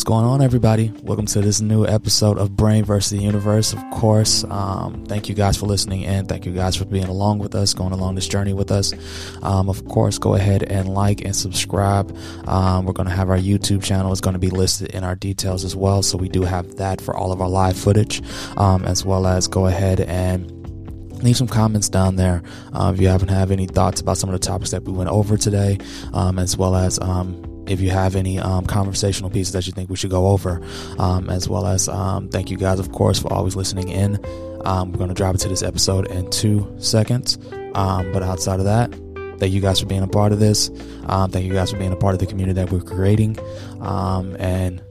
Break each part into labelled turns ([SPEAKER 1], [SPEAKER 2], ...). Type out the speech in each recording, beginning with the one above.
[SPEAKER 1] What's going on, everybody? Welcome to this new episode of Brain versus the Universe. Of course, um, thank you guys for listening and Thank you guys for being along with us, going along this journey with us. Um, of course, go ahead and like and subscribe. Um, we're going to have our YouTube channel. It's going to be listed in our details as well. So we do have that for all of our live footage, um, as well as go ahead and leave some comments down there uh, if you haven't have any thoughts about some of the topics that we went over today um, as well as um, if you have any um, conversational pieces that you think we should go over um, as well as um, thank you guys of course for always listening in. Um, we're going to drop into this episode in two seconds. But outside of that thank you guys for being a part of this. Thank you guys for being a part of the community that we're creating. And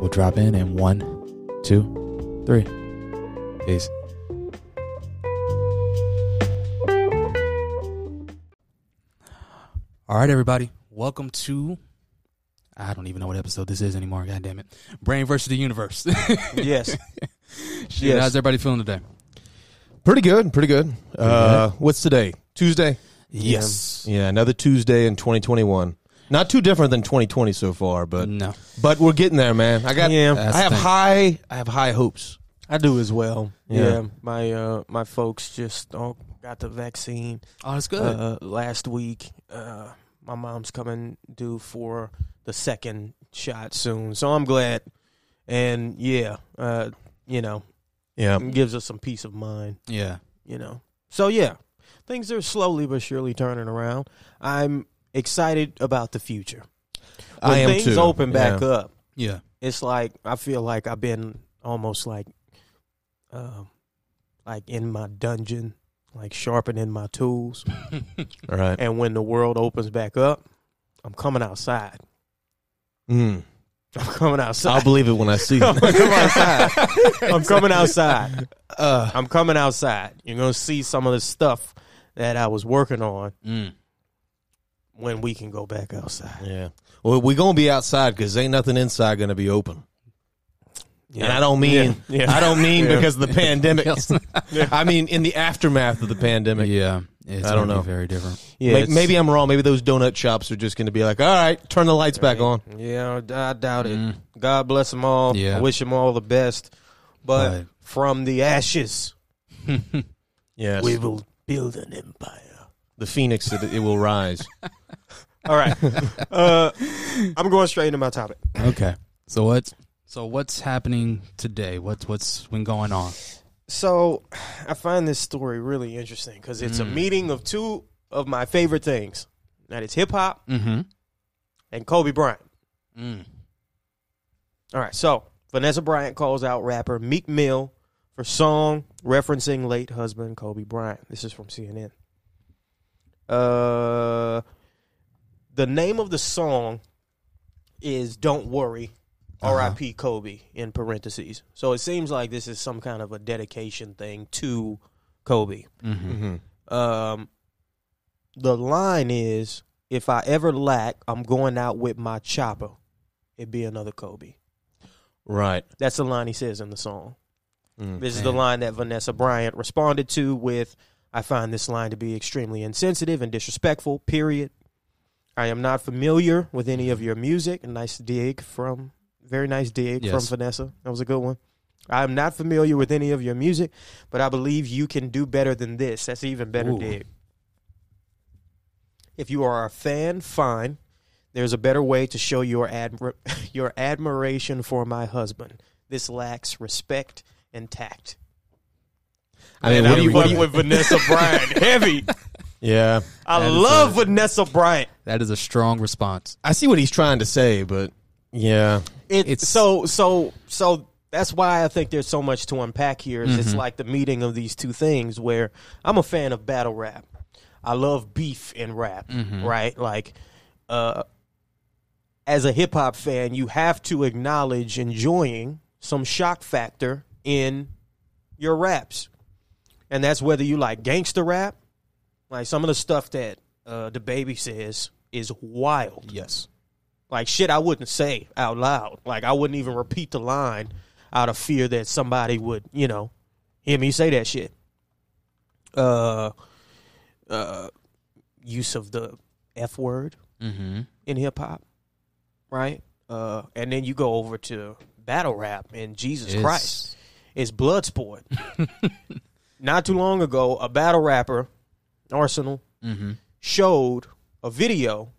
[SPEAKER 1] we'll drop in in one two three. Peace. All right, everybody. Welcome to. I don't even know what episode this is anymore. God damn it. Brain versus the universe.
[SPEAKER 2] yes.
[SPEAKER 1] Shit,
[SPEAKER 2] Yes.
[SPEAKER 1] How's everybody feeling today?
[SPEAKER 3] Pretty good, pretty good. Uh, what's today? Tuesday.
[SPEAKER 1] Yes.
[SPEAKER 3] Yeah, another Tuesday in 2021. Not too different than 2020 so far, but
[SPEAKER 1] No.
[SPEAKER 3] but we're getting there, man. I got.
[SPEAKER 2] Yeah.
[SPEAKER 3] I have
[SPEAKER 1] thing.
[SPEAKER 3] high. I have high hopes.
[SPEAKER 2] I do as well.
[SPEAKER 3] Yeah.
[SPEAKER 2] Yeah, my uh, my folks just all got the vaccine
[SPEAKER 1] Oh, that's good.
[SPEAKER 2] uh, last week. Uh, my mom's coming due for the second shot soon, so I'm glad. And yeah, uh, you know,
[SPEAKER 3] Yeah,
[SPEAKER 2] gives us some peace of mind.
[SPEAKER 1] yeah.
[SPEAKER 2] You know, so yeah, things are slowly but surely turning around. I'm excited about the future. When
[SPEAKER 3] I am
[SPEAKER 2] things
[SPEAKER 3] too.
[SPEAKER 2] open back
[SPEAKER 3] Yeah.
[SPEAKER 2] up,
[SPEAKER 1] Yeah.
[SPEAKER 2] it's like I feel like I've been almost like, um, like in my dungeon, like sharpening my tools.
[SPEAKER 3] right.
[SPEAKER 2] and when the world opens back up, I'm coming outside.
[SPEAKER 3] Mm.
[SPEAKER 2] I'm coming outside.
[SPEAKER 3] I'll believe it when I see
[SPEAKER 2] I'm
[SPEAKER 3] it.
[SPEAKER 2] coming outside. I'm coming outside.
[SPEAKER 3] Uh,
[SPEAKER 2] I'm coming outside. You're gonna see some of the stuff that I was working on
[SPEAKER 1] Mm.
[SPEAKER 2] when we can go back outside.
[SPEAKER 3] yeah. Well, we're gonna be outside because ain't nothing inside gonna be open. And I don't mean
[SPEAKER 2] Yeah. Yeah.
[SPEAKER 3] I don't mean
[SPEAKER 2] Yeah.
[SPEAKER 3] because of the pandemic. I mean in the aftermath of the pandemic.
[SPEAKER 1] Yeah. It's
[SPEAKER 3] I don't know.
[SPEAKER 1] be very different.
[SPEAKER 2] Yeah,
[SPEAKER 3] May-
[SPEAKER 2] it's-
[SPEAKER 3] maybe I'm wrong. Maybe those donut shops are just going to be like, all right, turn the lights back on.
[SPEAKER 2] Yeah, I doubt it.
[SPEAKER 1] Mm.
[SPEAKER 2] God bless them all.
[SPEAKER 1] Yeah.
[SPEAKER 2] I wish them all the best. But
[SPEAKER 1] Right.
[SPEAKER 2] from the ashes,
[SPEAKER 3] Yes.
[SPEAKER 2] we will build an empire.
[SPEAKER 3] the phoenix, it, it will rise.
[SPEAKER 2] All right. uh, I'm going straight into my topic.
[SPEAKER 1] Okay. So what's so what's happening today? What's what's been going on?
[SPEAKER 2] So I find this story really interesting because it's a
[SPEAKER 1] Mm.
[SPEAKER 2] meeting of two of my favorite things. That is hip hop
[SPEAKER 1] Mm-hmm.
[SPEAKER 2] and Kobe Bryant.
[SPEAKER 1] Mm.
[SPEAKER 2] All right. So Vanessa Bryant calls out rapper Meek Mill for song referencing late husband Kobe Bryant. This is from CNN. Uh, the name of the song is "Don't Worry."
[SPEAKER 1] Uh-huh.
[SPEAKER 2] R.I.P. Kobe in parentheses. So it seems like this is some kind of a dedication thing to Kobe.
[SPEAKER 1] Mm-hmm.
[SPEAKER 3] Mm-hmm.
[SPEAKER 2] Um, the line is, "If I ever lack, I'm going out with my chopper. It'd be another Kobe."
[SPEAKER 3] Right.
[SPEAKER 2] That's the line he says in the song.
[SPEAKER 3] Mm.
[SPEAKER 2] This is the line that Vanessa Bryant responded to with, I find this line to be extremely insensitive and disrespectful, period. I am not familiar with any of your music. A nice dig from, very nice dig
[SPEAKER 1] Yes.
[SPEAKER 2] from Vanessa. That was a good one. I am not familiar with any of your music, but I believe you can do better than this. That's an even better
[SPEAKER 1] Ooh.
[SPEAKER 2] dig. If you are a fan, fine. There's a better way to show your admir- your admiration for my husband. This lacks respect and tact.
[SPEAKER 3] I mean, what do
[SPEAKER 2] I'm
[SPEAKER 3] you,
[SPEAKER 2] fucking with Vanessa Bryant heavy.
[SPEAKER 3] yeah.
[SPEAKER 2] I love
[SPEAKER 1] a-
[SPEAKER 2] Vanessa Bryant.
[SPEAKER 1] That is a strong response.
[SPEAKER 3] I see what he's trying to say, but yeah.
[SPEAKER 2] It,
[SPEAKER 1] It's-
[SPEAKER 2] so so so that's why I think there's so much to unpack here. Is It's like the meeting of these two things. Where I'm a fan of battle rap. I love beef in rap.
[SPEAKER 1] Mhm.
[SPEAKER 2] Right, like. uh as a hip hop fan, you have to acknowledge enjoying some shock factor in your raps. And that's whether you like gangster rap, like some of the stuff that uh, DaBaby says is wild.
[SPEAKER 1] Yes.
[SPEAKER 2] Like shit I wouldn't say out loud. Like I wouldn't even repeat the line out of fear that somebody would, you know, hear me say that shit. Uh uh use of the F word
[SPEAKER 1] Mm-hmm.
[SPEAKER 2] in hip hop, right? Uh, and then you go over to battle rap and Jesus
[SPEAKER 1] It's-
[SPEAKER 2] Christ, it's blood sport. Not too long ago, a battle rapper, Arsonal,
[SPEAKER 1] Mm-hmm.
[SPEAKER 2] showed a video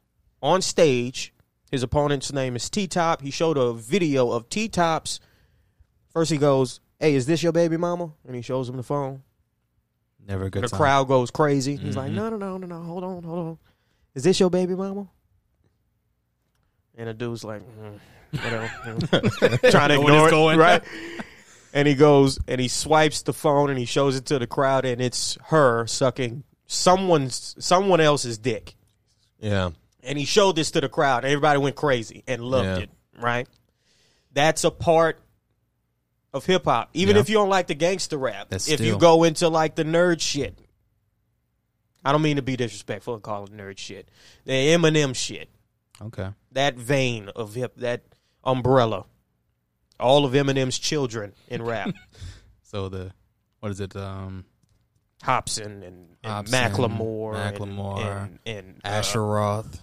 [SPEAKER 2] on stage. His opponent's name is T Top. He showed a video of T Top's. First, he goes, "Hey, is this your baby mama?" And he shows him the phone.
[SPEAKER 1] Never a good
[SPEAKER 2] the
[SPEAKER 1] time.
[SPEAKER 2] crowd goes crazy. He's like,
[SPEAKER 1] Mhm.
[SPEAKER 2] "No, no, no, no, no! Hold on, hold on. Is this your baby mama?" And the dude's like, mm, whatever, trying to
[SPEAKER 1] Know where
[SPEAKER 2] ignore
[SPEAKER 1] it's
[SPEAKER 2] it,
[SPEAKER 1] going.
[SPEAKER 2] right? And he goes and he swipes the phone and he shows it to the crowd, and it's her sucking someone's someone else's dick.
[SPEAKER 3] Yeah.
[SPEAKER 2] And he showed this to the crowd. Everybody went crazy and loved
[SPEAKER 3] Yeah.
[SPEAKER 2] it. Right? That's a part of hip hop. Even
[SPEAKER 1] Yeah.
[SPEAKER 2] if you don't like the gangster rap,
[SPEAKER 1] That's
[SPEAKER 2] if you go into like the nerd shit, I don't mean to be disrespectful and call it nerd shit. The Eminem shit,
[SPEAKER 1] Okay.
[SPEAKER 2] that vein of hip, that umbrella, all of Eminem's children in rap,
[SPEAKER 1] So the what is it? Um,
[SPEAKER 2] Hopsin and, and
[SPEAKER 1] Hopsin,
[SPEAKER 2] Macklemore, and-
[SPEAKER 1] Macklemore,
[SPEAKER 2] and, and, uh,
[SPEAKER 1] Asher Roth.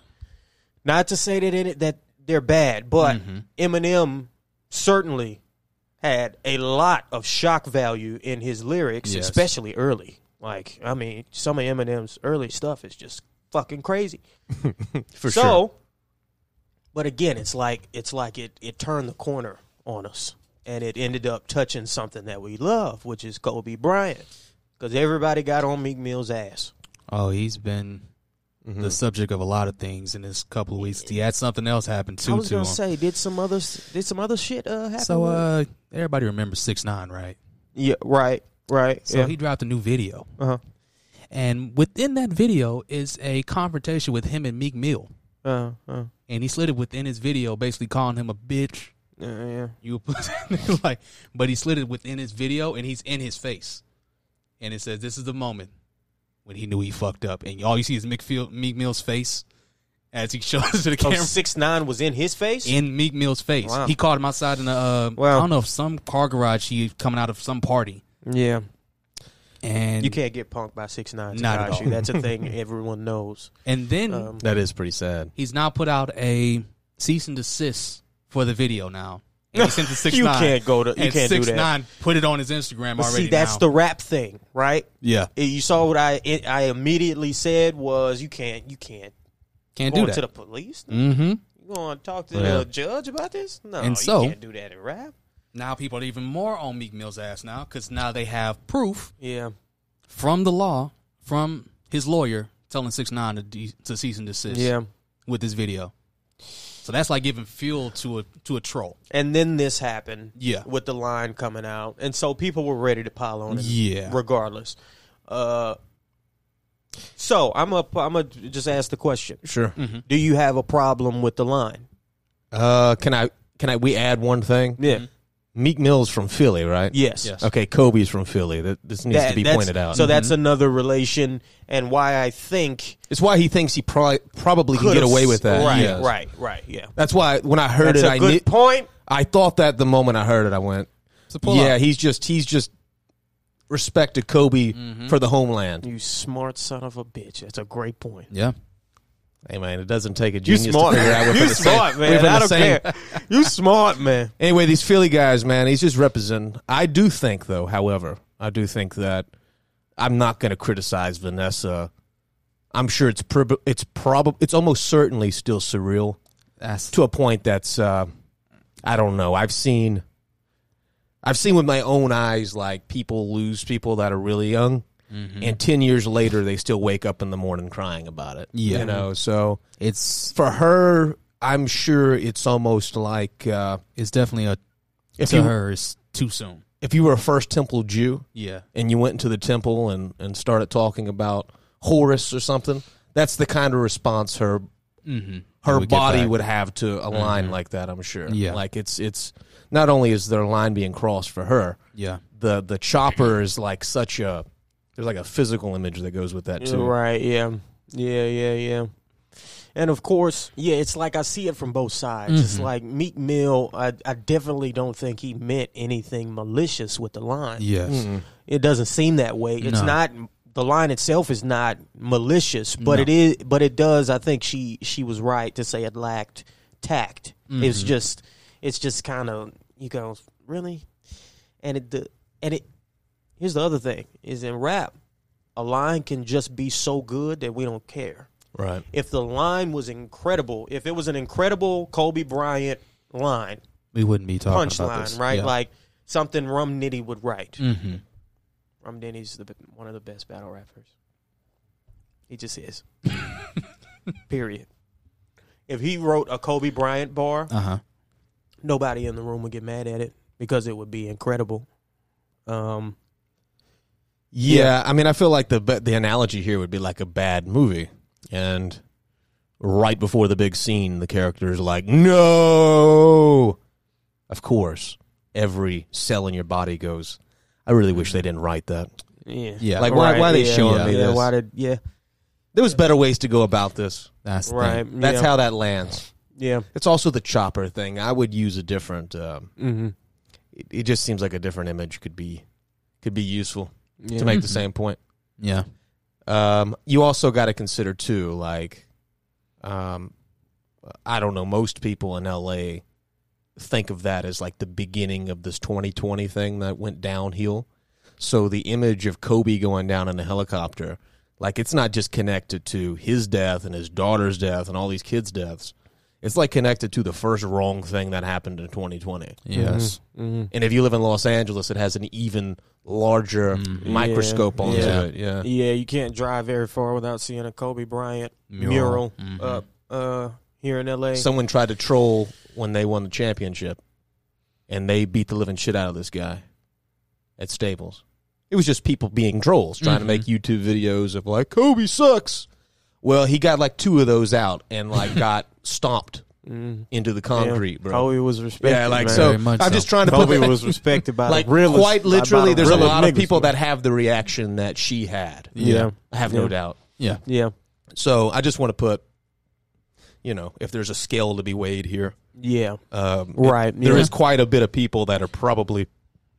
[SPEAKER 2] Not to say that it, that they're bad, but
[SPEAKER 1] Mhm.
[SPEAKER 2] Eminem certainly had a lot of shock value in his lyrics,
[SPEAKER 1] Yes.
[SPEAKER 2] especially early. Like, I mean, some of Eminem's early stuff is just fucking crazy.
[SPEAKER 3] For
[SPEAKER 2] so,
[SPEAKER 3] sure.
[SPEAKER 2] but again, it's like it's like it it turned the corner on us, and it ended up touching something that we love, which is Kobe Bryant, because everybody got on Meek Mill's ass.
[SPEAKER 1] Oh, he's been
[SPEAKER 3] Mm-hmm.
[SPEAKER 1] the subject of a lot of things in this couple of weeks. He had something else happen too.
[SPEAKER 2] I was
[SPEAKER 1] to
[SPEAKER 2] gonna
[SPEAKER 1] him.
[SPEAKER 2] say, did some other did some other shit uh, happen?
[SPEAKER 1] So, uh, everybody remembers six nine, right?
[SPEAKER 2] yeah, right, right.
[SPEAKER 1] So
[SPEAKER 2] yeah.
[SPEAKER 1] he dropped a new video,
[SPEAKER 2] uh-huh.
[SPEAKER 1] and within that video is a confrontation with him and Meek Mill,
[SPEAKER 2] Uh, uh,
[SPEAKER 1] and he slid it within his video, basically calling him a bitch.
[SPEAKER 2] uh, yeah.
[SPEAKER 1] You like, but he slid it within his video, and he's in his face, and it says, "This is the moment when he knew he fucked up," and all you see is Meek, Field, Meek Mill's face as he shows to the
[SPEAKER 2] Oh,
[SPEAKER 1] camera.
[SPEAKER 2] six nine was in his face.
[SPEAKER 1] in Meek Mill's face.
[SPEAKER 2] Wow.
[SPEAKER 1] He caught him outside in the uh,
[SPEAKER 2] Wow.
[SPEAKER 1] I don't know if some car garage he coming out of some party.
[SPEAKER 2] yeah,
[SPEAKER 1] And
[SPEAKER 2] you can't get punked by six nine.
[SPEAKER 1] Not at all.
[SPEAKER 2] That's a thing everyone knows.
[SPEAKER 1] and then
[SPEAKER 2] Um,
[SPEAKER 3] That is pretty sad.
[SPEAKER 1] he's now put out a cease and desist for the video now. He sent to six
[SPEAKER 2] you
[SPEAKER 1] nine.
[SPEAKER 2] can't go to. You
[SPEAKER 1] and
[SPEAKER 2] can't do
[SPEAKER 1] six
[SPEAKER 2] that.
[SPEAKER 1] nine put it on his Instagram
[SPEAKER 2] But
[SPEAKER 1] already.
[SPEAKER 2] see, that's
[SPEAKER 1] now.
[SPEAKER 2] the rap thing, right?
[SPEAKER 1] yeah.
[SPEAKER 2] You saw what I it, I immediately said was you can't you can't
[SPEAKER 1] Can't do that.
[SPEAKER 2] to the police.
[SPEAKER 1] mm-hmm.
[SPEAKER 2] You going to talk to
[SPEAKER 3] Yeah.
[SPEAKER 2] the judge about this? No,
[SPEAKER 1] And
[SPEAKER 2] you
[SPEAKER 1] so-
[SPEAKER 2] can't do that in rap.
[SPEAKER 1] Now people are even more on Meek Mill's ass now because now they have proof
[SPEAKER 2] Yeah,
[SPEAKER 1] from the law from his lawyer telling six nine to, de- to cease and desist.
[SPEAKER 2] yeah.
[SPEAKER 1] with this video. So that's like giving fuel to a to a troll.
[SPEAKER 2] And then this happened.
[SPEAKER 1] Yeah.
[SPEAKER 2] with the line coming out, and so people were ready to pile on it.
[SPEAKER 1] Yeah.
[SPEAKER 2] regardless. Uh, so I'm a I'm gonna just ask the question:
[SPEAKER 3] Sure.
[SPEAKER 2] Do you have a problem with the line?
[SPEAKER 3] Uh, can I? Can I? We add one thing.
[SPEAKER 2] Yeah.
[SPEAKER 3] Meek Mill's from Philly, right?
[SPEAKER 2] Yes.
[SPEAKER 1] Yes.
[SPEAKER 3] Okay, Kobe's from Philly. That this needs
[SPEAKER 2] That-
[SPEAKER 3] to be pointed out.
[SPEAKER 2] So that's another relation, and why I think
[SPEAKER 3] it's why he thinks he probably probably can
[SPEAKER 2] could
[SPEAKER 3] get away with that.
[SPEAKER 2] Right,
[SPEAKER 3] Yes.
[SPEAKER 2] right, right. Yeah,
[SPEAKER 3] That's why when I heard
[SPEAKER 2] that's
[SPEAKER 3] it,
[SPEAKER 2] a
[SPEAKER 3] I
[SPEAKER 2] good
[SPEAKER 3] knew,
[SPEAKER 2] point.
[SPEAKER 3] I thought that the moment I heard it, I went, "Yeah,
[SPEAKER 1] up.
[SPEAKER 3] he's just he's just respected Kobe
[SPEAKER 2] Mm-hmm.
[SPEAKER 3] for the homeland."
[SPEAKER 2] You smart son of a bitch. That's a great point.
[SPEAKER 1] Yeah.
[SPEAKER 3] Hey man, it doesn't take a
[SPEAKER 2] You
[SPEAKER 3] genius
[SPEAKER 2] smart,
[SPEAKER 3] to figure out
[SPEAKER 2] man.
[SPEAKER 3] we're
[SPEAKER 2] You
[SPEAKER 3] from the same-
[SPEAKER 2] smart, man. I don't
[SPEAKER 3] same-
[SPEAKER 2] care. You smart, man.
[SPEAKER 3] Anyway, these Philly guys, man, he's just representing. I do think, though, however, I do think that I'm not going to criticize Vanessa. I'm sure it's prob- it's probably it's almost certainly still surreal
[SPEAKER 1] That's
[SPEAKER 3] to a point that's uh, I don't know. I've seen I've seen with my own eyes like people lose people that are really young, and ten years later they still wake up in the morning crying about it.
[SPEAKER 1] Yeah.
[SPEAKER 3] you know. So
[SPEAKER 1] it's
[SPEAKER 3] for her, I'm sure it's almost like uh,
[SPEAKER 1] it's definitely a
[SPEAKER 3] if
[SPEAKER 1] to
[SPEAKER 3] you
[SPEAKER 1] her it's too soon.
[SPEAKER 3] if you were a first temple Jew
[SPEAKER 1] Yeah.
[SPEAKER 3] and you went into the temple and, and started talking about Horus or something, that's the kind of response her
[SPEAKER 1] Mm-hmm.
[SPEAKER 3] her body would have to a line like that. I'm sure.
[SPEAKER 1] Yeah.
[SPEAKER 3] like it's it's not only is there a line being crossed for her,
[SPEAKER 1] Yeah.
[SPEAKER 3] the the chopper is like such a there's like a physical image that goes with that too.
[SPEAKER 2] Right, yeah. Yeah, yeah, yeah. And of course, yeah, it's like I see it from both sides. It's
[SPEAKER 1] Mm-hmm.
[SPEAKER 2] like Meek Mill, I, I definitely don't think he meant anything malicious with the line.
[SPEAKER 1] Yes.
[SPEAKER 2] It doesn't seem that way. It's
[SPEAKER 1] No.
[SPEAKER 2] not the line itself is not malicious, but
[SPEAKER 1] No.
[SPEAKER 2] it is but it does I think she she was right to say it lacked tact. It's just it's just kind of you go really, and it the and it here's the other thing is in rap, a line can just be so good that we don't care.
[SPEAKER 3] Right.
[SPEAKER 2] If the line was incredible, if it was an incredible Kobe Bryant line,
[SPEAKER 1] We wouldn't be talking about this.
[SPEAKER 2] right?
[SPEAKER 1] Yeah.
[SPEAKER 2] Like something Rum Nitty would write.
[SPEAKER 1] Mhm.
[SPEAKER 2] Rum Nitty's the, one of the best battle rappers. He just is. Period. If he wrote a Kobe Bryant bar,
[SPEAKER 1] Uh-huh.
[SPEAKER 2] nobody in the room would get mad at it because it would be incredible. Um,
[SPEAKER 3] Yeah, I mean, I feel like the the analogy here would be like a bad movie, and right before the big scene, the character is like, "No." Of course, every cell in your body goes. I really wish they didn't write that.
[SPEAKER 2] yeah,
[SPEAKER 1] Yeah.
[SPEAKER 3] Like, why- why are they
[SPEAKER 2] yeah,
[SPEAKER 3] showing
[SPEAKER 2] yeah,
[SPEAKER 3] me
[SPEAKER 2] yeah,
[SPEAKER 3] this?
[SPEAKER 2] Why did yeah,
[SPEAKER 3] There was better ways to go about this.
[SPEAKER 1] That's
[SPEAKER 2] right?
[SPEAKER 1] thing.
[SPEAKER 3] That's
[SPEAKER 2] yeah,
[SPEAKER 3] how that lands.
[SPEAKER 2] yeah.
[SPEAKER 3] It's also the chopper thing. I would use a different. Um,
[SPEAKER 2] Mm-hmm.
[SPEAKER 3] it, it just seems like a different image could be could be useful
[SPEAKER 2] yeah.
[SPEAKER 3] to make the
[SPEAKER 1] Mhm.
[SPEAKER 3] same point.
[SPEAKER 1] Yeah.
[SPEAKER 3] Um, you also got to consider too, like, um, I don't know, most people in LA think of that as like the beginning of this 2020 thing that went downhill. So the image of Kobe going down in a helicopter, like, it's not just connected to his death and his daughter's death and all these kids' deaths. It's like connected to the first wrong thing that happened in 2020.
[SPEAKER 1] Yes.
[SPEAKER 2] Mm-hmm.
[SPEAKER 3] And if you live in Los Angeles, it has an even larger
[SPEAKER 1] Mhm.
[SPEAKER 3] microscope
[SPEAKER 2] Yeah.
[SPEAKER 3] onto
[SPEAKER 1] Yeah.
[SPEAKER 3] it. Yeah.
[SPEAKER 2] Yeah, you can't drive very far without seeing a Kobe Bryant mural,
[SPEAKER 1] Mural. Mhm.
[SPEAKER 2] up uh, here in L.A.
[SPEAKER 3] Someone tried to troll when they won the championship, and they beat the living shit out of this guy at Staples. It was just people being trolls, trying to
[SPEAKER 1] Mhm.
[SPEAKER 3] make YouTube videos of like Kobe sucks. Well, he got like two of those out and like got stomped
[SPEAKER 2] Mm.
[SPEAKER 3] into the concrete, bro.
[SPEAKER 2] Kobe was respected.
[SPEAKER 3] yeah, like
[SPEAKER 2] man.
[SPEAKER 3] so.
[SPEAKER 1] Very much
[SPEAKER 3] I'm
[SPEAKER 1] so.
[SPEAKER 3] just trying to
[SPEAKER 2] Kobe
[SPEAKER 3] put that,
[SPEAKER 2] was respected by
[SPEAKER 3] like
[SPEAKER 2] the realest,
[SPEAKER 3] quite literally.
[SPEAKER 2] by
[SPEAKER 3] There's a lot of people that have the reaction that she had.
[SPEAKER 2] Yeah,
[SPEAKER 3] I have no doubt.
[SPEAKER 1] Yeah.
[SPEAKER 2] yeah,
[SPEAKER 3] So I just want to put, you know, if there's a scale to be weighed here,
[SPEAKER 2] yeah.
[SPEAKER 3] um,
[SPEAKER 2] Right.
[SPEAKER 3] there
[SPEAKER 2] yeah.
[SPEAKER 3] is quite a bit of people that are probably,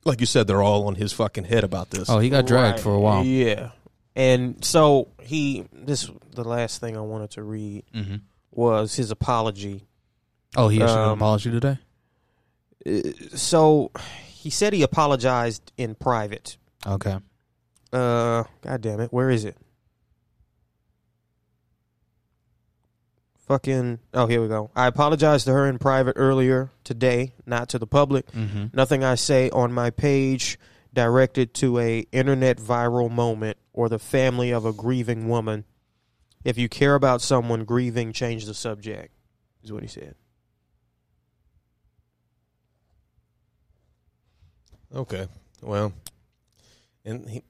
[SPEAKER 3] like you said, they're all on his fucking head about this.
[SPEAKER 1] Oh, he got dragged
[SPEAKER 2] Right,
[SPEAKER 1] for a while.
[SPEAKER 2] Yeah, and so he. This the last thing I wanted to read
[SPEAKER 1] Mm-hmm.
[SPEAKER 2] Was his apology.
[SPEAKER 1] Oh, he issued an
[SPEAKER 2] Um,
[SPEAKER 1] apology today.
[SPEAKER 2] Uh, So he said he apologized in private.
[SPEAKER 1] Okay.
[SPEAKER 2] Uh, God damn it, where is it? Fucking. Oh, here we go. I apologized to her in private earlier today, not to the public.
[SPEAKER 1] Mm-hmm.
[SPEAKER 2] Nothing I say on my page directed to a internet viral moment or the family of a grieving woman. If you care about someone grieving, change the subject. Is what he said.
[SPEAKER 3] Okay, well, and he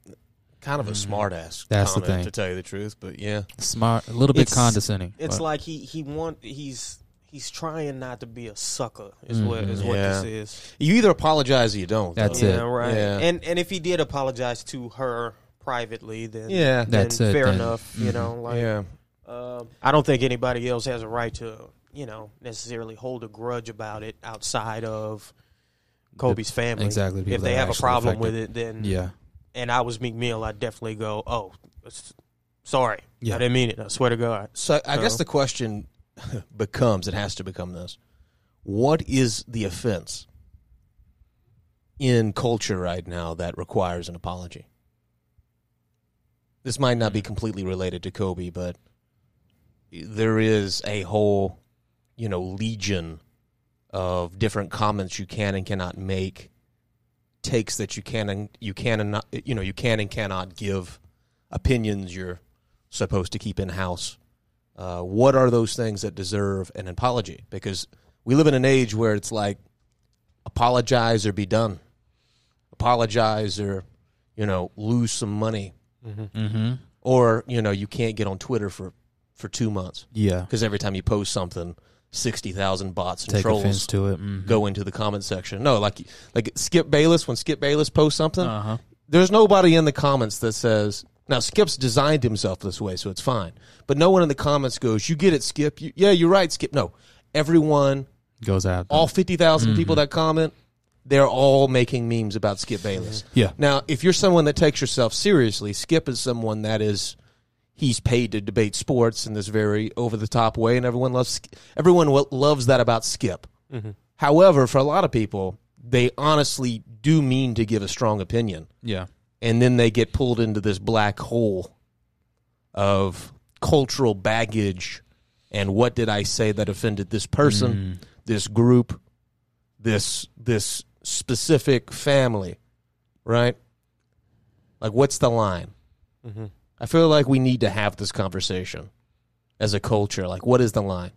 [SPEAKER 3] kind of a
[SPEAKER 1] Mm.
[SPEAKER 3] smart ass.
[SPEAKER 1] That's the thing.
[SPEAKER 3] to tell you the truth. But yeah,
[SPEAKER 1] Smart, a little bit
[SPEAKER 2] It's-
[SPEAKER 1] condescending.
[SPEAKER 2] It's
[SPEAKER 1] but-
[SPEAKER 2] like he he want he's he's trying not to be a sucker. Is what is
[SPEAKER 1] Mhm.
[SPEAKER 2] what
[SPEAKER 3] Yeah.
[SPEAKER 2] this is.
[SPEAKER 3] you either apologize or you don't.
[SPEAKER 1] That's
[SPEAKER 3] though.
[SPEAKER 1] it.
[SPEAKER 2] Yeah, right.
[SPEAKER 3] Yeah.
[SPEAKER 2] And and if he did apologize to her privately, then
[SPEAKER 3] Yeah,
[SPEAKER 2] then
[SPEAKER 1] That's it,
[SPEAKER 2] fair
[SPEAKER 1] then.
[SPEAKER 2] enough. You
[SPEAKER 1] Mhm.
[SPEAKER 2] know, like
[SPEAKER 3] yeah.
[SPEAKER 2] Um, I don't think anybody else has a right to, you know, necessarily hold a grudge about it outside of Kobe's family.
[SPEAKER 1] exactly,
[SPEAKER 2] If they have a problem
[SPEAKER 1] affected.
[SPEAKER 2] with it, then
[SPEAKER 1] yeah.
[SPEAKER 2] and I was Meek Mill, I'd definitely go, oh, sorry,
[SPEAKER 1] Yeah.
[SPEAKER 2] I didn't mean it. I swear to God.
[SPEAKER 3] So I guess the question becomes: it has to become this: What is the offense in culture right now that requires an apology? This might not be completely related to Kobe, but there is a whole, you know, legion of different comments you can and cannot make, takes that you can and you can and not, you know, you can and cannot give, opinions you're supposed to keep in house. Uh, what are those things that deserve an apology? Because we live in an age where it's like, apologize or be done. Apologize or, you know, lose some money.
[SPEAKER 1] Mm-hmm.
[SPEAKER 3] Or, you know, you can't get on Twitter for, for two months.
[SPEAKER 1] Yeah.
[SPEAKER 3] Because every time you post something, 60,000 bots and
[SPEAKER 1] Take
[SPEAKER 3] trolls
[SPEAKER 1] to it. Mm-hmm.
[SPEAKER 3] go into the comment section. No, like like Skip Bayless, when Skip Bayless posts something,
[SPEAKER 1] Uh huh.
[SPEAKER 3] there's nobody in the comments that says, now Skip's designed himself this way, so it's fine. But no one in the comments goes, you get it, Skip. You, yeah, you're right, Skip. No, everyone,
[SPEAKER 1] Goes out.
[SPEAKER 3] all 50,000 people that comment, they're all making memes about Skip Bayless.
[SPEAKER 1] Yeah.
[SPEAKER 3] Now, if you're someone that takes yourself seriously, Skip is someone that is, he's paid to debate sports in this very over the top way, and everyone loves everyone loves that about Skip. Mm-hmm. However, for a lot of people, they honestly do mean to give a strong opinion,
[SPEAKER 1] Yeah.
[SPEAKER 3] and then they get pulled into this black hole of cultural baggage and what did I say that offended this person, mm. this group, this this specific family, right? Like, what's the line? Mm-hmm. I feel like we need to have this conversation as a culture. Like, what is the line?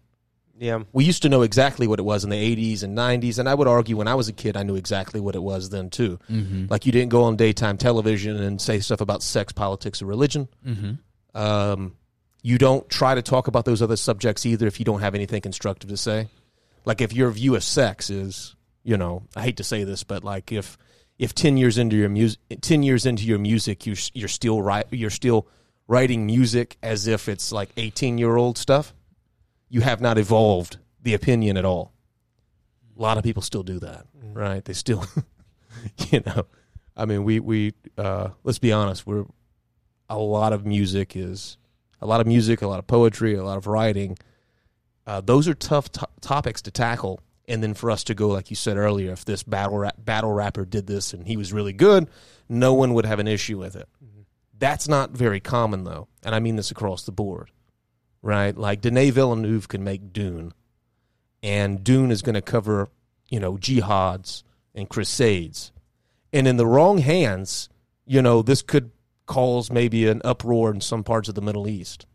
[SPEAKER 2] Yeah.
[SPEAKER 3] We used to know exactly what it was in the 80s and 90s, and I would argue when I was a kid, I knew exactly what it was then too. Mm-hmm. Like, you didn't go on daytime television and say stuff about sex, politics, or religion. Mm-hmm. Um, you don't try to talk about those other subjects either if you don't have anything constructive to say. Like, if your view of sex is, you know, I hate to say this, but like if if ten years into your music, ten years into your music, you you're still right, you're still writing music as if it's like eighteen year old stuff. You have not evolved the opinion at all. A lot of people still do that, right? They still, you know, I mean, we we uh, let's be honest, we're a lot of music is a lot of music, a lot of poetry, a lot of writing. Uh, those are tough to- topics to tackle. And then for us to go, like you said earlier, if this battle rap- battle rapper did this and he was really good, no one would have an issue with it. Mm-hmm. That's not very common though, and I mean this across the board, right? Like Denis Villeneuve can make Dune, and Dune is going to cover, you know, jihads and crusades, and in the wrong hands, you know, this could cause maybe an uproar in some parts of the Middle East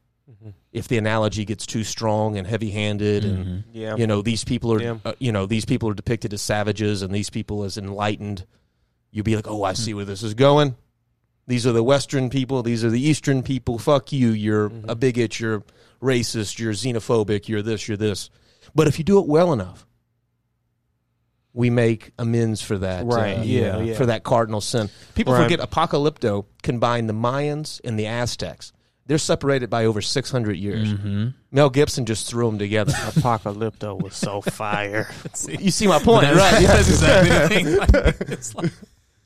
[SPEAKER 3] if the analogy gets too strong and heavy-handed and
[SPEAKER 2] Yeah.
[SPEAKER 3] you know these people are
[SPEAKER 2] Yeah.
[SPEAKER 3] uh, you know these people are depicted as savages and these people as enlightened you'd be like oh i see where this is going. These are the western people. These are the eastern people. Fuck you. You're a bigot. You're racist. You're xenophobic. You're this. You're this. But if you do it well enough we make amends for that
[SPEAKER 2] Right,
[SPEAKER 3] uh,
[SPEAKER 2] yeah, yeah.
[SPEAKER 3] for that cardinal sin. People
[SPEAKER 2] Right.
[SPEAKER 3] forget apocalypto combined the mayans and the aztecs they're separated by over 600 years
[SPEAKER 1] Mm-hmm.
[SPEAKER 3] mel gibson just threw them together
[SPEAKER 2] Apocalypto was so fire.
[SPEAKER 3] you see my point right
[SPEAKER 1] That's exactly the thing. Like, like,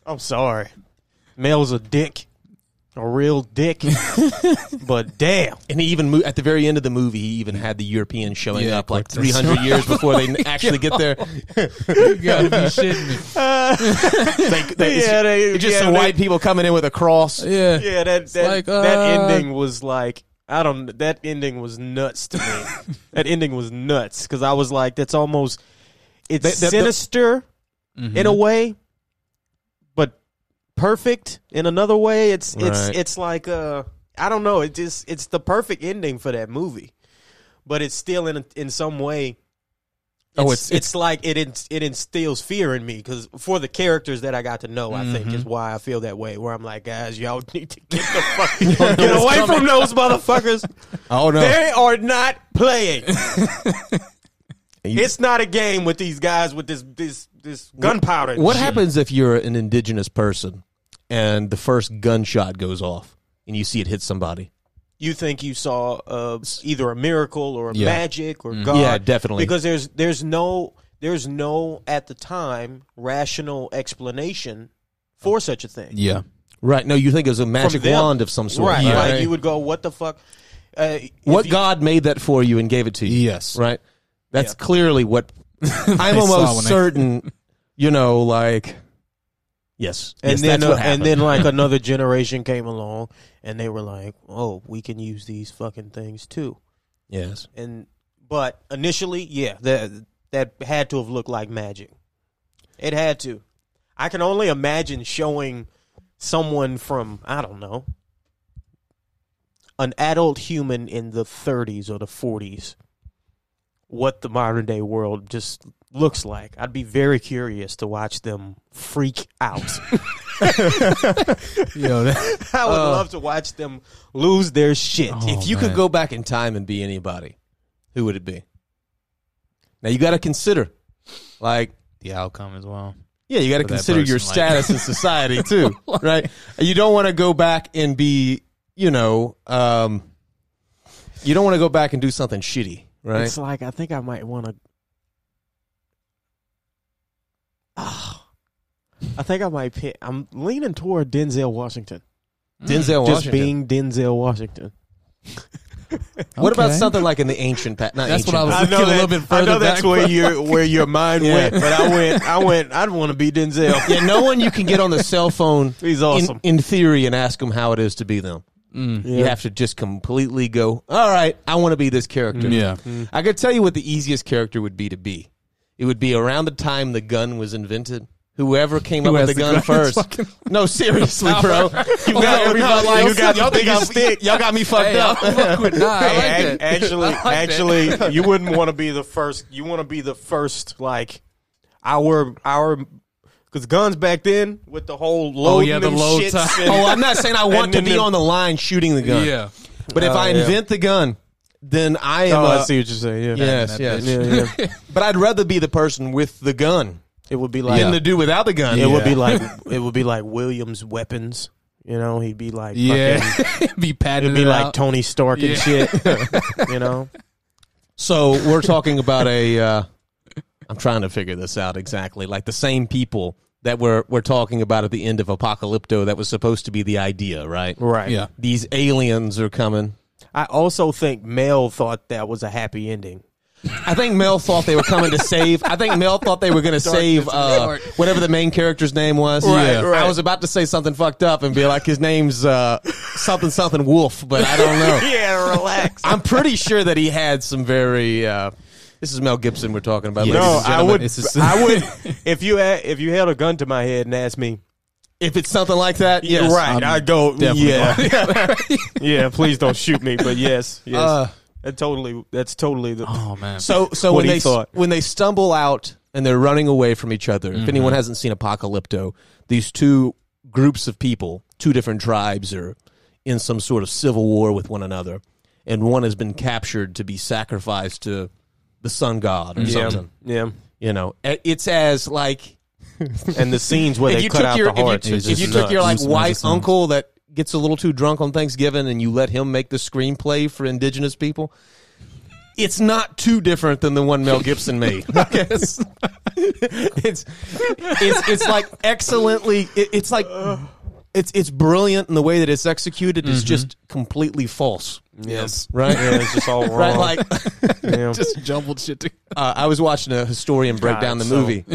[SPEAKER 2] I'm sorry. Mel's a dick. A real dick. but damn.
[SPEAKER 3] And he even mo- at the very end of the movie, he even had the Europeans showing
[SPEAKER 1] Yeah,
[SPEAKER 3] up like
[SPEAKER 1] like this.
[SPEAKER 3] 300 years before they actually get there.
[SPEAKER 1] you gotta be shitting me.
[SPEAKER 3] They, they,
[SPEAKER 2] Yeah, they-
[SPEAKER 3] it's just
[SPEAKER 2] yeah,
[SPEAKER 3] some
[SPEAKER 2] they-
[SPEAKER 3] white people coming in with a cross.
[SPEAKER 1] Yeah.
[SPEAKER 2] Yeah, that that,
[SPEAKER 1] like,
[SPEAKER 2] that
[SPEAKER 1] uh,
[SPEAKER 2] ending was like I don't that ending was nuts to me. that ending was nuts because I was like, that's almost it's
[SPEAKER 3] That- that- that-
[SPEAKER 2] sinister
[SPEAKER 1] Mm-hmm.
[SPEAKER 2] in a way, but perfect in another way. It's it's
[SPEAKER 3] Right.
[SPEAKER 2] it's like uh I don't know. It just it's the perfect ending for that movie, but it's still in in some way.
[SPEAKER 3] Oh,
[SPEAKER 2] it's,
[SPEAKER 3] it's-
[SPEAKER 2] it's like it it instills fear in me because for the characters that I got to know, I think is why I feel that way. Where I'm like, guys, y'all need to get the fuck get away from those motherfuckers.
[SPEAKER 3] Oh no!
[SPEAKER 2] They are not playing. It's not a game with these guys with this this this gunpowder. and
[SPEAKER 3] what happens if you're an indigenous person and the first gunshot goes off and you see it hit somebody?
[SPEAKER 2] You think you saw uh, either a miracle or a
[SPEAKER 1] Yeah.
[SPEAKER 2] magic or God?
[SPEAKER 3] Yeah, definitely.
[SPEAKER 2] Because there's there's no there's no at the time rational explanation for such a thing.
[SPEAKER 1] Yeah.
[SPEAKER 3] Right? No, you think it was a magic
[SPEAKER 2] them.
[SPEAKER 3] wand of some sort,
[SPEAKER 2] Right.
[SPEAKER 1] Yeah.
[SPEAKER 2] Like you would go, what the fuck? Uh, if
[SPEAKER 3] what
[SPEAKER 2] you-
[SPEAKER 3] God made that for you and gave it to you?
[SPEAKER 1] Yes.
[SPEAKER 3] Right. That's clearly what I'm almost
[SPEAKER 1] they-
[SPEAKER 3] certain. You know, like yes,
[SPEAKER 2] And
[SPEAKER 3] yes,
[SPEAKER 2] then, uh, and then, like another generation came along, and they were like, "Oh, we can use these fucking things too."
[SPEAKER 3] yes,
[SPEAKER 2] And but initially, yeah, that that had to have looked like magic. It had to. I can only imagine showing someone from I don't know an adult human in the 30s or the 40s what the modern day world just looks like. I'd be very curious to watch them freak out.
[SPEAKER 1] Yo, that,
[SPEAKER 2] I would
[SPEAKER 3] Uh,
[SPEAKER 2] love to watch them lose their shit.
[SPEAKER 1] Oh,
[SPEAKER 3] if you
[SPEAKER 1] man.
[SPEAKER 3] could go back in time and be anybody, who would it be? Now you got to consider, like,
[SPEAKER 1] the outcome as well.
[SPEAKER 3] yeah, you got to
[SPEAKER 1] For that
[SPEAKER 3] consider your
[SPEAKER 1] person, like-
[SPEAKER 3] status in society too, right? You don't want to go back and be, you know, um, you don't want to go back and do something shitty, right?
[SPEAKER 2] It's like I think I might want to. Ah, I think I might pick. I'm leaning toward Denzel Washington.
[SPEAKER 3] Denzel Washington.
[SPEAKER 2] Just being Denzel Washington.
[SPEAKER 3] What about
[SPEAKER 1] Okay.
[SPEAKER 3] something like in the ancient? Pa- not
[SPEAKER 1] That's what I was
[SPEAKER 3] pa-
[SPEAKER 2] I
[SPEAKER 1] looking
[SPEAKER 2] know
[SPEAKER 1] a little bit further
[SPEAKER 2] I know that's
[SPEAKER 1] back.
[SPEAKER 2] where your where your mind
[SPEAKER 3] Yeah.
[SPEAKER 2] went, but I went. I went. I'd want to be Denzel.
[SPEAKER 3] Yeah, no one you can get on the cell phone.
[SPEAKER 2] He's
[SPEAKER 3] in-
[SPEAKER 2] awesome.
[SPEAKER 3] in, theory and ask them how it is to be them.
[SPEAKER 1] Mm.
[SPEAKER 3] You have to just completely go. All right, I want to be this character.
[SPEAKER 1] Yeah.
[SPEAKER 3] I could tell you what the easiest character would be to be. It would be around the time the gun was invented. Whoever came
[SPEAKER 1] Who
[SPEAKER 3] up with the
[SPEAKER 1] the
[SPEAKER 3] gun
[SPEAKER 1] gun?
[SPEAKER 3] first.
[SPEAKER 1] Fucking-
[SPEAKER 3] no, seriously, bro. You
[SPEAKER 1] no,
[SPEAKER 3] got everybody.
[SPEAKER 1] no,
[SPEAKER 3] you
[SPEAKER 1] you
[SPEAKER 3] got,
[SPEAKER 2] got
[SPEAKER 3] y'all,
[SPEAKER 2] the
[SPEAKER 3] think I'm-
[SPEAKER 2] biggest stick.
[SPEAKER 3] y'all got me fucked
[SPEAKER 1] Hey,
[SPEAKER 3] up.
[SPEAKER 1] I'll fuck with- nah, I
[SPEAKER 2] Hey,
[SPEAKER 1] like
[SPEAKER 2] ac-
[SPEAKER 1] that.
[SPEAKER 2] actually,
[SPEAKER 1] I like that.
[SPEAKER 2] actually, you wouldn't want to be the first. You want to be the first, like our our because guns back then with the whole oh, loading
[SPEAKER 1] yeah, the load
[SPEAKER 2] shits
[SPEAKER 1] time.
[SPEAKER 3] oh, I'm not saying I want to be
[SPEAKER 2] the-
[SPEAKER 3] on the line shooting the gun.
[SPEAKER 1] Yeah.
[SPEAKER 3] But if
[SPEAKER 2] Oh,
[SPEAKER 3] I
[SPEAKER 2] yeah.
[SPEAKER 3] invent the gun, then I am.
[SPEAKER 2] Oh, I
[SPEAKER 3] a-
[SPEAKER 2] see what you're saying. Yeah,
[SPEAKER 3] Yes, yes.
[SPEAKER 2] yeah, yeah.
[SPEAKER 3] But I'd rather be the person with the gun
[SPEAKER 2] It would be like
[SPEAKER 3] than the dude without the gun.
[SPEAKER 2] it would be like it would be like Williams' weapons. You know, he'd be like
[SPEAKER 1] Yeah.
[SPEAKER 2] fucking-
[SPEAKER 1] be patting
[SPEAKER 2] it'd be
[SPEAKER 1] it
[SPEAKER 2] like
[SPEAKER 1] out.
[SPEAKER 2] Tony Stark and
[SPEAKER 1] Yeah.
[SPEAKER 2] shit. you know,
[SPEAKER 3] So we're talking about a. Uh, I'm trying to figure this out exactly. Like the same people that we're we're talking about at the end of Apocalypto. That was supposed to be the idea, right?
[SPEAKER 2] right?
[SPEAKER 1] Yeah.
[SPEAKER 3] These aliens are coming.
[SPEAKER 2] I also think Mel thought that was a happy ending.
[SPEAKER 3] I think Mel thought they were coming to save. I think Mel thought they were going to save uh, whatever the main character's name was.
[SPEAKER 2] Right,
[SPEAKER 3] Yeah.
[SPEAKER 2] right.
[SPEAKER 3] I was about to say something fucked up and be like his name's uh, something something Wolf, but I don't know.
[SPEAKER 2] yeah, relax.
[SPEAKER 3] I'm pretty sure that he had some very. Uh, this is Mel Gibson we're talking about.
[SPEAKER 1] Yeah.
[SPEAKER 2] no,
[SPEAKER 3] and
[SPEAKER 2] I would. I would. If you had, if you held a gun to my head and asked me,
[SPEAKER 3] If it's something like that, yes.
[SPEAKER 2] right,
[SPEAKER 1] I'm
[SPEAKER 2] I'd go. Yeah, yeah. Please don't shoot me. But yes, yes.
[SPEAKER 3] Uh,
[SPEAKER 2] that totally. That's totally the.
[SPEAKER 1] Oh man.
[SPEAKER 3] So so when they
[SPEAKER 2] thought.
[SPEAKER 3] when they stumble out and they're running away from each other. If anyone hasn't seen Apocalypto, these two groups of people, two different tribes, are in some sort of civil war with one another, and one has been captured to be sacrificed to the sun god or
[SPEAKER 2] yeah,
[SPEAKER 3] something.
[SPEAKER 2] yeah.
[SPEAKER 3] You know, it's as like
[SPEAKER 2] And the scenes where
[SPEAKER 3] if
[SPEAKER 2] they
[SPEAKER 3] you
[SPEAKER 2] cut
[SPEAKER 3] took
[SPEAKER 2] out
[SPEAKER 3] your
[SPEAKER 2] the hearts.
[SPEAKER 3] if you, if you took your like white uncle that gets a little too drunk on Thanksgiving and you let him make the screenplay for indigenous people, it's not too different than the one Mel Gibson made. It's, it's it's it's like excellently. it- it's like it's it's brilliant in the way that it's executed. It's just completely false,
[SPEAKER 1] yes.
[SPEAKER 3] right?
[SPEAKER 2] yeah, it's just all wrong.
[SPEAKER 3] Right, like
[SPEAKER 2] yeah.
[SPEAKER 1] Just jumbled shit. To-
[SPEAKER 3] uh, I was watching a historian break
[SPEAKER 2] God,
[SPEAKER 3] down the
[SPEAKER 2] so-
[SPEAKER 3] movie,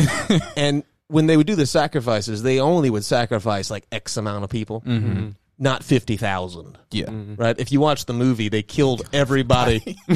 [SPEAKER 3] and when they would do the sacrifices, they only would sacrifice like X amount of people, mm-hmm. not fifty thousand.
[SPEAKER 1] yeah. Mm-hmm.
[SPEAKER 3] Right? If you watch the movie, they killed everybody.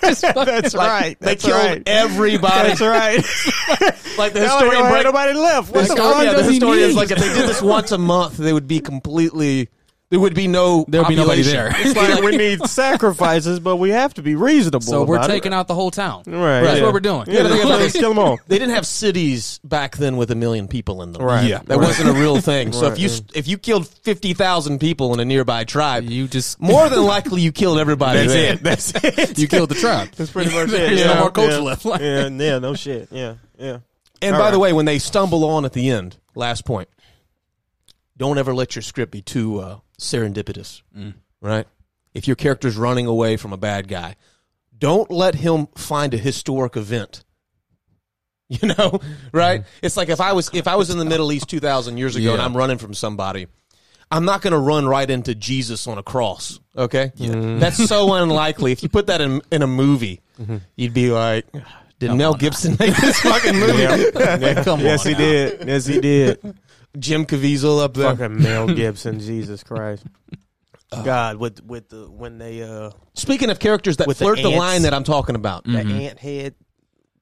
[SPEAKER 2] that's
[SPEAKER 3] Like,
[SPEAKER 2] right.
[SPEAKER 3] They
[SPEAKER 2] That's
[SPEAKER 3] killed
[SPEAKER 2] right.
[SPEAKER 3] everybody.
[SPEAKER 2] That's right.
[SPEAKER 3] Like the
[SPEAKER 2] Now
[SPEAKER 3] historian
[SPEAKER 2] ain't
[SPEAKER 3] break.
[SPEAKER 2] nobody left. What oh,
[SPEAKER 3] the,
[SPEAKER 2] the
[SPEAKER 1] fuck
[SPEAKER 3] yeah, the
[SPEAKER 1] does he
[SPEAKER 3] historian's like if they did this once a month, they would be completely. There would be no.
[SPEAKER 1] There'd be nobody there.
[SPEAKER 2] It's like we need sacrifices, but we have to be reasonable.
[SPEAKER 1] So we're taking
[SPEAKER 2] it.
[SPEAKER 1] out the whole town.
[SPEAKER 2] Right.
[SPEAKER 1] That's
[SPEAKER 2] yeah.
[SPEAKER 1] what we're doing.
[SPEAKER 2] Yeah,
[SPEAKER 3] think about
[SPEAKER 2] let's kill them all.
[SPEAKER 3] They didn't have cities back then with a million people in them.
[SPEAKER 2] Right.
[SPEAKER 1] Yeah.
[SPEAKER 3] That
[SPEAKER 2] Right.
[SPEAKER 3] wasn't a real thing. So
[SPEAKER 2] Right,
[SPEAKER 3] if you if you killed fifty thousand people in a nearby tribe,
[SPEAKER 1] You just
[SPEAKER 3] more than likely you killed everybody.
[SPEAKER 2] That's
[SPEAKER 3] there.
[SPEAKER 2] it. That's it.
[SPEAKER 1] you killed the tribe.
[SPEAKER 2] That's pretty much it.
[SPEAKER 1] There's
[SPEAKER 2] yeah.
[SPEAKER 1] no more culture
[SPEAKER 2] yeah.
[SPEAKER 1] left. Like-
[SPEAKER 2] Yeah, yeah, no shit. Yeah, yeah.
[SPEAKER 3] And
[SPEAKER 2] All
[SPEAKER 3] by the way, when they stumble on at the end, last point, don't ever let your script be too uh, serendipitous.
[SPEAKER 1] Mm.
[SPEAKER 3] Right? If your character's running away from a bad guy, don't let him find a historic event. You know, right? It's like if I was if I was in the Middle East two thousand years ago and I'm running from somebody, I'm not going to run right into Jesus on a cross. Okay, that's so unlikely. If you put that in in a movie, you'd be like, "Did Mel Gibson make this fucking movie?"
[SPEAKER 2] yeah.
[SPEAKER 1] Come
[SPEAKER 2] yes,
[SPEAKER 1] on
[SPEAKER 2] he
[SPEAKER 1] now.
[SPEAKER 2] did. Yes, he did.
[SPEAKER 3] Jim Caviezel up there.
[SPEAKER 2] Fucking Mel Gibson. Jesus Christ. God, with with the when they uh
[SPEAKER 3] Speaking of characters that
[SPEAKER 2] With the
[SPEAKER 3] flirt the,
[SPEAKER 2] ants.
[SPEAKER 3] line that I'm talking about.
[SPEAKER 2] the ant head.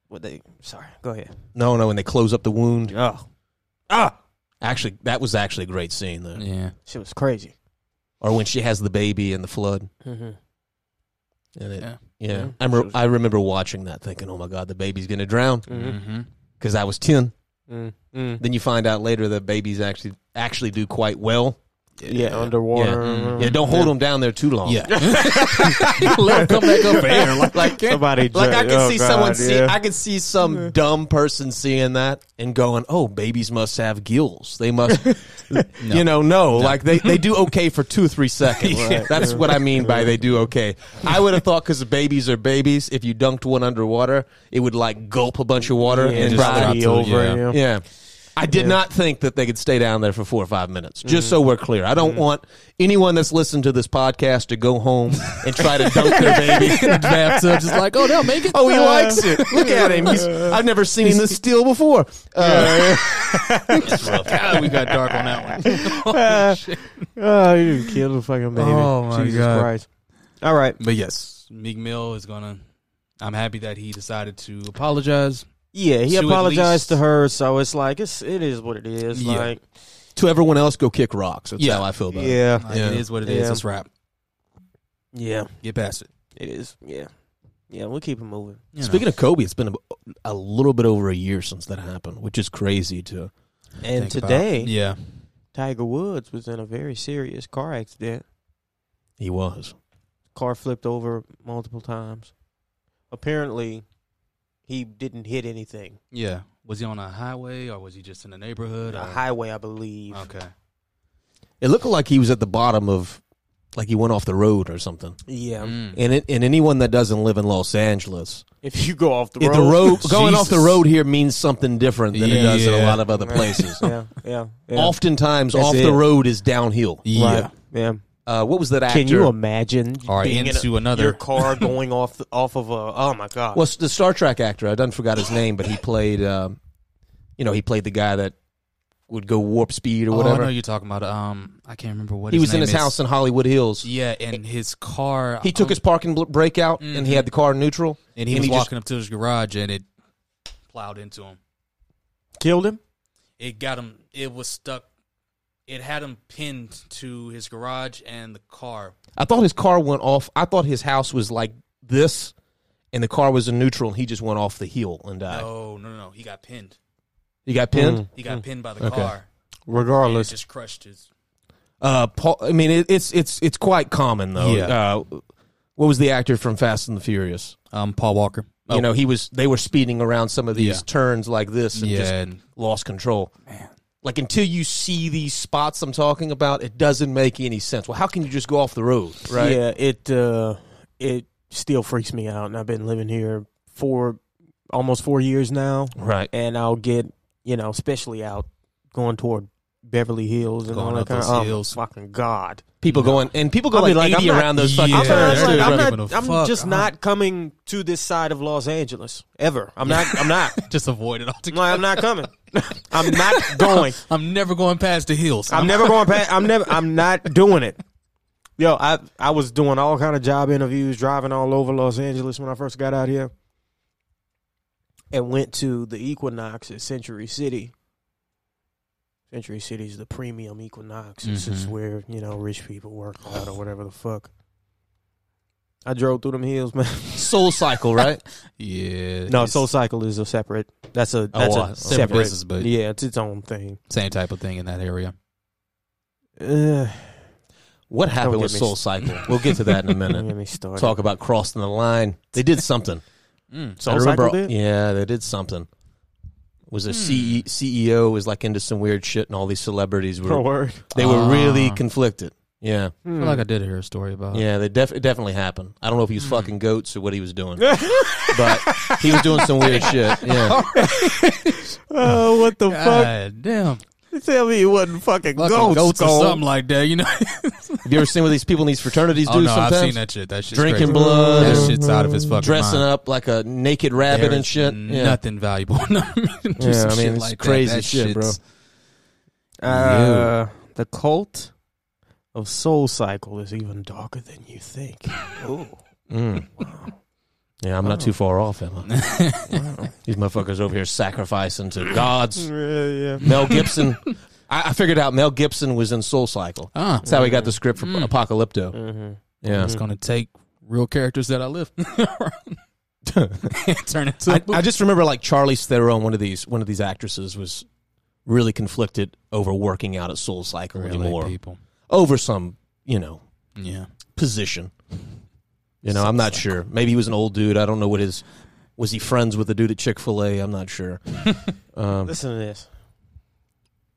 [SPEAKER 2] What they? Sorry, go ahead.
[SPEAKER 3] No, no, when they close up the wound.
[SPEAKER 2] Oh, ah,
[SPEAKER 3] Actually, that was actually a great scene though.
[SPEAKER 1] Yeah.
[SPEAKER 2] she was crazy.
[SPEAKER 3] Or when she has the baby in the flood.
[SPEAKER 2] Mm-hmm.
[SPEAKER 3] And it,
[SPEAKER 1] Yeah.
[SPEAKER 3] yeah,
[SPEAKER 2] Mhm.
[SPEAKER 3] I, re- I remember watching that, thinking, "Oh my god, the baby's gonna drown."
[SPEAKER 1] Mm-hmm.
[SPEAKER 3] Because I was ten.
[SPEAKER 2] Mm-hmm.
[SPEAKER 3] Then you find out later that babies actually actually do quite well.
[SPEAKER 2] Yeah, underwater.
[SPEAKER 1] Mm.
[SPEAKER 2] Mhm.
[SPEAKER 3] Yeah, don't hold them down there too long.
[SPEAKER 1] Yeah. Let him come back up for air. Like,
[SPEAKER 3] like
[SPEAKER 2] Somebody,
[SPEAKER 3] like I can
[SPEAKER 2] oh,
[SPEAKER 3] see
[SPEAKER 2] God,
[SPEAKER 3] someone see. I can see some dumb person seeing that and going, "Oh, babies must have gills. They must You know, no, like they, they do okay for 2 or 3 seconds.
[SPEAKER 2] Right.
[SPEAKER 3] That's what I mean by they do okay. I would have thought cuz the babies are babies, if you dunked one underwater, it would like gulp a bunch of water
[SPEAKER 2] Yeah,
[SPEAKER 3] and
[SPEAKER 2] just
[SPEAKER 3] probably
[SPEAKER 2] be
[SPEAKER 1] to-
[SPEAKER 2] over.
[SPEAKER 1] yeah.
[SPEAKER 3] I did
[SPEAKER 2] Yeah.
[SPEAKER 3] not think that they could stay down there for four or five minutes. Just mm-hmm. so we're clear, I don't mm-hmm. want anyone that's listened to this podcast to go home and try to dunk their baby in the bathtub. Just like, oh, they'll make it. Oh, he likes it. Look at him. He's, I've never seen him this still before. Uh,
[SPEAKER 1] God, we got dark on that one.
[SPEAKER 2] Uh, oh, you killed the fucking baby.
[SPEAKER 1] Oh, my
[SPEAKER 2] Jesus
[SPEAKER 1] God.
[SPEAKER 2] Christ. All right.
[SPEAKER 1] But yes, Meek Mill is gonna. I'm happy that he decided to apologize.
[SPEAKER 2] Yeah, he
[SPEAKER 1] To
[SPEAKER 2] apologized
[SPEAKER 1] least-
[SPEAKER 2] to her, so it's like it's it is what it is.
[SPEAKER 1] Yeah.
[SPEAKER 2] Like
[SPEAKER 3] to everyone else, go kick rocks. That's
[SPEAKER 1] Yeah.
[SPEAKER 3] how I feel about it.
[SPEAKER 2] yeah,
[SPEAKER 1] Like,
[SPEAKER 3] Yeah.
[SPEAKER 1] It is what it is.
[SPEAKER 2] Yeah.
[SPEAKER 1] It's rap.
[SPEAKER 2] yeah,
[SPEAKER 1] Get past it.
[SPEAKER 2] it is. Yeah, yeah. We'll keep it moving.
[SPEAKER 1] You
[SPEAKER 3] Speaking of Kobe, it's been a, a little bit over a year since that happened, which is crazy to.
[SPEAKER 2] And
[SPEAKER 1] think about-
[SPEAKER 2] today,
[SPEAKER 1] yeah,
[SPEAKER 2] Tiger Woods was in a very serious car accident.
[SPEAKER 3] He was.
[SPEAKER 2] Car flipped over multiple times. Apparently, he didn't hit anything.
[SPEAKER 1] yeah. Was he on a highway or was he just in the neighborhood?
[SPEAKER 2] A
[SPEAKER 1] or-
[SPEAKER 2] highway, I believe.
[SPEAKER 1] Okay.
[SPEAKER 3] It looked like he was at the bottom of, like he went off the road or something.
[SPEAKER 2] Yeah.
[SPEAKER 1] Mm.
[SPEAKER 3] And it, and anyone that doesn't live in Los Angeles,
[SPEAKER 2] If you go off the road,
[SPEAKER 3] the road going off the road here means something different than it does in a lot of other places.
[SPEAKER 2] yeah, yeah, yeah.
[SPEAKER 3] Oftentimes,
[SPEAKER 2] That's
[SPEAKER 3] off
[SPEAKER 2] it.
[SPEAKER 3] the road is downhill.
[SPEAKER 1] Yeah.
[SPEAKER 2] Right. yeah.
[SPEAKER 3] Uh, what was that actor?
[SPEAKER 2] Can you imagine
[SPEAKER 1] Or
[SPEAKER 2] being in
[SPEAKER 1] into
[SPEAKER 2] a,
[SPEAKER 1] another-
[SPEAKER 2] your car going off off of a? Oh my god!
[SPEAKER 3] Well, the Star Trek actor. I done forgot his name, but he played. Um, you know, he played the guy that would go warp speed or
[SPEAKER 1] Oh, I
[SPEAKER 3] whatever.
[SPEAKER 1] know you're talking about. Um, I can't remember what
[SPEAKER 3] he
[SPEAKER 1] his
[SPEAKER 3] was in
[SPEAKER 1] name
[SPEAKER 3] his
[SPEAKER 1] is.
[SPEAKER 3] house in Hollywood Hills.
[SPEAKER 1] Yeah, and his car.
[SPEAKER 3] He took
[SPEAKER 1] um,
[SPEAKER 3] his parking bl- brake out, and he
[SPEAKER 1] Mhm.
[SPEAKER 3] had the car in neutral.
[SPEAKER 1] and he
[SPEAKER 3] and
[SPEAKER 1] was
[SPEAKER 3] he just-
[SPEAKER 1] walking up to his garage, and it plowed into him.
[SPEAKER 2] Killed him.
[SPEAKER 1] It got him. It was stuck. It had him pinned to his garage and the car.
[SPEAKER 3] I thought his car went off. I thought his house was like this, and the car was in neutral, and he just went off the hill and died.
[SPEAKER 1] No, no, no, no. He got pinned.
[SPEAKER 3] He got pinned.
[SPEAKER 2] Mm.
[SPEAKER 1] He got pinned by the
[SPEAKER 3] Okay.
[SPEAKER 1] car. And it
[SPEAKER 2] Regardless,
[SPEAKER 1] just crushed his.
[SPEAKER 3] Uh, Paul. I mean, it, it's it's it's quite common though.
[SPEAKER 1] Yeah.
[SPEAKER 3] Uh, what was the actor from Fast and the Furious?
[SPEAKER 1] Um, Paul Walker.
[SPEAKER 3] You know, he was. They were speeding around some of these
[SPEAKER 1] Yeah.
[SPEAKER 3] turns like this, and
[SPEAKER 1] yeah,
[SPEAKER 3] just
[SPEAKER 1] and
[SPEAKER 3] lost control.
[SPEAKER 1] Man.
[SPEAKER 3] Like until you see these spots I'm talking about, it doesn't make any sense. Well, how can you just go off the road, right?
[SPEAKER 2] yeah, it uh, it still freaks me out, and I've been living here for almost four years now,
[SPEAKER 3] Right.
[SPEAKER 2] and I'll get you know, especially out going toward Beverly Hills and
[SPEAKER 1] Going
[SPEAKER 2] all that
[SPEAKER 1] up
[SPEAKER 2] kind of
[SPEAKER 1] those
[SPEAKER 2] oh, fucking god.
[SPEAKER 3] People going and people go
[SPEAKER 2] I'll
[SPEAKER 3] like,
[SPEAKER 2] like,
[SPEAKER 3] 80
[SPEAKER 2] I'm not-
[SPEAKER 3] around those fucking
[SPEAKER 1] Yeah,
[SPEAKER 2] I'm not, like, I'm, not,
[SPEAKER 1] a
[SPEAKER 2] I'm
[SPEAKER 1] fuck.
[SPEAKER 2] just
[SPEAKER 1] I'm-
[SPEAKER 2] not coming to this side of Los Angeles ever. I'm not. I'm not.
[SPEAKER 1] just avoid it
[SPEAKER 2] I'm,
[SPEAKER 1] altogether.
[SPEAKER 2] like, I'm not coming. I'm not going.
[SPEAKER 1] I'm never going past the hills.
[SPEAKER 2] I'm never going past. I'm never. I'm not doing it. Yo, I I was doing all kind of job interviews, driving all over Los Angeles when I first got out here, and went to the Equinox at Century City. Century City is the premium Equinox. It's just
[SPEAKER 1] Mhm.
[SPEAKER 2] where you know rich people work out or whatever the fuck. I drove through them hills, man.
[SPEAKER 3] Soul Cycle, right?
[SPEAKER 1] Yeah.
[SPEAKER 2] No,
[SPEAKER 1] it's
[SPEAKER 2] Soul Cycle is a separate. That's a
[SPEAKER 1] Oh,
[SPEAKER 2] that's
[SPEAKER 1] well,
[SPEAKER 2] a
[SPEAKER 1] separate
[SPEAKER 2] separate.
[SPEAKER 1] business, but-
[SPEAKER 2] yeah, it's its own thing.
[SPEAKER 1] Same type of thing in that area.
[SPEAKER 2] Uh,
[SPEAKER 3] What happened with Soul Cycle? We'll get to that in a minute.
[SPEAKER 2] get me started.
[SPEAKER 3] Talk about crossing the line. They did something.
[SPEAKER 1] Mm.
[SPEAKER 2] Soul
[SPEAKER 3] remember,
[SPEAKER 2] Cycle did?
[SPEAKER 3] Yeah, they did something. Was a CE CEO was like into some weird shit, and all these celebrities were
[SPEAKER 2] Oh, word.
[SPEAKER 3] they were
[SPEAKER 1] Ah.
[SPEAKER 3] really conflicted. Yeah,
[SPEAKER 1] I feel like I did hear a story about.
[SPEAKER 3] yeah, they def- it definitely happened. I don't know if he was
[SPEAKER 1] Hmm.
[SPEAKER 3] fucking goats or what he was doing, but he was doing some weird shit. Yeah,
[SPEAKER 2] Oh, what the fuck?
[SPEAKER 1] God damn.
[SPEAKER 2] Tell me it wasn't fucking
[SPEAKER 1] Fucking
[SPEAKER 2] ghosts,
[SPEAKER 1] goats or something like that, you know.
[SPEAKER 3] have you ever seen what these people in these fraternities
[SPEAKER 1] oh
[SPEAKER 3] do
[SPEAKER 1] no, I've seen that shit. That shit's
[SPEAKER 3] Drinking
[SPEAKER 1] crazy.
[SPEAKER 3] blood,
[SPEAKER 1] That
[SPEAKER 3] and
[SPEAKER 1] shit's out of his fucking
[SPEAKER 3] dressing
[SPEAKER 1] mind.
[SPEAKER 3] up like a naked rabbit
[SPEAKER 1] There
[SPEAKER 3] and
[SPEAKER 1] is
[SPEAKER 3] shit. Yeah.
[SPEAKER 1] Nothing valuable. No, I mean, do
[SPEAKER 3] Yeah,
[SPEAKER 1] some
[SPEAKER 3] I mean,
[SPEAKER 1] shit
[SPEAKER 3] it's
[SPEAKER 1] like that.
[SPEAKER 3] crazy
[SPEAKER 1] That
[SPEAKER 3] shit, bro.
[SPEAKER 1] shit's-
[SPEAKER 2] Uh, the cult of Soul Cycle is even darker than you think. Ooh.
[SPEAKER 3] Mm. Yeah, I'm not too far off, Emma. These motherfuckers over here sacrificing to gods.
[SPEAKER 2] Yeah, yeah.
[SPEAKER 3] Mel Gibson. I, I figured out Mel Gibson was in Soul Cycle.
[SPEAKER 1] Ah,
[SPEAKER 3] That's how he got the script for
[SPEAKER 1] Mm.
[SPEAKER 3] Apocalypto.
[SPEAKER 2] Mm-hmm.
[SPEAKER 3] Yeah.
[SPEAKER 1] it's gonna take real characters that I live. Turn into.
[SPEAKER 3] I, I just remember like Charlie Theron, one of these one of these actresses, was really conflicted over working out at Soul Cycle
[SPEAKER 1] Really,
[SPEAKER 3] anymore.
[SPEAKER 1] people.
[SPEAKER 3] Over some, you know,
[SPEAKER 1] Yeah.
[SPEAKER 3] position. You know, I'm not sure. Maybe he was an old dude. I don't know what his was he friends with the dude at Chick fil A? I'm not sure. um,
[SPEAKER 2] Listen to this.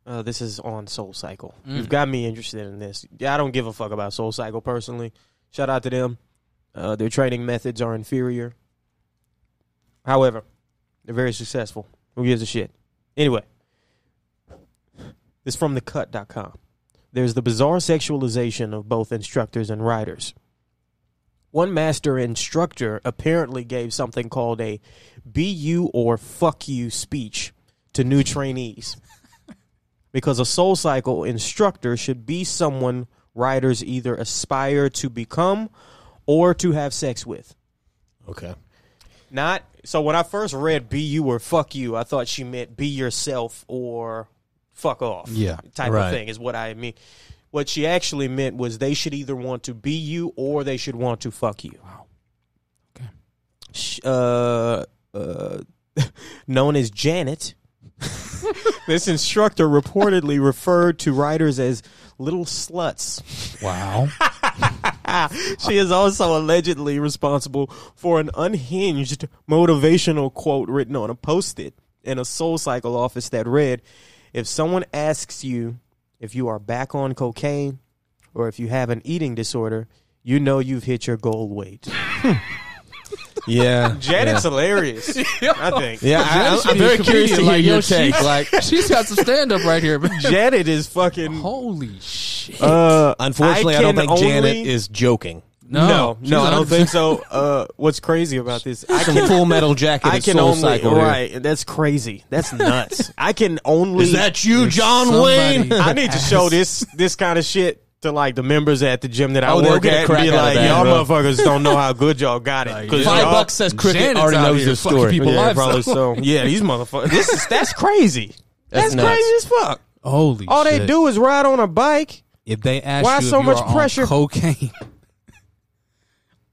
[SPEAKER 2] Uh, this is on Soul Cycle.
[SPEAKER 1] Mm.
[SPEAKER 2] You've got me interested in this. Yeah, I don't give a fuck about Soul Cycle personally. Shout out to them. Uh, their training methods are inferior. However, they're very successful. Who gives a shit? Anyway, This is from thecut.com. There's the bizarre sexualization of both instructors and riders. One master instructor apparently gave something called a "be you or fuck you" speech to new trainees. because a soul cycle instructor should be someone riders either aspire to become or to have sex with.
[SPEAKER 3] Okay.
[SPEAKER 2] Not so when I first read "be you" or "fuck you," I thought she meant "be yourself" or "fuck off."
[SPEAKER 1] Yeah,
[SPEAKER 2] type
[SPEAKER 3] right.
[SPEAKER 2] of thing is what I mean. What she actually meant was they should either want to be you or they should want to fuck you.
[SPEAKER 1] Wow. Okay.
[SPEAKER 2] Uh, uh, known as Janet. this instructor reportedly referred to riders as little sluts.
[SPEAKER 1] Wow.
[SPEAKER 2] she is also allegedly responsible for an unhinged motivational quote written on a post it in a Soul Cycle office that read If someone asks you if you are back on cocaine or if you have an eating disorder, you know you've hit your goal weight.
[SPEAKER 3] Yeah.
[SPEAKER 2] Janet's hilarious, I think.
[SPEAKER 3] Yeah, I,
[SPEAKER 1] should
[SPEAKER 3] am
[SPEAKER 1] be
[SPEAKER 3] very curious to
[SPEAKER 1] comedian,
[SPEAKER 3] hear
[SPEAKER 1] like,
[SPEAKER 3] your
[SPEAKER 1] yo,
[SPEAKER 3] take.
[SPEAKER 1] she's-
[SPEAKER 3] Like,
[SPEAKER 1] She's got some stand up right here. man.
[SPEAKER 2] Janet is fucking.
[SPEAKER 1] Holy shit.
[SPEAKER 2] Uh,
[SPEAKER 3] unfortunately, I, don't
[SPEAKER 2] can
[SPEAKER 3] think Janet is joking.
[SPEAKER 2] No,
[SPEAKER 1] she's
[SPEAKER 2] no, I don't think so. Uh, what's crazy about this? I
[SPEAKER 3] Some
[SPEAKER 2] can
[SPEAKER 3] Full Metal Jacket.
[SPEAKER 2] I
[SPEAKER 3] is
[SPEAKER 2] can
[SPEAKER 3] Soul
[SPEAKER 2] only
[SPEAKER 3] Cycle here.
[SPEAKER 2] right. That's crazy. That's nuts. I can only.
[SPEAKER 3] Is that you, John Wayne?
[SPEAKER 2] I need to show this this kind of shit to like the members at the gym that I
[SPEAKER 3] Oh, they'll
[SPEAKER 2] work
[SPEAKER 3] get a
[SPEAKER 2] at and
[SPEAKER 3] crack
[SPEAKER 2] be
[SPEAKER 3] out of
[SPEAKER 2] like,
[SPEAKER 3] that,
[SPEAKER 2] y'all
[SPEAKER 3] bro.
[SPEAKER 2] motherfuckers don't know how good y'all got it.
[SPEAKER 1] Like,
[SPEAKER 2] 'Cause
[SPEAKER 3] Five
[SPEAKER 2] y'all-
[SPEAKER 3] bucks says cricket
[SPEAKER 1] Janet's
[SPEAKER 3] already
[SPEAKER 1] out
[SPEAKER 3] knows
[SPEAKER 1] here
[SPEAKER 3] this
[SPEAKER 1] fucking
[SPEAKER 3] story.
[SPEAKER 1] people
[SPEAKER 2] Yeah,
[SPEAKER 1] lives
[SPEAKER 2] probably
[SPEAKER 1] up.
[SPEAKER 2] so. Yeah, these motherfuckers. This is that's crazy.
[SPEAKER 3] That's
[SPEAKER 2] That's,
[SPEAKER 3] nuts.
[SPEAKER 2] crazy as fuck.
[SPEAKER 1] Holy
[SPEAKER 2] All
[SPEAKER 1] shit.
[SPEAKER 2] they do is ride on a bike.
[SPEAKER 1] If they ask
[SPEAKER 2] Why
[SPEAKER 1] you
[SPEAKER 2] so
[SPEAKER 1] you
[SPEAKER 2] much
[SPEAKER 1] are on
[SPEAKER 2] pressure?
[SPEAKER 1] cocaine,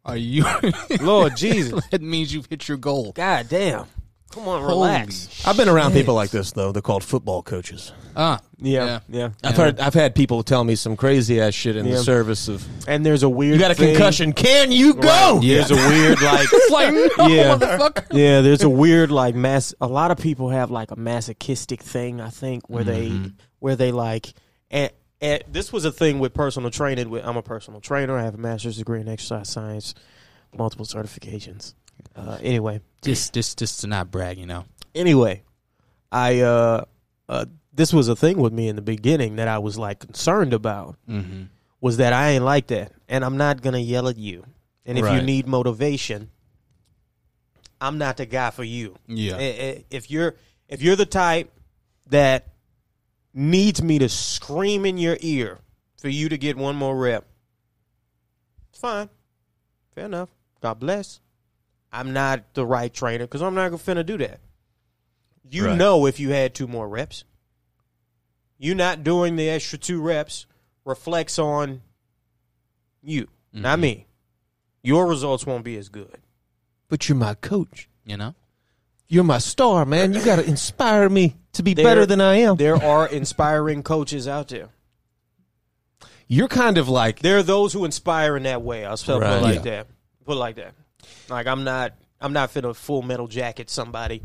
[SPEAKER 1] are you?
[SPEAKER 2] Lord Jesus.
[SPEAKER 1] that means you've hit your goal.
[SPEAKER 2] God damn. Come on, relax.
[SPEAKER 3] I've been around people like this though. They're called football coaches.
[SPEAKER 1] Ah,
[SPEAKER 2] Yeah, yeah.
[SPEAKER 3] I've heard. I've had people tell me some crazy ass shit in
[SPEAKER 2] Yeah.
[SPEAKER 3] the service of.
[SPEAKER 2] And there's a weird.
[SPEAKER 3] You got a
[SPEAKER 2] thing-
[SPEAKER 3] concussion? Can you go?
[SPEAKER 2] Right. There's a weird like.
[SPEAKER 1] It's like, no,
[SPEAKER 2] Yeah.
[SPEAKER 1] motherfucker.
[SPEAKER 2] Yeah, there's a weird like mass. A lot of people have like a masochistic thing. I think where they where they like. And, and this was a thing with personal training. With I'm a personal trainer. I have a master's degree in exercise science, multiple certifications. Uh, anyway,
[SPEAKER 1] Just, just, just to not brag, you know.
[SPEAKER 2] anyway, I uh, uh, this was a thing with me in the beginning that I was like concerned about
[SPEAKER 1] Mm-hmm.
[SPEAKER 2] was that I ain't like that, and I'm not gonna yell at you. And if you need motivation, I'm not the guy for you.
[SPEAKER 1] Yeah.
[SPEAKER 2] If you're if you're the type that needs me to scream in your ear for you to get one more rep, it's fine. Fair enough. God bless. I'm not the right trainer because I'm not gonna finna do that. You
[SPEAKER 3] Right.
[SPEAKER 2] know if you had two more reps. You not doing the extra two reps reflects on you, not
[SPEAKER 1] Mhm.
[SPEAKER 2] me. Your results won't be as good.
[SPEAKER 3] But you're my coach.
[SPEAKER 1] You know.
[SPEAKER 3] You're my star, man. You got to inspire me to be
[SPEAKER 2] There-
[SPEAKER 3] better than I am.
[SPEAKER 2] There are inspiring coaches out there.
[SPEAKER 3] You're kind of like
[SPEAKER 2] There are those who inspire in that way. I'll
[SPEAKER 3] Right.
[SPEAKER 2] put it like
[SPEAKER 1] Yeah.
[SPEAKER 2] that. Put it like that. Like I'm not I'm not finna full metal jacket somebody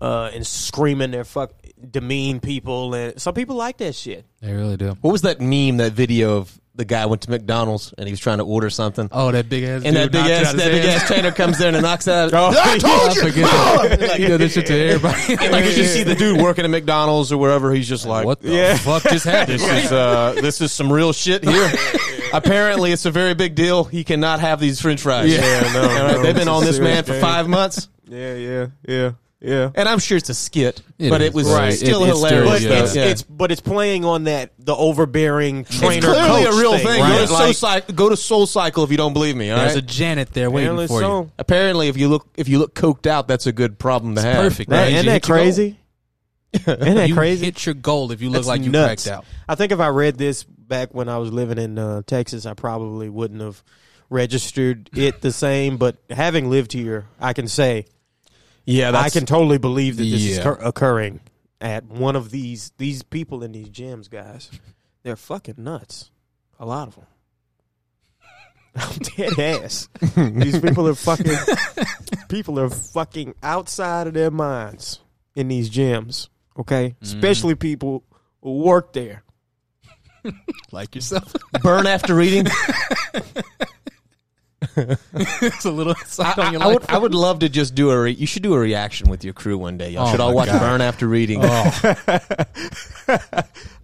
[SPEAKER 2] uh, and screaming their fuck demean people and some people like that shit.
[SPEAKER 1] They really do.
[SPEAKER 3] what was that meme? That video of the guy went to McDonald's and he was trying to order something,
[SPEAKER 1] Oh, that big ass.
[SPEAKER 3] and that big ass that big ass trainer comes in and knocks out.
[SPEAKER 2] Oh,
[SPEAKER 3] I told
[SPEAKER 1] I
[SPEAKER 3] you.
[SPEAKER 1] forget that. He did this shit to everybody.
[SPEAKER 3] like you just see the dude working at McDonald's or wherever. He's just like,
[SPEAKER 1] what the
[SPEAKER 2] Yeah.
[SPEAKER 1] fuck just happened?
[SPEAKER 3] This is uh, this is some real shit here. Apparently, it's a very big deal. He cannot have these French fries.
[SPEAKER 2] Yeah, no,
[SPEAKER 3] All right,
[SPEAKER 2] no,
[SPEAKER 3] they've been on this
[SPEAKER 2] serious
[SPEAKER 3] man for five months,
[SPEAKER 2] Yeah, yeah, yeah, yeah.
[SPEAKER 3] and I'm sure it's a skit,
[SPEAKER 1] It
[SPEAKER 3] but
[SPEAKER 1] is.
[SPEAKER 3] it was
[SPEAKER 1] Right.
[SPEAKER 3] still
[SPEAKER 1] It- it's
[SPEAKER 3] hilarious.
[SPEAKER 2] But
[SPEAKER 1] still-
[SPEAKER 2] it's,
[SPEAKER 3] Yeah.
[SPEAKER 2] it's but it's playing on that the overbearing trainer
[SPEAKER 3] It's clearly
[SPEAKER 2] coach
[SPEAKER 3] a real
[SPEAKER 2] thing.
[SPEAKER 3] thing.
[SPEAKER 2] right?
[SPEAKER 3] Go, to Soul
[SPEAKER 2] Like,
[SPEAKER 3] Cycle, go to Soul Cycle if you don't believe me. All
[SPEAKER 1] There's
[SPEAKER 3] right?
[SPEAKER 1] a Janet there waiting
[SPEAKER 2] apparently
[SPEAKER 1] for
[SPEAKER 2] so.
[SPEAKER 1] you.
[SPEAKER 3] Apparently, if you look if you look coked out, that's a good problem to have.
[SPEAKER 1] Perfect.
[SPEAKER 2] That,
[SPEAKER 1] right?
[SPEAKER 2] isn't
[SPEAKER 1] You
[SPEAKER 2] that
[SPEAKER 1] hit your
[SPEAKER 2] crazy? Isn't that
[SPEAKER 1] you
[SPEAKER 2] crazy?
[SPEAKER 1] hit your goal if you look
[SPEAKER 2] That's
[SPEAKER 1] like you
[SPEAKER 2] nuts.
[SPEAKER 1] cracked out.
[SPEAKER 2] I think if I read this back when I was living in uh, Texas, I probably wouldn't have registered it the same. But having lived here, I can say
[SPEAKER 3] Yeah,
[SPEAKER 2] I can totally believe that this is cur- occurring at one of these these people in these gyms, guys. They're fucking nuts. A lot of them. I'm dead ass. these people are fucking. people are fucking outside of their minds in these gyms. Okay, mm. especially people who work there.
[SPEAKER 1] Like yourself.
[SPEAKER 3] burn after reading.
[SPEAKER 1] it's a little side
[SPEAKER 3] I,
[SPEAKER 1] on your
[SPEAKER 3] I would. I would love to just do a. Re- you should do a reaction with your crew one day. Y'all
[SPEAKER 1] Oh
[SPEAKER 3] should all watch
[SPEAKER 1] God.
[SPEAKER 3] Burn after reading
[SPEAKER 1] Oh,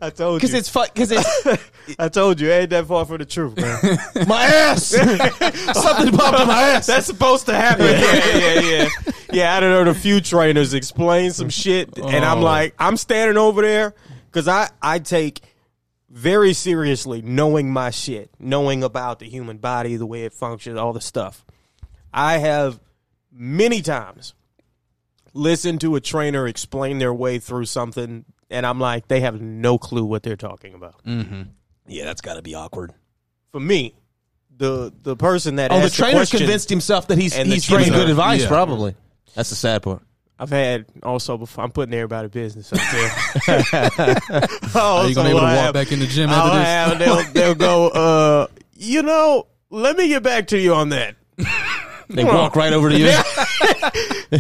[SPEAKER 2] I told you because
[SPEAKER 3] it's fun. Because it's
[SPEAKER 2] I told you, it ain't that far from the truth, man.
[SPEAKER 3] my ass. Something popped in my ass.
[SPEAKER 2] That's supposed to happen. yeah, yeah, yeah. Yeah, I done heard a few trainers explain some shit, and I'm
[SPEAKER 1] Oh.
[SPEAKER 2] like, I'm standing over there because I, I take very seriously knowing my shit, knowing about the human body, the way it functions, all the stuff. I have many times listened to a trainer explain their way through something, and I'm like, they have no clue what they're talking about.
[SPEAKER 1] mm-hmm.
[SPEAKER 3] yeah, that's got to be awkward.
[SPEAKER 2] For me, the the person that
[SPEAKER 3] Oh, the
[SPEAKER 2] asked
[SPEAKER 3] trainer
[SPEAKER 2] question,
[SPEAKER 3] convinced himself that he's he's giving good advice.
[SPEAKER 1] Yeah.
[SPEAKER 3] Probably. That's the sad part.
[SPEAKER 2] I've had also before. I'm putting everybody business up there. oh,
[SPEAKER 1] Are you gonna be able to walk back in the gym after this?
[SPEAKER 2] have, they'll, they'll go. Uh, you know, let me get back to you on that.
[SPEAKER 3] They walk right over to you.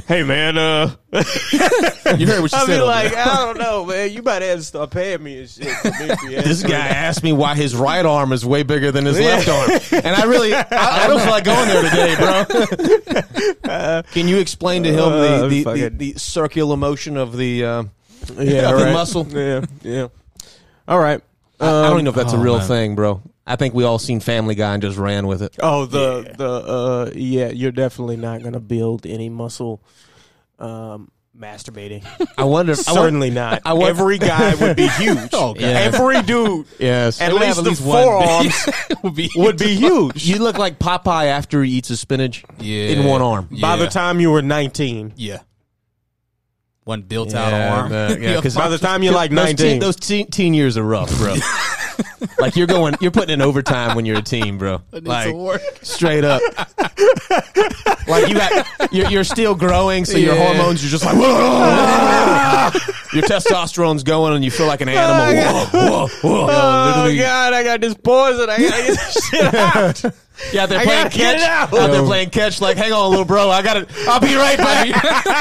[SPEAKER 2] Hey, man. Uh,
[SPEAKER 1] You heard what she
[SPEAKER 2] I
[SPEAKER 1] said.
[SPEAKER 2] be
[SPEAKER 1] over
[SPEAKER 2] like,
[SPEAKER 1] there.
[SPEAKER 2] I don't know, man. You might have to start paying me and shit. to make me
[SPEAKER 3] This
[SPEAKER 2] answer
[SPEAKER 3] guy asked me why his right arm is way bigger than his left arm, and I really, I, I don't feel like going there today, bro. Can you explain to him
[SPEAKER 2] Uh,
[SPEAKER 3] the, the, the,
[SPEAKER 2] fucking-
[SPEAKER 3] the circular motion of the uh,
[SPEAKER 2] yeah,
[SPEAKER 3] of the
[SPEAKER 2] right.
[SPEAKER 3] muscle?
[SPEAKER 2] Yeah, yeah. All right.
[SPEAKER 3] I, I don't even know if that's a
[SPEAKER 1] oh,
[SPEAKER 3] real
[SPEAKER 1] man.
[SPEAKER 3] thing, bro. I think we all seen Family Guy and just ran with it.
[SPEAKER 2] Oh, the the uh yeah, you're definitely not gonna build any muscle um masturbating.
[SPEAKER 3] I wonder. I wonder
[SPEAKER 2] Certainly not.
[SPEAKER 3] I want-
[SPEAKER 2] Every guy would be huge.
[SPEAKER 1] Oh, God.
[SPEAKER 3] Yeah.
[SPEAKER 2] Every dude,
[SPEAKER 3] yes,
[SPEAKER 2] at least the
[SPEAKER 1] at least one.
[SPEAKER 2] forearms
[SPEAKER 1] would be
[SPEAKER 2] would be huge.
[SPEAKER 3] you look like Popeye after he eats his spinach
[SPEAKER 1] yeah.
[SPEAKER 3] in one arm.
[SPEAKER 2] By the time you were 19.
[SPEAKER 1] yeah, one built out arm.
[SPEAKER 3] man, yeah, 'cause
[SPEAKER 2] By the time you're like
[SPEAKER 3] those
[SPEAKER 2] 19.
[SPEAKER 3] teen, those teen, teen years are rough, bro. Like you're going, you're putting in overtime when you're a team, bro. Like straight up. like you got, you're, you're still growing, so your
[SPEAKER 1] Yeah.
[SPEAKER 3] hormones are just like, your testosterone's going, and you feel like an oh, animal. Whoa, whoa, whoa.
[SPEAKER 2] oh, God, I got this poison. I gotta get this shit out.
[SPEAKER 3] Yeah, they're
[SPEAKER 2] I
[SPEAKER 3] playing catch.
[SPEAKER 2] out.
[SPEAKER 3] Out there playing catch. Like, hang on, little bro, I got it. I'll be right back.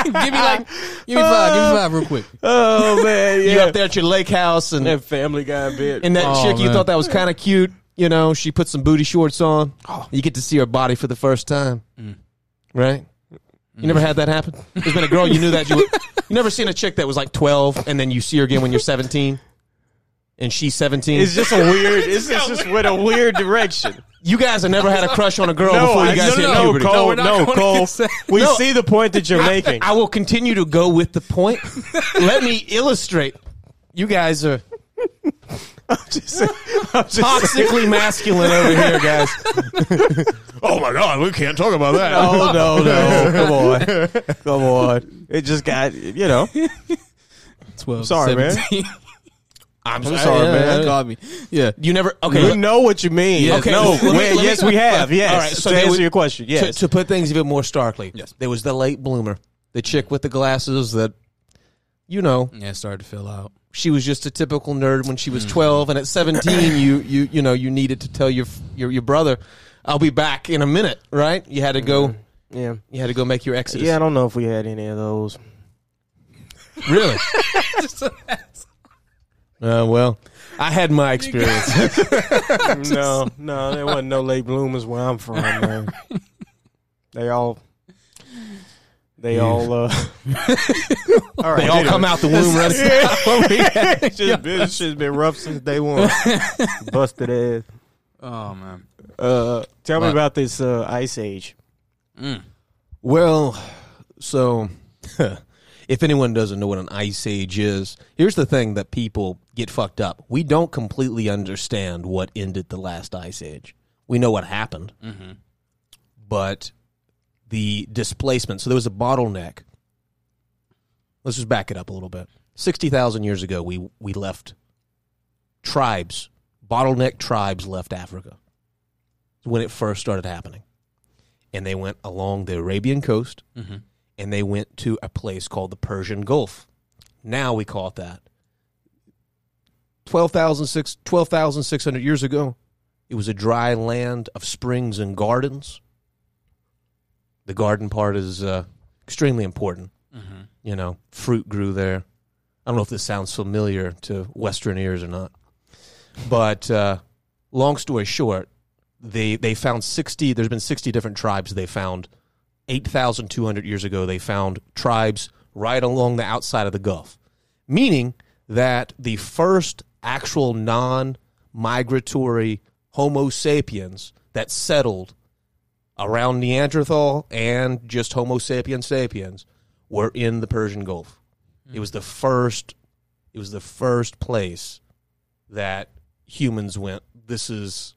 [SPEAKER 1] give me like, give me five, give me five real quick.
[SPEAKER 2] Oh, man. Yeah.
[SPEAKER 3] You up there at your lake house, and
[SPEAKER 2] That family guy bit.
[SPEAKER 3] And that
[SPEAKER 1] Oh,
[SPEAKER 3] chick, you
[SPEAKER 1] man.
[SPEAKER 3] Thought that was kind of cute. You know, she put some booty shorts on. Oh. You get to see her body for the first time, mm. right? You never had that happen. There's been a girl you knew that you. Were, you never seen a chick that was like 12, and then you see her again when you're 17, and she's 17.
[SPEAKER 2] it's just a weird, it's just, just went a weird direction.
[SPEAKER 3] you guys have never had a crush on a girl
[SPEAKER 2] No,
[SPEAKER 3] before you
[SPEAKER 2] I-
[SPEAKER 3] guys
[SPEAKER 2] no,
[SPEAKER 3] hit
[SPEAKER 2] no,
[SPEAKER 3] puberty.
[SPEAKER 2] Cole,
[SPEAKER 1] No, we're not
[SPEAKER 2] no,
[SPEAKER 1] going
[SPEAKER 2] Cole.
[SPEAKER 1] consent.
[SPEAKER 2] We
[SPEAKER 3] No.
[SPEAKER 2] see the point that you're making.
[SPEAKER 3] I will continue to go with the point. Let me illustrate. You guys are
[SPEAKER 2] just, I'm just
[SPEAKER 3] toxically masculine over here, guys. oh my god, we can't talk about that.
[SPEAKER 2] No, no, no. Come on. Come on. It just got, you know.
[SPEAKER 1] 12,
[SPEAKER 2] Sorry, man.
[SPEAKER 1] 17.
[SPEAKER 3] I'm,
[SPEAKER 2] sorry,
[SPEAKER 3] yeah,
[SPEAKER 2] man.
[SPEAKER 3] yeah.
[SPEAKER 1] Called me. Yeah.
[SPEAKER 3] You never okay.
[SPEAKER 2] We know what you mean.
[SPEAKER 1] Yes.
[SPEAKER 2] Okay.
[SPEAKER 1] Okay,
[SPEAKER 2] No.
[SPEAKER 3] me-
[SPEAKER 2] we-
[SPEAKER 3] me-
[SPEAKER 2] yes, we have. Yes.
[SPEAKER 3] All right, so
[SPEAKER 2] to answer
[SPEAKER 3] we-
[SPEAKER 2] your question, yes.
[SPEAKER 3] to put things even more starkly,
[SPEAKER 1] Yes.
[SPEAKER 3] there was the late bloomer, the chick with the glasses that, you know,
[SPEAKER 1] Yeah, started to fill out.
[SPEAKER 3] She was just a typical nerd when she was twelve, and at seventeen, you you you know you needed to tell your your your brother, "I'll be back in a minute." Right? You had to go.
[SPEAKER 2] yeah.
[SPEAKER 3] You had to go make your exodus.
[SPEAKER 2] Yeah, I don't know if we had any of those.
[SPEAKER 3] really. Uh, well, I had my experience.
[SPEAKER 2] no, no, there wasn't no late bloomers where I'm from, man. They all they all uh all right,
[SPEAKER 3] they all come out the womb ready.
[SPEAKER 2] It's just been, it's just been rough since day one. Busted ass.
[SPEAKER 1] Oh man.
[SPEAKER 2] Uh, tell me
[SPEAKER 1] What?
[SPEAKER 2] about this uh, ice age.
[SPEAKER 1] Mm.
[SPEAKER 3] Well, so if anyone doesn't know what an ice age is, here's the thing that people get fucked up. We don't completely understand what ended the last ice age. We know what happened, but the displacement. So there was a bottleneck. Let's just back it up a little bit. Sixty thousand years ago, we we left tribes, bottleneck tribes left Africa. When it first started happening and they went along the Arabian coast mm-hmm. and they went to a place called the Persian Gulf. Now we call it that. 12,600 12,600 years ago, it was a dry land of springs and gardens. The garden part is uh, extremely important. You know, fruit grew there. I don't know if this sounds familiar to Western ears or not. But uh, long story short, they they found 60 there's been 60 different tribes they found 8200 years ago they found tribes right along the outside of the gulf meaning that the first actual non-migratory homo sapiens that settled around neanderthal and just homo sapiens sapiens were in the persian gulf hmm. it was the first it was the first place that humans went this is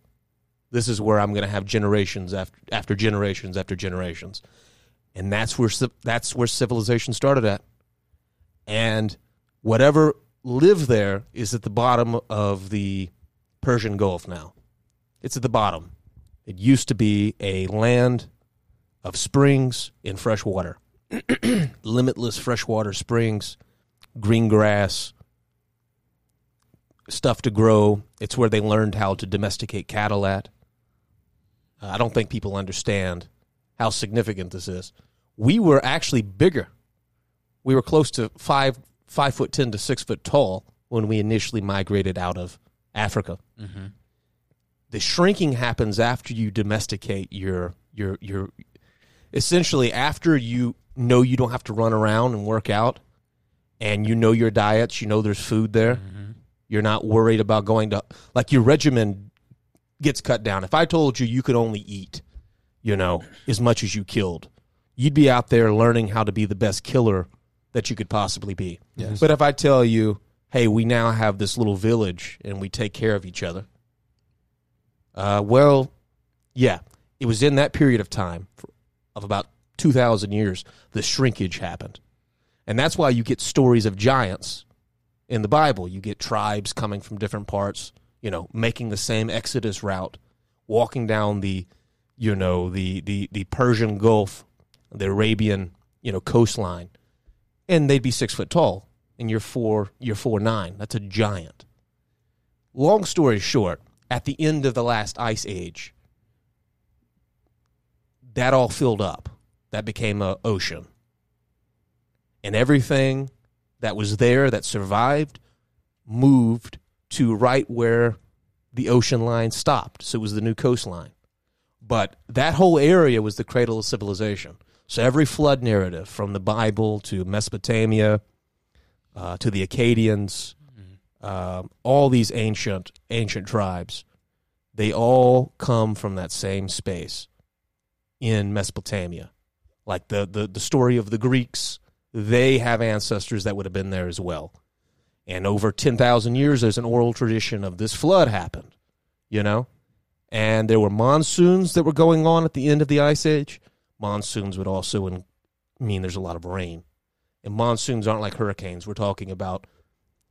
[SPEAKER 3] this is where I'm going to have generations after after generations after generations, and that's where that's where civilization started at, and whatever lived there is at the bottom of the Persian Gulf now. It's at the bottom. It used to be a land of springs in fresh water, limitless freshwater springs, green grass, stuff to grow. It's where they learned how to domesticate cattle at. Uh, I don't think people understand how significant this is. We were actually bigger. We were close to five five foot ten to six foot tall when we initially migrated out of Africa. The shrinking happens after you domesticate your your your essentially after you know you don't have to run around and work out and you know your diets, you know there's food there. Mm-hmm. You're not worried about going to like your regimen gets cut down. If I told you you could only eat, you know, as much as you killed, you'd be out there learning how to be the best killer that you could possibly be. But if I tell you, hey, we now have this little village and we take care of each other, uh, well, yeah, it was in that period of time of about 2,000 years the shrinkage happened. And that's why you get stories of giants in the Bible. You get tribes coming from different parts, you know, making the same Exodus route, walking down the, you know, the the the Persian Gulf, the Arabian, you know, coastline, and they'd be six foot tall, and you're four you're four nine. That's a giant. Long story short, at the end of the last ice age, that all filled up. That became a ocean, and everything that was there that survived moved to right where the ocean line stopped. So it was the new coastline. But that whole area was the cradle of civilization. So every flood narrative, from the Bible to Mesopotamia uh, to the Akkadians, um, all these ancient ancient tribes, they all come from that same space in Mesopotamia. Like the, the, the story of the Greeks, they have ancestors that would have been there as well. And over 10,000 years, there's an oral tradition of this flood happened, you know? And there were monsoons that were going on at the end of the Ice Age. Monsoons would also mean there's a lot of rain. And monsoons aren't like hurricanes. We're talking about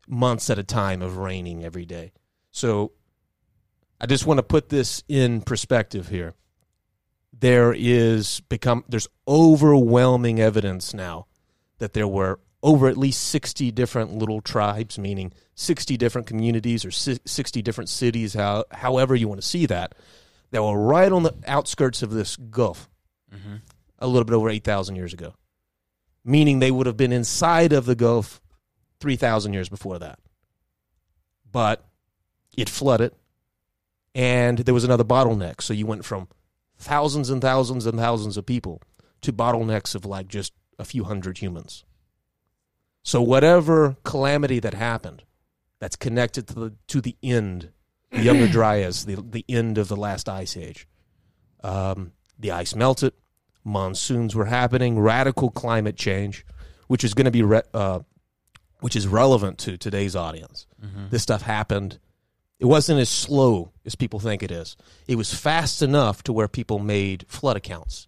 [SPEAKER 3] months at a time of raining every day. So I just want to put this in perspective here. There is become there's overwhelming evidence now that there were over at least 60 different little tribes, meaning 60 different communities or 60 different cities, how, however you want to see that, that were right on the outskirts of this Gulf mm-hmm. a little bit over 8,000 years ago, meaning they would have been inside of the Gulf 3,000 years before that. But it flooded, and there was another bottleneck. So you went from thousands and thousands and thousands of people to bottlenecks of like just a few hundred humans. So whatever calamity that happened, that's connected to the to the end, the Younger Dryas, the the end of the last ice age. Um, the ice melted, monsoons were happening, radical climate change, which is going to be re- uh, which is relevant to today's audience. This stuff happened. It wasn't as slow as people think it is. It was fast enough to where people made flood accounts,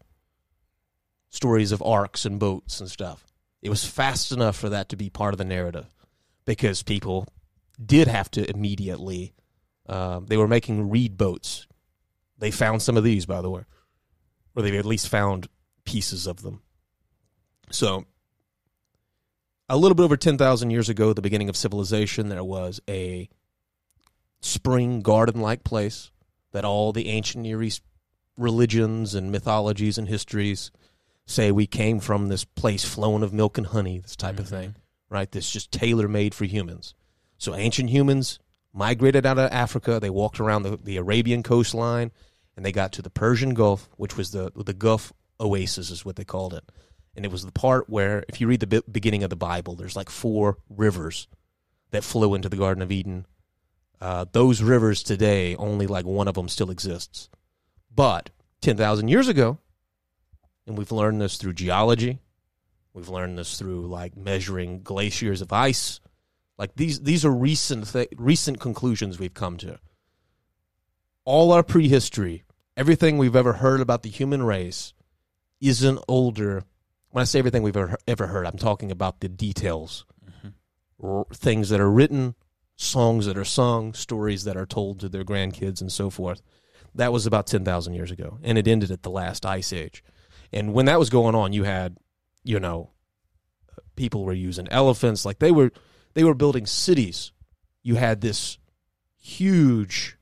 [SPEAKER 3] stories of arks and boats and stuff. It was fast enough for that to be part of the narrative because people did have to immediately. Um, they were making reed boats. They found some of these, by the way, or they at least found pieces of them. So, a little bit over 10,000 years ago, at the beginning of civilization, there was a spring garden like place that all the ancient Near East religions and mythologies and histories say we came from this place flowing of milk and honey, this type of mm-hmm. thing, right? This just tailor made for humans. So ancient humans migrated out of Africa. They walked around the, the Arabian coastline and they got to the Persian Gulf, which was the the Gulf Oasis, is what they called it, and it was the part where, if you read the be- beginning of the Bible, there's like four rivers that flow into the Garden of Eden. Uh, those rivers today, only like one of them still exists, but ten thousand years ago, and we've learned this through geology, we've learned this through like measuring glaciers of ice. Like these, these are recent th- recent conclusions we've come to all our prehistory, everything we've ever heard about the human race isn't older. When I say everything we've ever, ever heard, I'm talking about the details, mm-hmm. r- things that are written, songs that are sung, stories that are told to their grandkids, and so forth. That was about 10,000 years ago, and it ended at the last ice age. And when that was going on, you had, you know, people were using elephants, like they were, they were building cities. You had this huge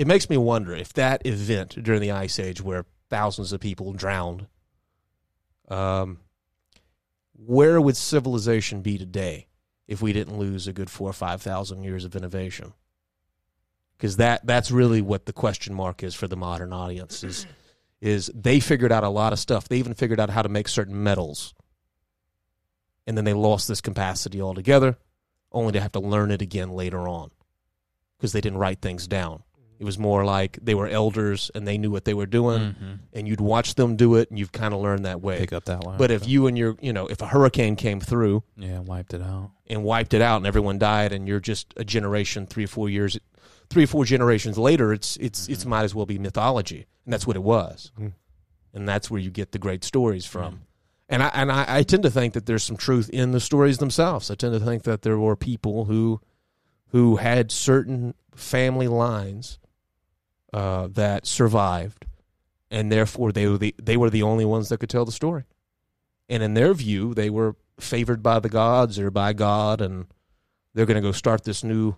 [SPEAKER 3] it makes me wonder if that event during the ice age where thousands of people drowned um, where would civilization be today if we didn't lose a good four or five thousand years of innovation? Because that that's really what the question mark is for the modern audience is is they figured out a lot of stuff. They even figured out how to make certain metals. And then they lost this capacity altogether only to have to learn it again later on because they didn't write things down it was more like they were elders and they knew what they were doing,
[SPEAKER 1] Mhm.
[SPEAKER 3] and you'd watch them do it, and you've kind of learned that way.
[SPEAKER 1] Pick up that one.
[SPEAKER 3] But if you and your, you know, if a hurricane came through
[SPEAKER 1] yeah, wiped it out.
[SPEAKER 3] and wiped it out, and everyone died, and you're just a generation, three or four years, three or four generations later, it's it's it's might as well be mythology, and that's what it was,
[SPEAKER 2] Mhm.
[SPEAKER 3] and that's where you get the great stories from. And I and I, I tend to think that there's some truth in the stories themselves. I tend to think that there were people who who had certain family lines uh, that survived, and therefore they were the they were the only ones that could tell the story. And in their view, they were favored by the gods or by God, and they're going to go start this new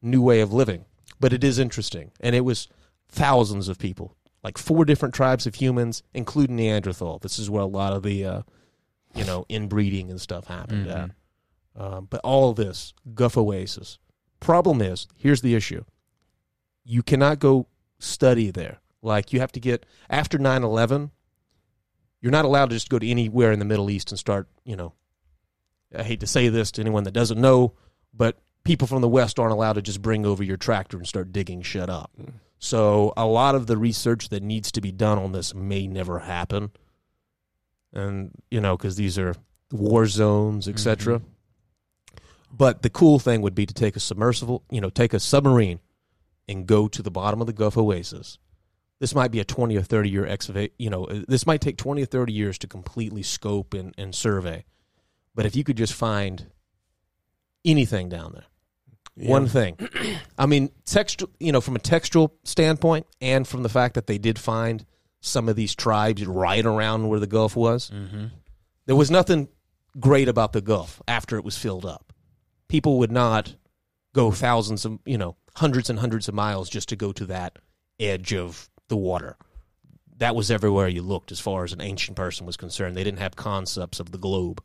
[SPEAKER 3] new way of living. But it is interesting, and it was thousands of people, like four different tribes of humans, including Neanderthal. This is where a lot of the uh, you know inbreeding and stuff happened at. Um, but all this Gulf Oasis. Problem is, here's the issue: you cannot go study there. Like you have to get after 9-11, You're not allowed to just go to anywhere in the Middle East and start. You know, I hate to say this to anyone that doesn't know, but people from the West aren't allowed to just bring over your tractor and start digging shit up. Mm. So a lot of the research that needs to be done on this may never happen, and you know because these are war zones, etc. Mm-hmm. But the cool thing would be to take a submersible, you know, take a submarine and go to the bottom of the Gulf Oasis. This might be a twenty or thirty year excavate. You know, this might take twenty or thirty years to completely scope and, and survey. But if you could just find anything down there, one thing. I mean, textual. You know, from a textual standpoint, and from the fact that they did find some of these tribes right around where the Gulf was,
[SPEAKER 1] Mm-hmm.
[SPEAKER 3] there was nothing great about the Gulf after it was filled up. People would not go thousands of, you know, hundreds and hundreds of miles just to go to that edge of the water. That was everywhere you looked as far as an ancient person was concerned. They didn't have concepts of the globe.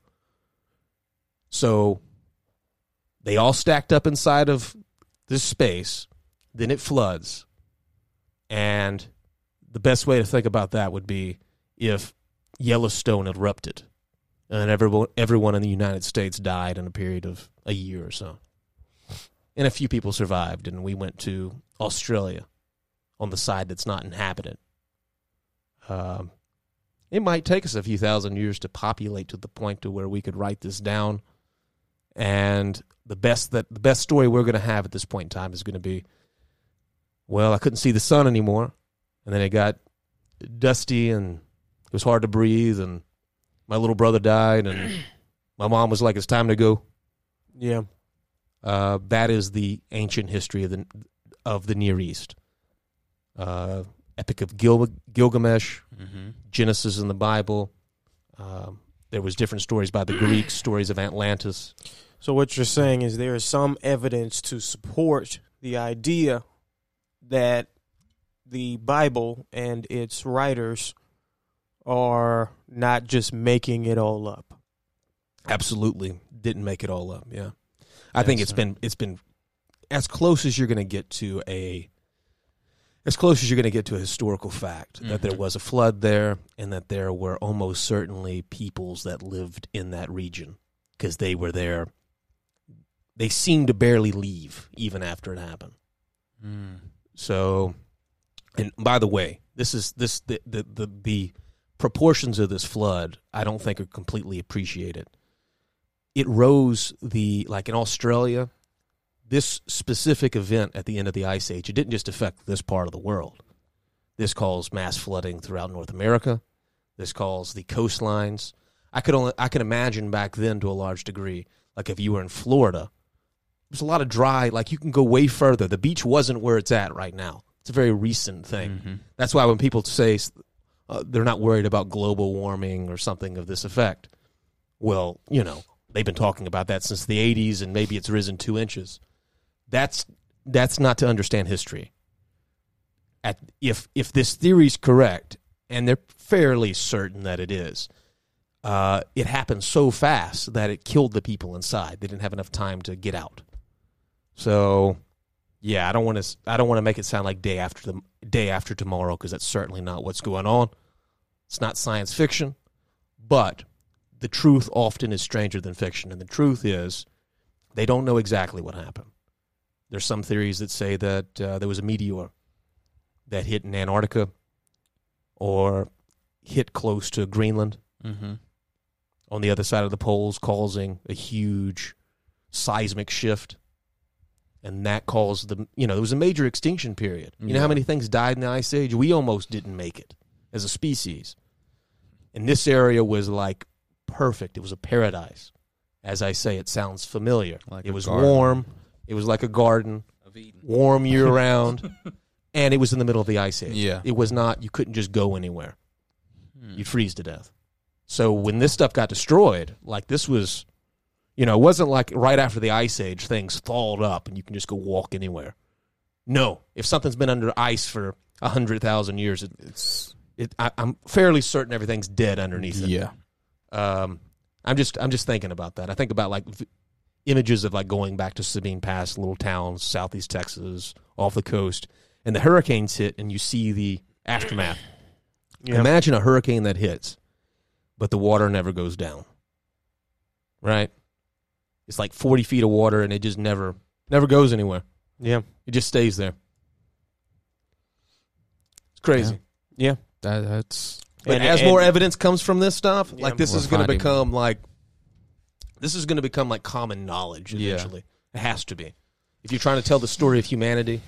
[SPEAKER 3] So they all stacked up inside of this space. Then it floods. And the best way to think about that would be if Yellowstone erupted and everyone, everyone in the United States died in a period of a year or so. And a few people survived, and we went to Australia on the side that's not inhabited. Um, it might take us a few thousand years to populate to the point to where we could write this down. And the best that the best story we're going to have at this point in time is going to be, well, I couldn't see the sun anymore, and then it got dusty and it was hard to breathe, and my little brother died, and my mom was like, "It's time to go."
[SPEAKER 2] Yeah.
[SPEAKER 3] Uh, that is the ancient history of the of the Near East. Uh, Epic of Gil- Gilgamesh,
[SPEAKER 1] Mm-hmm.
[SPEAKER 3] Genesis in the Bible. Um, there was different stories by the Greeks, stories of Atlantis.
[SPEAKER 2] So what you're saying is there is some evidence to support the idea that the Bible and its writers are not just making it all up.
[SPEAKER 3] Absolutely, didn't make it all up. Yeah, I think it's
[SPEAKER 1] sir.
[SPEAKER 3] been it's been as close as you're going to get to a as close as you're going to get to a historical fact that there
[SPEAKER 1] Mhm.
[SPEAKER 3] was a flood there and that there were almost certainly peoples that lived in that region because they were there. They seemed to barely leave even after it happened.
[SPEAKER 1] Mm.
[SPEAKER 3] So, and by the way, this is this the the the, the proportions of this flood. I don't think are completely appreciated. It rose the like in Australia. This specific event at the end of the ice age, it didn't just affect this part of the world. This caused mass flooding throughout North America. This caused the coastlines. I could only I can imagine back then to a large degree, like if you were in Florida, there's a lot of dry. Like you can go way further. The beach wasn't where it's at right now. It's a very recent thing.
[SPEAKER 1] Mhm.
[SPEAKER 3] That's why when people say uh, they're not worried about global warming or something of this effect, well, you know, they've been talking about that since the 80s, and maybe it's risen two inches. That's that's not to understand history. At if if this theory is correct, and they're fairly certain that it is, uh, it happened so fast that it killed the people inside. They didn't have enough time to get out. So, yeah, I don't want to. I don't want to make it sound like day after the day after tomorrow because that's certainly not what's going on. It's not science fiction, but the truth often is stranger than fiction, and the truth is they don't know exactly what happened. There's some theories that say that uh, there was a meteor that hit in Antarctica or hit close to Greenland
[SPEAKER 1] Mhm.
[SPEAKER 3] on the other side of the poles, causing a huge seismic shift. And that caused the, you know, there was a major extinction period. You know how many things died in the Ice Age? We almost didn't make it as a species. And this area was like perfect. It was a paradise. As I say, it sounds familiar.
[SPEAKER 1] Like
[SPEAKER 3] it was
[SPEAKER 1] garden.
[SPEAKER 3] warm. It was like a garden,
[SPEAKER 1] Of Eden.
[SPEAKER 3] warm year round. and it was in the middle of the Ice Age.
[SPEAKER 1] Yeah.
[SPEAKER 3] It was not, you couldn't just go anywhere
[SPEAKER 1] Mm.
[SPEAKER 3] you'd freeze to death. So when this stuff got destroyed, like this was, you know, it wasn't like right after the ice age things thawed up and you can just go walk anywhere. No, if something's been under ice for a hundred thousand years, it,
[SPEAKER 1] It's
[SPEAKER 3] it I, I'm fairly certain everything's dead underneath it.
[SPEAKER 1] yeah.
[SPEAKER 3] Um, I'm just I'm just thinking about that. I think about like v- images of like going back to Sabine Pass, little towns, southeast Texas, off the coast, and the hurricanes hit, and you see the aftermath.
[SPEAKER 2] Yeah.
[SPEAKER 3] Imagine a hurricane that hits, but the water never goes down. Right? It's like 40 feet of water, and it just never never goes anywhere.
[SPEAKER 2] Yeah.
[SPEAKER 3] It just stays there. It's crazy.
[SPEAKER 2] Yeah.
[SPEAKER 1] That, that's
[SPEAKER 3] But
[SPEAKER 2] And-
[SPEAKER 3] as
[SPEAKER 2] and-
[SPEAKER 3] more evidence comes from this stuff,
[SPEAKER 2] Yeah,
[SPEAKER 3] like this is going to become like this is going to become like common knowledge
[SPEAKER 1] Yeah.
[SPEAKER 3] eventually. It has to be. If you're trying to tell the story of humanity,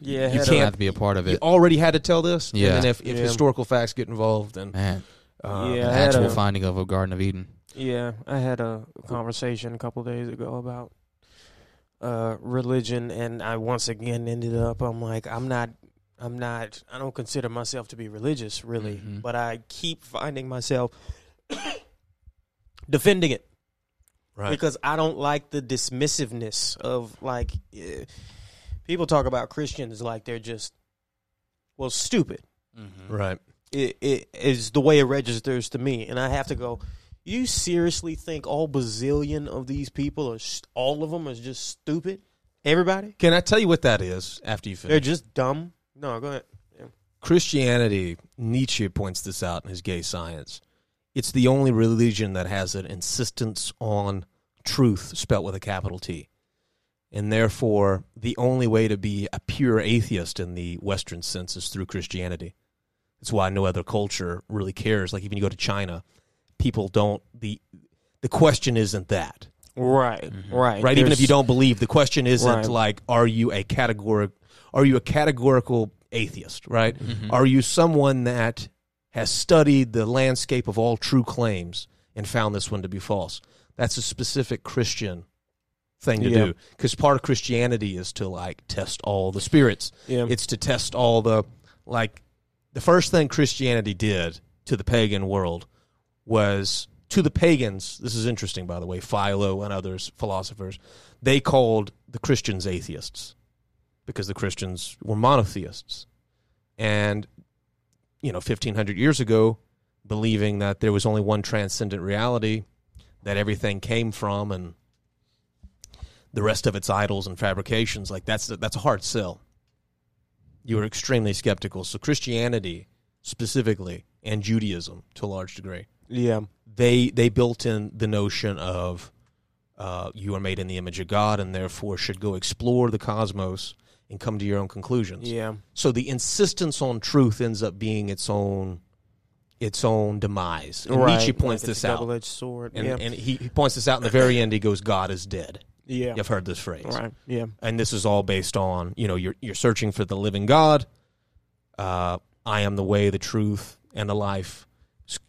[SPEAKER 2] Yeah.
[SPEAKER 3] You can't-
[SPEAKER 1] have to be a part of it.
[SPEAKER 3] you already had to tell this.
[SPEAKER 1] Yeah.
[SPEAKER 3] And if, if
[SPEAKER 2] Yeah.
[SPEAKER 3] historical facts get involved, then
[SPEAKER 1] Man,
[SPEAKER 3] uh,
[SPEAKER 2] Yeah.
[SPEAKER 1] the actual
[SPEAKER 2] a-
[SPEAKER 1] finding of a Garden of Eden.
[SPEAKER 2] Yeah, I had a conversation a couple days ago about uh, religion, and I once again ended up. I'm like, I'm not, I'm not, I don't consider myself to be religious, really,
[SPEAKER 1] Mhm.
[SPEAKER 2] but I keep finding myself defending it
[SPEAKER 3] right.
[SPEAKER 2] because I don't like the dismissiveness of like eh, people talk about Christians like they're just well stupid.
[SPEAKER 3] right.
[SPEAKER 2] it, it is the way it registers to me, and I have to go. You seriously think all bazillion of these people are s- all of them are just stupid? Everybody?
[SPEAKER 3] Can I tell you what that is after you finish?
[SPEAKER 2] They're just dumb. No, go ahead.
[SPEAKER 3] Christianity, Nietzsche points this out in his gay science. It's the only religion that has an insistence on truth spelt with a capital T. And therefore, the only way to be a pure atheist in the Western sense is through Christianity. That's why no other culture really cares. Like even you go to China, people don't the the question isn't that.
[SPEAKER 2] Right, mm-hmm. right,
[SPEAKER 3] Right? Even if you don't believe, the question isn't
[SPEAKER 2] Right.
[SPEAKER 3] like are you a categoric are you a categorical atheist, right?
[SPEAKER 1] Mhm.
[SPEAKER 3] Are you someone that has studied the landscape of all true claims and found this one to be false? That's a specific Christian thing to
[SPEAKER 2] Yeah.
[SPEAKER 3] do because part of Christianity is to like test all the spirits.
[SPEAKER 2] Yeah,
[SPEAKER 3] It's to test all the like the first thing Christianity did to the pagan world was to the pagans. This is interesting, by the way. Philo and others philosophers they called the Christians atheists because the Christians were monotheists, and you know, fifteen hundred years ago, believing that there was only one transcendent reality that everything came from, and the rest of its idols and fabrications like that's that's a hard sell you were extremely skeptical. So Christianity specifically and Judaism to a large degree,
[SPEAKER 2] Yeah.
[SPEAKER 3] they they built in the notion of uh, you are made in the image of God and therefore should go explore the cosmos and come to your own conclusions.
[SPEAKER 2] Yeah.
[SPEAKER 3] So the insistence on truth ends up being its own its own demise. And
[SPEAKER 2] right.
[SPEAKER 3] Nietzsche points
[SPEAKER 2] Like
[SPEAKER 3] this out.
[SPEAKER 2] Sword.
[SPEAKER 3] And,
[SPEAKER 2] yeah.
[SPEAKER 3] and he, he points this out in the very end. He goes, God is dead.
[SPEAKER 2] yeah.
[SPEAKER 3] You've heard this phrase.
[SPEAKER 2] Right. Yeah.
[SPEAKER 3] And this is all based on, you know, you're, you're searching for the living God. Uh, I am the way, the truth, and the life.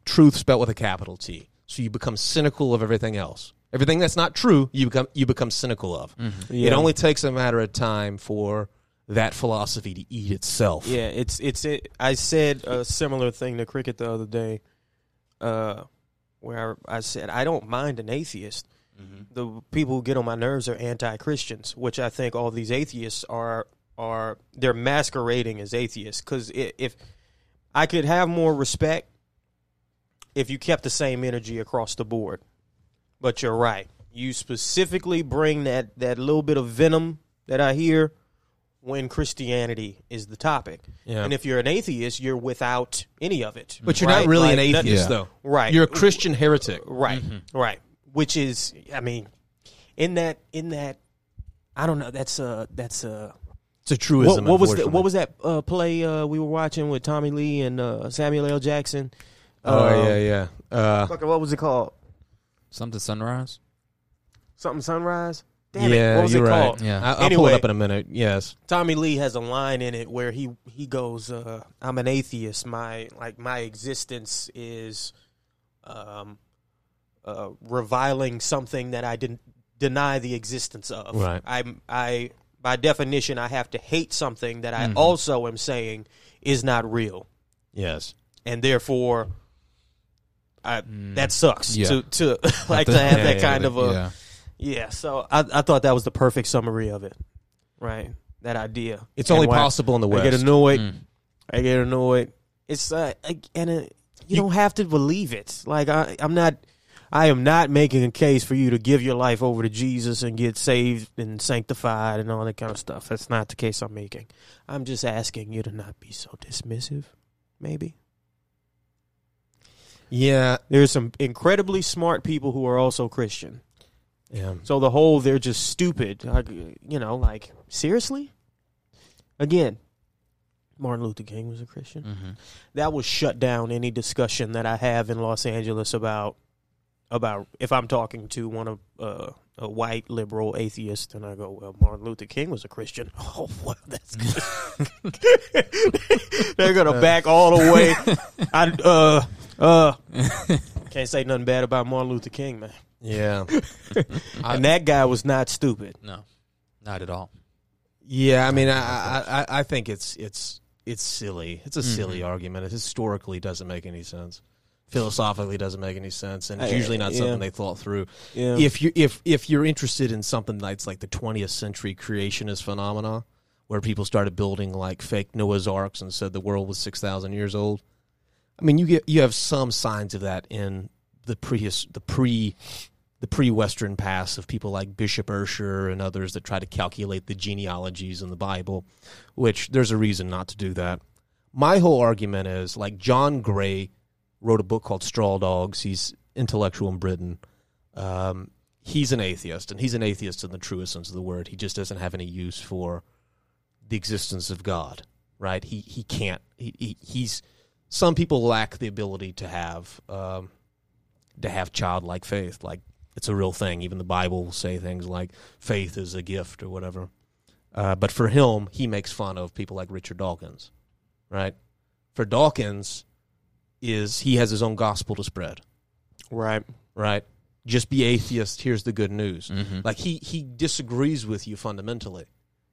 [SPEAKER 3] Truth spelled with a capital T. So you become cynical of everything else. Everything that's not true, you become you become cynical of.
[SPEAKER 2] Yeah.
[SPEAKER 3] It only takes a matter of time for that philosophy to eat itself.
[SPEAKER 2] Yeah, it's it's it. I said a similar thing to cricket the other day, uh, where I said I don't mind an atheist. The people who get on my nerves are anti-Christians, which I think all these atheists are are they're masquerading as atheists. Because if I could have more respect if you kept the same energy across the board, but you're right. You specifically bring that that little bit of venom that I hear when Christianity is the topic.
[SPEAKER 3] Yeah.
[SPEAKER 2] And if you're an atheist, you're without any of it.
[SPEAKER 3] But you're
[SPEAKER 2] right?
[SPEAKER 3] not really
[SPEAKER 2] Like,
[SPEAKER 3] an atheist,
[SPEAKER 1] Yeah.
[SPEAKER 3] though.
[SPEAKER 2] Right.
[SPEAKER 3] You're a Christian heretic.
[SPEAKER 2] Right. Right. Which is, I mean, in that, in that, I don't know. That's a, that's a.
[SPEAKER 3] It's a truism.
[SPEAKER 2] What, what was the, what was that uh, play uh, we were watching with Tommy Lee and uh, Samuel L. Jackson?
[SPEAKER 3] Oh
[SPEAKER 2] Uh,
[SPEAKER 3] yeah, yeah. Uh,
[SPEAKER 2] Fucking, what was it called?
[SPEAKER 1] Something sunrise.
[SPEAKER 2] Something Sunrise. Damn
[SPEAKER 3] yeah,
[SPEAKER 2] it! What was
[SPEAKER 3] you're
[SPEAKER 2] it
[SPEAKER 3] right.
[SPEAKER 2] called?
[SPEAKER 1] Yeah.
[SPEAKER 3] I, will pull it up in a minute. Yes.
[SPEAKER 2] Tommy Lee has a line in it where he he goes, uh, "I'm an atheist. My like my existence is, um, uh, reviling something that I didn't deny the existence of.
[SPEAKER 3] Right.
[SPEAKER 2] I'm I by definition I have to hate something that I
[SPEAKER 3] Mm-hmm.
[SPEAKER 2] also am saying is not real,
[SPEAKER 3] Yes.
[SPEAKER 2] and therefore." I, that sucks
[SPEAKER 1] Yeah.
[SPEAKER 2] to to like to have
[SPEAKER 3] Yeah,
[SPEAKER 2] that kind
[SPEAKER 3] yeah.
[SPEAKER 2] of a
[SPEAKER 1] yeah.
[SPEAKER 2] so I, I thought that was the perfect summary of it, right? That idea.
[SPEAKER 3] It's
[SPEAKER 2] And
[SPEAKER 3] only possible in the West.
[SPEAKER 2] I get annoyed.
[SPEAKER 1] Mm.
[SPEAKER 2] I get annoyed. It's uh, and uh, you, don't have to believe it. Like I, I'm not. I am not making a case for you to give your life over to Jesus and get saved and sanctified and all that kind of stuff. That's not the case I'm making. I'm just asking you to not be so dismissive. Maybe
[SPEAKER 3] Yeah.
[SPEAKER 2] there's some incredibly smart people who are also Christian.
[SPEAKER 3] Yeah.
[SPEAKER 2] So the whole they're just stupid. Like, you know, like seriously. Again, Martin Luther King was a Christian.
[SPEAKER 1] Mm-hmm.
[SPEAKER 2] That will shut down any discussion that I have in Los Angeles about about if I'm talking to one of uh, a white liberal atheist and I go, well, Martin Luther King was a Christian. Oh, well, that's good. They're gonna back all the way. I uh uh can't say nothing bad about Martin Luther King, man.
[SPEAKER 3] Yeah.
[SPEAKER 2] and that guy was not stupid.
[SPEAKER 1] No, not at all.
[SPEAKER 3] Yeah. I mean, I, I, I- I think it's it's it's silly. It's a silly argument. It historically doesn't make any sense. Philosophically doesn't make any sense, and it's usually not
[SPEAKER 2] yeah.
[SPEAKER 3] something they thought through.
[SPEAKER 2] Yeah.
[SPEAKER 3] If you if if you're interested in something that's like the 20th century creationist phenomena, where people started building like fake Noah's arks and said the world was 6,000 years old, I mean, you get you have some signs of that in the pre the pre the pre-Western past of people like Bishop Ussher and others that try to calculate the genealogies in the Bible, which there's a reason not to do that. My whole argument is like John Gray wrote a book called Straw Dogs. He's intellectual in Britain. Um, he's an atheist, and he's an atheist in the truest sense of the word. He just doesn't have any use for the existence of God, right? He he can't. He, he he's some people lack the ability to have um, to have childlike faith. Like it's a real thing. Even the Bible will say things like faith is a gift or whatever. Uh, but for him, he makes fun of people like Richard Dawkins, right? For Dawkins, is he has his own gospel to spread,
[SPEAKER 2] right.
[SPEAKER 3] right? Just be atheist. Here's the good news.
[SPEAKER 1] Mm-hmm.
[SPEAKER 3] Like he he disagrees with you fundamentally.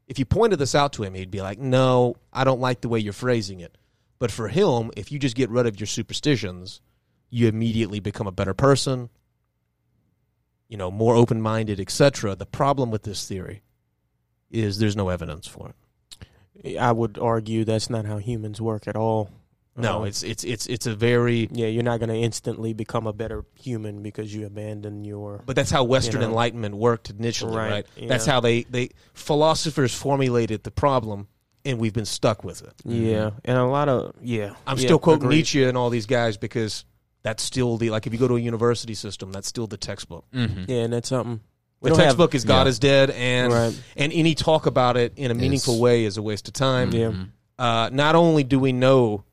[SPEAKER 3] If you pointed this out to him, he'd be like, "No, I don't like the way you're phrasing it." But for him, if you just get rid of your superstitions, you immediately become a better person. You know, more open-minded, etc. The problem with this theory is there's no evidence for it.
[SPEAKER 2] I would argue that's not how humans work at all.
[SPEAKER 3] No,
[SPEAKER 2] Um,
[SPEAKER 3] it's it's it's it's a very
[SPEAKER 2] yeah, you're not going to instantly become a better human because you abandon your
[SPEAKER 3] But that's how Western
[SPEAKER 2] You know.
[SPEAKER 3] Enlightenment worked initially,
[SPEAKER 2] Right,
[SPEAKER 3] right?
[SPEAKER 2] yeah.
[SPEAKER 3] That's how they, they philosophers formulated the problem and we've been stuck with it.
[SPEAKER 2] Yeah, and a lot of yeah.
[SPEAKER 3] I'm
[SPEAKER 2] yeah,
[SPEAKER 3] still quoting
[SPEAKER 2] agreed.
[SPEAKER 3] Nietzsche and all these guys because that's still the like if you go to a university system, that's still the textbook.
[SPEAKER 1] Mm-hmm.
[SPEAKER 2] Yeah, and that's something. We
[SPEAKER 3] The
[SPEAKER 2] don't have-
[SPEAKER 3] textbook is God
[SPEAKER 1] yeah.
[SPEAKER 3] is dead, and
[SPEAKER 2] Right.
[SPEAKER 3] and any talk about it in a meaningful
[SPEAKER 1] Is-
[SPEAKER 3] way is a waste of time.
[SPEAKER 2] Yeah.
[SPEAKER 3] Uh, not only do we know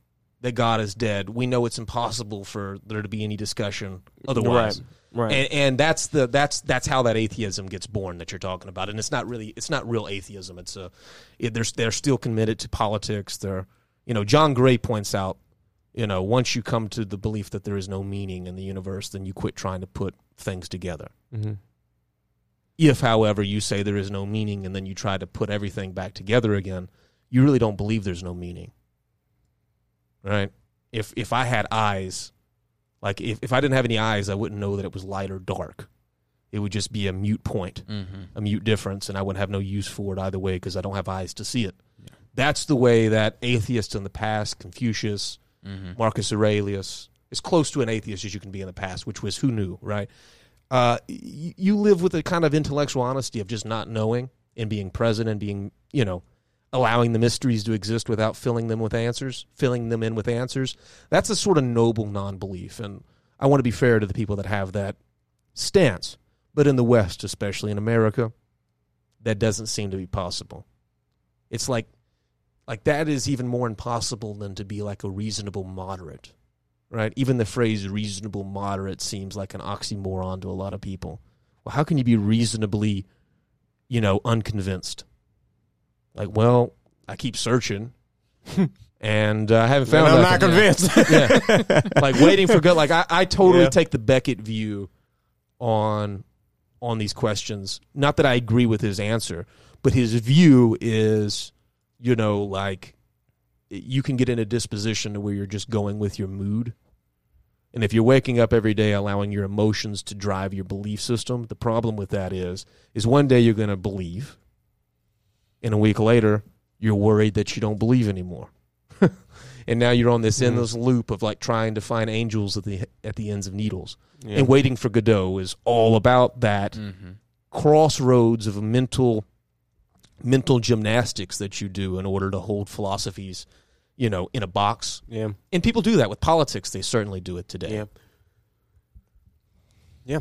[SPEAKER 3] that God is dead, we know it's impossible for there to be any discussion otherwise.
[SPEAKER 2] Right.
[SPEAKER 3] And, and that's the that's that's how that atheism gets born that you're talking about, and it's not really it's not real atheism. It's a it, they're they're still committed to politics. They're you know John Gray points out you know once you come to the belief that there is no meaning in the universe, then you quit trying to put things together.
[SPEAKER 2] hmm
[SPEAKER 3] If, however, you say there is no meaning and then you try to put everything back together again, you really don't believe there's no meaning. Right? If if I had eyes, like if, if I didn't have any eyes, I wouldn't know that it was light or dark. It would just be a mute point,
[SPEAKER 1] Mm-hmm.
[SPEAKER 3] a mute difference, and I wouldn't have no use for it either way because I don't have eyes to see it. That's the way that atheists in the past, Confucius,
[SPEAKER 1] Mm-hmm.
[SPEAKER 3] Marcus Aurelius, as close to an atheist as you can be in the past, which was who knew, right? Uh, y- you live with a kind of intellectual honesty of just not knowing and being present and being, you know, allowing the mysteries to exist without filling them with answers, filling them in with answers. That's a sort of noble non-belief, and I want to be fair to the people that have that stance. But in the West, especially in America, that doesn't seem to be possible. It's like like that is even more impossible than to be like a reasonable moderate right even the phrase reasonable moderate seems like an oxymoron to a lot of people well how can you be reasonably you know unconvinced like well i keep searching and uh, i haven't found
[SPEAKER 2] I'm not convinced.
[SPEAKER 3] yeah. like waiting for good like i, I totally
[SPEAKER 2] Yeah.
[SPEAKER 3] take the beckett view on on these questions not that i agree with his answer but his view is you know like you can get in a disposition to where you're just going with your mood and if you're waking up every day allowing your emotions to drive your belief system the problem with that is is one day you're going to believe and a week later you're worried that you don't believe anymore and now you're on this
[SPEAKER 2] Mhm.
[SPEAKER 3] endless loop of like trying to find angels at the at the ends of needles
[SPEAKER 2] Yeah.
[SPEAKER 3] and waiting for godot is all about that
[SPEAKER 1] Mm-hmm.
[SPEAKER 3] crossroads of mental mental gymnastics that you do in order to hold philosophies you know in a box
[SPEAKER 2] yeah.
[SPEAKER 3] and people do that with politics they certainly do it today
[SPEAKER 2] Yeah. Yeah.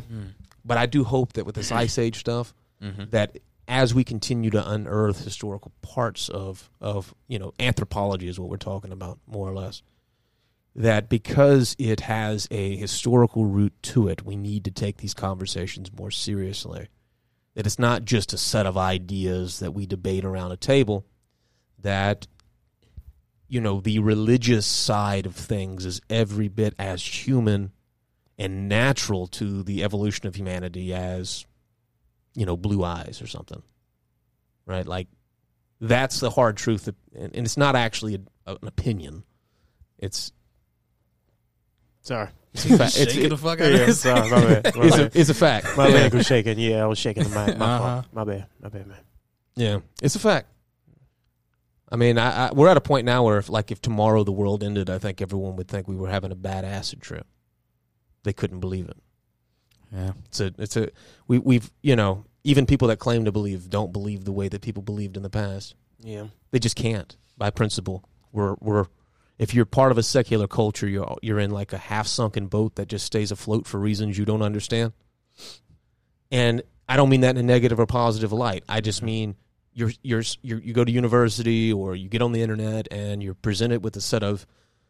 [SPEAKER 3] but i do hope that with this ice age stuff
[SPEAKER 1] Mm-hmm.
[SPEAKER 3] that as we continue to unearth historical parts of of you know anthropology is what we're talking about more or less that because it has a historical root to it we need to take these conversations more seriously. That it's not just a set of ideas that we debate around a table that you know the religious side of things is every bit as human and natural to the evolution of humanity as you know blue eyes or something right like that's the hard truth that, and, and it's not actually a, an opinion it's
[SPEAKER 2] Sorry.
[SPEAKER 3] it's a, fa- it's,
[SPEAKER 1] Shaking
[SPEAKER 3] it-
[SPEAKER 1] the fuck out
[SPEAKER 2] Yeah,
[SPEAKER 1] of this.
[SPEAKER 2] sorry, my bad. My
[SPEAKER 3] it's,
[SPEAKER 2] bad.
[SPEAKER 3] a, it's a fact
[SPEAKER 2] My
[SPEAKER 3] yeah.
[SPEAKER 2] leg was shaking. Yeah, I was shaking the mic. My
[SPEAKER 1] Uh-huh.
[SPEAKER 2] My bad. My bad, man.
[SPEAKER 3] Yeah, it's a fact. I mean, I, I, we're at a point now where, if like, if tomorrow the world ended, I think everyone would think we were having a bad acid trip. They couldn't believe it. It's a, it's a, we, we've, you know, even people that claim to believe don't believe the way that people believed in the past.
[SPEAKER 2] Yeah.
[SPEAKER 3] They just can't by principle. We're, we're, if you're part of a secular culture, you're, you're in like a half sunken boat that just stays afloat for reasons you don't understand. And I don't mean that in a negative or positive light. I just mean you're, you're, you're, you go to university or you get on the internet and you're presented with a set of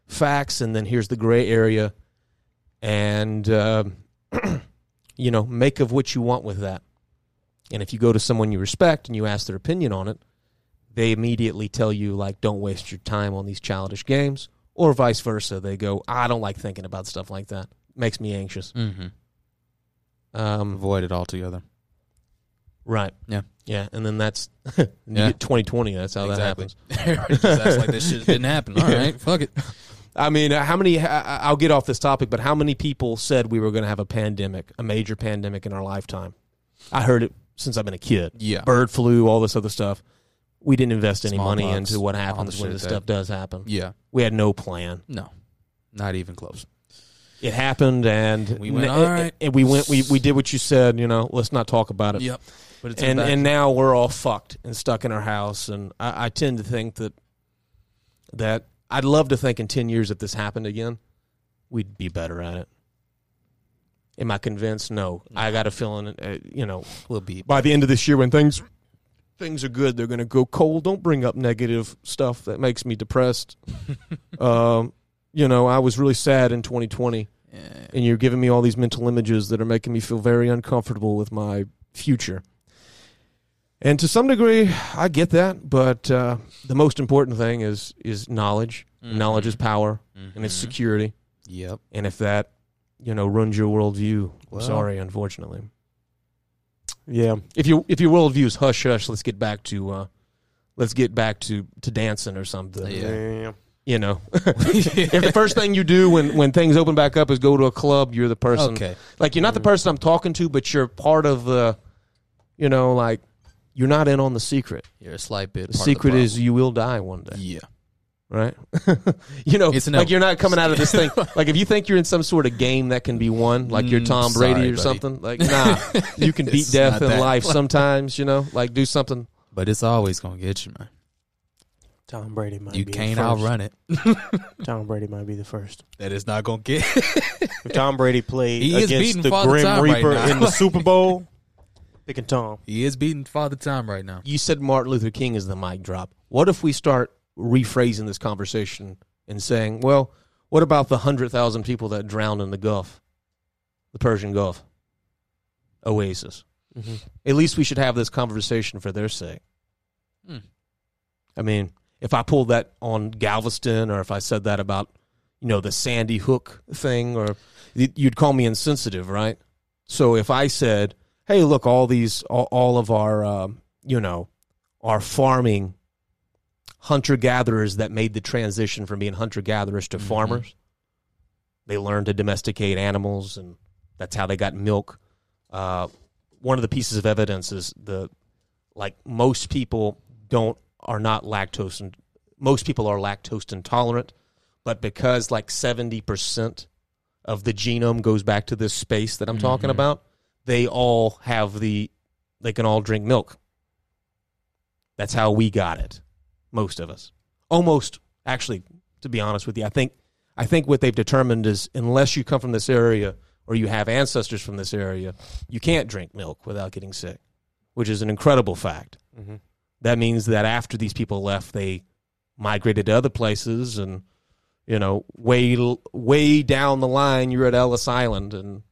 [SPEAKER 3] facts, and then here's the gray area, and uh, you know, make of what you want with that. And if you go to someone you respect and you ask their opinion on it, they immediately tell you like, "Don't waste your time on these childish games," or vice versa. They go, "I don't like thinking about stuff like that. Makes me anxious."
[SPEAKER 1] Mm-hmm.
[SPEAKER 3] Um,
[SPEAKER 1] Avoid it altogether.
[SPEAKER 3] right.
[SPEAKER 1] Yeah.
[SPEAKER 3] Yeah. And then that's
[SPEAKER 1] Yeah.
[SPEAKER 3] 2020. That's how
[SPEAKER 1] exactly.
[SPEAKER 3] that happens.
[SPEAKER 1] Acts like this shit didn't happen. All right, fuck it.
[SPEAKER 3] I mean, uh, how many? I- I'll get off this topic, but how many people said we were going to have a pandemic, a major pandemic in our lifetime? I heard it since I've been a kid.
[SPEAKER 1] Yeah.
[SPEAKER 3] Bird flu, all this other stuff. We didn't invest any money
[SPEAKER 1] Smallpox,
[SPEAKER 3] into what happens when this
[SPEAKER 1] that-
[SPEAKER 3] stuff does happen.
[SPEAKER 1] Yeah.
[SPEAKER 3] We had no plan.
[SPEAKER 1] No. Not even close.
[SPEAKER 3] it happened, and
[SPEAKER 1] We went, "All right."
[SPEAKER 3] and we went. We we did what you said. You know, let's not talk about it.
[SPEAKER 1] Yep. But it's
[SPEAKER 3] and and now we're all fucked and stuck in our house. And I, I tend to think that that I'd love to think in ten years if this happened again, we'd be better at it. Am I convinced? No, I got a feeling. Uh, you know,
[SPEAKER 1] we'll be.
[SPEAKER 3] by the end of this year, when things things are good, they're going to go cold. Don't bring up negative stuff that makes me depressed. um, you know, I was really sad in 2020,
[SPEAKER 1] Yeah.
[SPEAKER 3] and you're giving me all these mental images that are making me feel very uncomfortable with my future. And to some degree, I get that, but uh, the most important thing is is knowledge. Knowledge is power, and it's
[SPEAKER 1] Mhm.
[SPEAKER 3] security.
[SPEAKER 1] Yep.
[SPEAKER 3] And if that, you know, runs your worldview,
[SPEAKER 1] Well-
[SPEAKER 3] sorry, unfortunately.
[SPEAKER 2] Yeah.
[SPEAKER 3] If your if your worldview is hush hush, let's get back to uh, let's get back to to dancing or something.
[SPEAKER 1] Yeah.
[SPEAKER 2] Yeah.
[SPEAKER 3] You know, if the first thing you do when when things open back up is go to a club, you're the person.
[SPEAKER 1] Okay.
[SPEAKER 3] Like you're not the person I'm talking to, but you're part of the. You know, like you're not in on the secret.
[SPEAKER 1] You're a slight bit.
[SPEAKER 3] The
[SPEAKER 1] part of
[SPEAKER 3] secret
[SPEAKER 1] problem.
[SPEAKER 3] is you will die one day,
[SPEAKER 1] yeah.
[SPEAKER 3] right? you know,
[SPEAKER 1] It's
[SPEAKER 3] like you're not coming out of this thing. Like if you think you're in some sort of game that can be won, like you're
[SPEAKER 1] Mm,
[SPEAKER 3] Tom
[SPEAKER 1] sorry,
[SPEAKER 3] Brady or
[SPEAKER 1] buddy.
[SPEAKER 3] something, like nah, you can beat death
[SPEAKER 1] not
[SPEAKER 3] in life sometimes. You know, like do something.
[SPEAKER 1] But it's always gonna get you, man.
[SPEAKER 2] Tom Brady might
[SPEAKER 1] You
[SPEAKER 2] be
[SPEAKER 1] can't outrun it.
[SPEAKER 2] Tom Brady might be the first.
[SPEAKER 1] That is not gonna get.
[SPEAKER 2] If Tom Brady played
[SPEAKER 1] He
[SPEAKER 2] against the Grim
[SPEAKER 1] Time right
[SPEAKER 2] Reaper in the Super Bowl, picking Tom.
[SPEAKER 1] he is beating Father Time right now.
[SPEAKER 3] You said Martin Luther King is the mic drop. What if we start rephrasing this conversation and saying, well, what about the hundred thousand people that drowned in the Gulf, the Persian Gulf, Oasis?
[SPEAKER 2] Mm-hmm.
[SPEAKER 3] At least we should have this conversation for their sake.
[SPEAKER 1] Hmm.
[SPEAKER 3] I mean, if I pulled that on Galveston, or if I said that about, you know, the Sandy Hook thing, or you'd call me insensitive, right? So if I said, "Hey, look, all these, all, all of our, um, you know, our farming hunter gatherers that made the transition from being hunter gatherers to
[SPEAKER 1] Mhm.
[SPEAKER 3] farmers, they learned to domesticate animals, and that's how they got milk." Uh, one of the pieces of evidence is the like most people don't are not lactose and most people are lactose intolerant but because like 70% of the genome goes back to this space that I'm talking
[SPEAKER 1] Mhm.
[SPEAKER 3] about they all have the they can all drink milk. That's how we got it most of us. Almost actually to be honest with you I think I think what they've determined is unless you come from this area or you have ancestors from this area you can't drink milk without getting sick which is an incredible fact.
[SPEAKER 2] Mm-hmm.
[SPEAKER 3] that means that after these people left, they migrated to other places, and you know, way way down the line, you're at Ellis Island and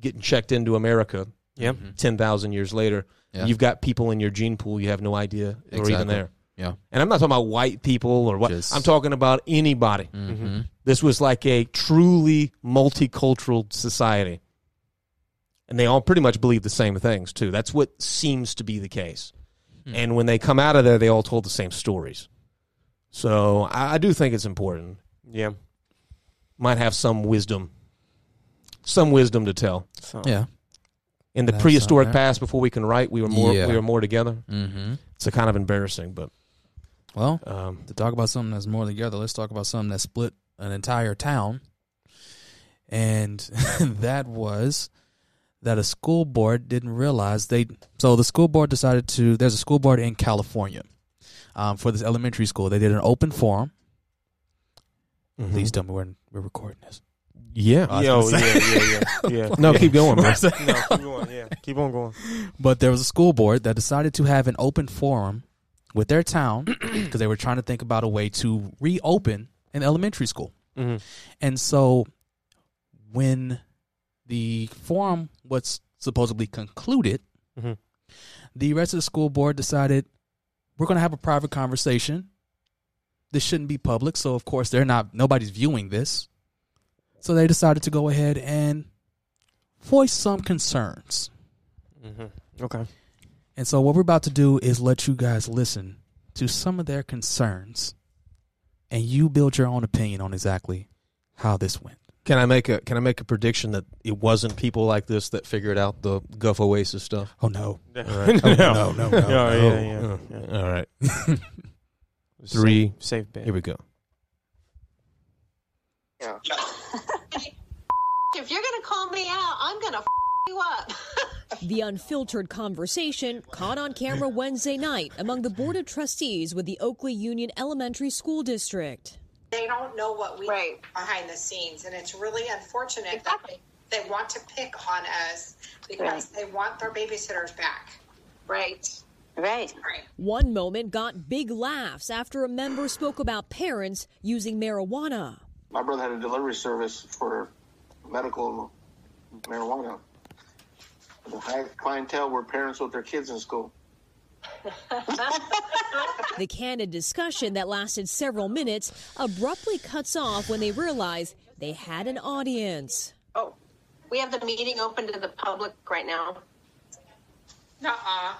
[SPEAKER 3] getting checked into America.
[SPEAKER 2] Yep.
[SPEAKER 1] Mhm.
[SPEAKER 3] ten thousand years later,
[SPEAKER 1] Yeah.
[SPEAKER 3] you've got people in your gene pool you have no idea are even there.
[SPEAKER 1] Yeah.
[SPEAKER 3] And I'm not talking about white people or what.
[SPEAKER 1] Just-
[SPEAKER 3] I'm talking about anybody.
[SPEAKER 1] Mhm.
[SPEAKER 3] This was like a truly multicultural society. And they all pretty much believe the same things, too. That's what seems to be the case.
[SPEAKER 1] Hmm.
[SPEAKER 3] And when they come out of there, they all told the same stories. So I, I do think it's important.
[SPEAKER 2] Yeah.
[SPEAKER 3] Might have some wisdom, some wisdom to tell.
[SPEAKER 2] So,
[SPEAKER 1] Yeah.
[SPEAKER 3] In the
[SPEAKER 1] That's
[SPEAKER 3] prehistoric
[SPEAKER 1] all right.
[SPEAKER 3] past, before we can write, we were more
[SPEAKER 1] Yeah.
[SPEAKER 3] we were more together.
[SPEAKER 1] Mm-hmm.
[SPEAKER 3] It's a kind of embarrassing, but
[SPEAKER 1] Well,
[SPEAKER 3] um,
[SPEAKER 1] to talk about something that's more together, let's talk about something that split an entire town. And that was that a school board didn't realize they. So the school board decided to. There's a school board in California um, for this elementary school. They did an open forum.
[SPEAKER 3] mhm.
[SPEAKER 1] Please tell me we're, we're recording this.
[SPEAKER 3] Yeah.
[SPEAKER 1] I
[SPEAKER 2] Yo, yeah, yeah, yeah, yeah.
[SPEAKER 3] No, keep going, bro.
[SPEAKER 2] no, keep going. Yeah, keep on going.
[SPEAKER 1] But there was a school board that decided to have an open forum with their town because they were trying to think about a way to reopen an elementary school.
[SPEAKER 2] Mm-hmm.
[SPEAKER 1] And so when the forum was supposedly concluded,
[SPEAKER 2] Mhm.
[SPEAKER 1] the rest of the school board decided we're going to have a private conversation. This shouldn't be public, so of course they're not nobody's viewing this. So they decided to go ahead and voice some concerns.
[SPEAKER 2] Mm-hmm. Okay.
[SPEAKER 1] And so what we're about to do is let you guys listen to some of their concerns and you build your own opinion on exactly how this went.
[SPEAKER 3] Can I make a Can I make a prediction that it wasn't people like this that figured out the Gulf Oasis stuff?
[SPEAKER 1] Oh no.
[SPEAKER 2] no.
[SPEAKER 1] Oh, no, no, no,
[SPEAKER 2] Yeah,
[SPEAKER 1] no.
[SPEAKER 2] yeah, yeah. yeah.
[SPEAKER 3] All right, Three.
[SPEAKER 2] Safe, safe bet.
[SPEAKER 3] here we go.
[SPEAKER 4] Yeah. if you're going to call me out, I'm going to f- you up.
[SPEAKER 5] The unfiltered conversation caught on camera Wednesday night among the Board of Trustees with the Oakley Union Elementary School District.
[SPEAKER 6] they don't know what we
[SPEAKER 4] Right.
[SPEAKER 6] do behind the scenes, and it's really unfortunate that they, they want to pick on us because they want their babysitters back.
[SPEAKER 4] right. Right.
[SPEAKER 6] Right.
[SPEAKER 5] One moment got big laughs after a member spoke about parents using marijuana.
[SPEAKER 7] My brother had a delivery service for medical marijuana. The high clientele were parents with their kids in school.
[SPEAKER 5] The candid discussion that lasted several minutes abruptly cuts off when they realize they had an audience.
[SPEAKER 4] Oh, we have the meeting open to the public right now.
[SPEAKER 6] Nuh-uh.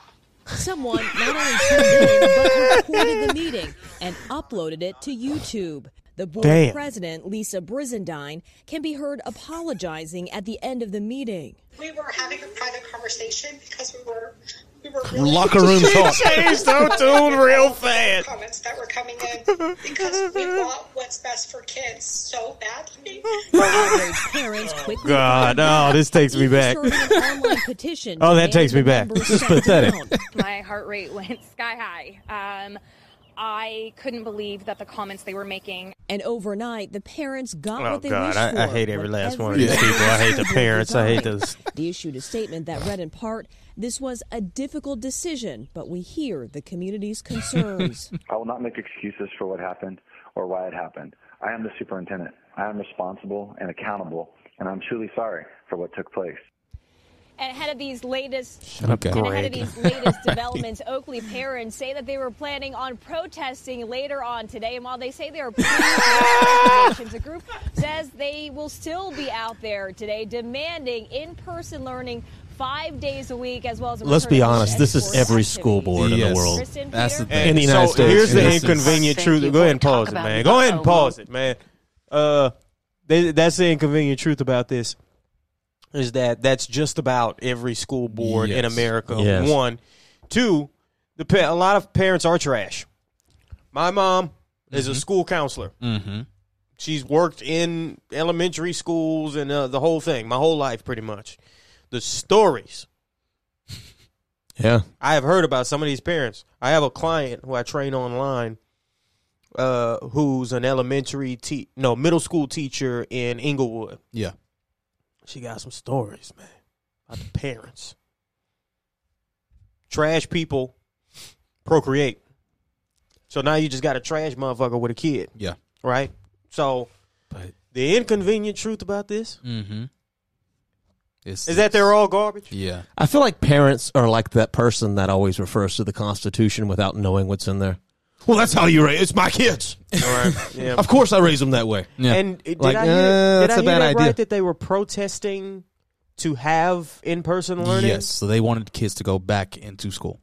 [SPEAKER 5] Someone not only tuned in, but recorded the meeting and uploaded it to YouTube. The board
[SPEAKER 2] Damn.
[SPEAKER 5] president, Lisa Brizendine, can be heard apologizing at the end of the meeting.
[SPEAKER 6] We were having a private conversation because we were we were really
[SPEAKER 3] Locker room talk.
[SPEAKER 2] Changed the tune real fast.
[SPEAKER 6] comments that were coming in because we want what's best for kids so badly.
[SPEAKER 5] Parents quickly
[SPEAKER 2] God,
[SPEAKER 5] fired
[SPEAKER 2] oh, this takes me back.
[SPEAKER 5] starting an online petition
[SPEAKER 2] Oh, that takes me back. This is pathetic.
[SPEAKER 8] my heart rate went sky high. Um, I couldn't believe that the comments they were making
[SPEAKER 5] And overnight, the parents got
[SPEAKER 2] Oh
[SPEAKER 5] what they
[SPEAKER 2] God,
[SPEAKER 5] wished
[SPEAKER 2] I, I hate every
[SPEAKER 5] what
[SPEAKER 2] last one of these people. I hate the parents. I hate
[SPEAKER 5] designed.
[SPEAKER 2] those.
[SPEAKER 5] They issued a statement that read in part, "This was a difficult decision, but we hear the community's concerns."
[SPEAKER 9] I will not make excuses for what happened or why it happened. I am the superintendent. I am responsible and accountable, and I'm truly sorry for what took place.
[SPEAKER 8] And ahead of these latest
[SPEAKER 1] Okay.
[SPEAKER 8] and ahead of these latest developments, Oakley parents say that they were planning on protesting later on today. And while they say they are planning the group says they will still be out there today demanding in-person learning five days a week, as well as
[SPEAKER 3] Let's be honest. This is every school
[SPEAKER 8] activities.
[SPEAKER 3] board in the world.
[SPEAKER 8] Kristen,
[SPEAKER 1] That's the thing.
[SPEAKER 3] In the
[SPEAKER 2] so
[SPEAKER 3] States.
[SPEAKER 2] here's the
[SPEAKER 1] And is-
[SPEAKER 2] inconvenient truth. Go ahead and pause it, man. Go ahead and pause it, man. Uh, they, that's the inconvenient truth about this. Is that that's just about every school board in America?
[SPEAKER 3] Yes.
[SPEAKER 2] One, two. The pa- a lot of parents are trash. My mom is a school counselor.
[SPEAKER 1] Mm-hmm.
[SPEAKER 2] She's worked in elementary schools and uh, the whole thing, my whole life, pretty much. The stories
[SPEAKER 3] Yeah.
[SPEAKER 2] I have heard about some of these parents. I have a client who I train online, uh, who's an elementary te- no middle school teacher in Inglewood.
[SPEAKER 1] Yeah.
[SPEAKER 2] She got some stories, man, about the parents. Trash people procreate. So now you just got a trash motherfucker with a kid,
[SPEAKER 1] Yeah.
[SPEAKER 2] right? So
[SPEAKER 1] But
[SPEAKER 2] the inconvenient truth about this
[SPEAKER 1] mm-hmm. It's,
[SPEAKER 2] is that they're all garbage.
[SPEAKER 1] yeah.
[SPEAKER 3] I feel like parents are like that person that always refers to the Constitution without knowing what's in there. Well, that's how you raise. It's my kids.
[SPEAKER 2] All right. Yeah.
[SPEAKER 3] Of course, I raise them that way.
[SPEAKER 1] Yeah.
[SPEAKER 2] And uh, did
[SPEAKER 3] Like,
[SPEAKER 2] I hear,
[SPEAKER 3] uh,
[SPEAKER 2] did
[SPEAKER 3] that's
[SPEAKER 2] I
[SPEAKER 3] a
[SPEAKER 2] hear
[SPEAKER 3] bad
[SPEAKER 2] that
[SPEAKER 3] idea.
[SPEAKER 2] right that they were protesting to have in-person learning?
[SPEAKER 1] Yes. So they wanted kids to go back into school.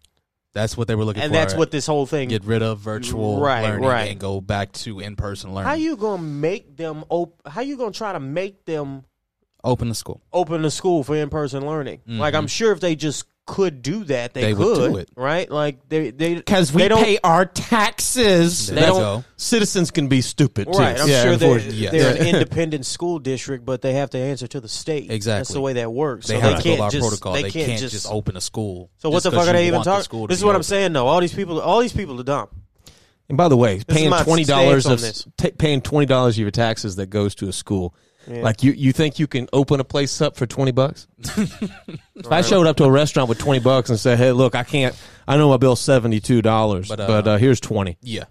[SPEAKER 1] That's what they were looking for.
[SPEAKER 2] and
[SPEAKER 1] for.
[SPEAKER 2] that's what this whole thing.
[SPEAKER 1] get rid of virtual
[SPEAKER 2] Right,
[SPEAKER 1] learning
[SPEAKER 2] right.
[SPEAKER 1] and go back to in person learning.
[SPEAKER 2] how you gonna make them? Op- how you gonna try to make them
[SPEAKER 1] open the school?
[SPEAKER 2] open the school for in-person learning? Like I'm sure if they just could do that, they,
[SPEAKER 1] They
[SPEAKER 2] could
[SPEAKER 1] would do it.
[SPEAKER 2] right? Like they they
[SPEAKER 3] Because we
[SPEAKER 2] they don't,
[SPEAKER 3] pay our taxes.
[SPEAKER 1] There
[SPEAKER 2] They don't-
[SPEAKER 1] go.
[SPEAKER 3] Citizens can be stupid too.
[SPEAKER 2] Right, I'm
[SPEAKER 3] Yeah,
[SPEAKER 2] sure they're,
[SPEAKER 3] unfortunately.
[SPEAKER 1] yes.
[SPEAKER 2] they're an independent school district, but they have to answer to the state.
[SPEAKER 1] Exactly.
[SPEAKER 2] that's the way that works.
[SPEAKER 1] They
[SPEAKER 2] so
[SPEAKER 1] have
[SPEAKER 2] they
[SPEAKER 1] to
[SPEAKER 2] can't
[SPEAKER 1] go by
[SPEAKER 2] just,
[SPEAKER 1] protocol. They, can't, just, open a school.
[SPEAKER 2] So what
[SPEAKER 1] just
[SPEAKER 2] the
[SPEAKER 1] 'cause
[SPEAKER 2] fuck are
[SPEAKER 1] you
[SPEAKER 2] they even
[SPEAKER 1] want the
[SPEAKER 2] talking?
[SPEAKER 1] school to
[SPEAKER 2] This is
[SPEAKER 1] be
[SPEAKER 2] what I'm
[SPEAKER 1] open.
[SPEAKER 2] saying. though. all these people, all these people are dumb.
[SPEAKER 3] And by the way,
[SPEAKER 2] is
[SPEAKER 3] paying
[SPEAKER 2] my
[SPEAKER 3] twenty dollars
[SPEAKER 2] stance
[SPEAKER 3] of
[SPEAKER 2] on this.
[SPEAKER 3] ta paying twenty dollars of your taxes that goes to a school. Like you, you think you can open a place up for twenty bucks? if I showed up to a restaurant with twenty bucks and said, "Hey, look, I can't. I know my bill's seventy two dollars,
[SPEAKER 1] But,
[SPEAKER 3] but,
[SPEAKER 1] uh,
[SPEAKER 3] uh, here's 20
[SPEAKER 1] Yeah.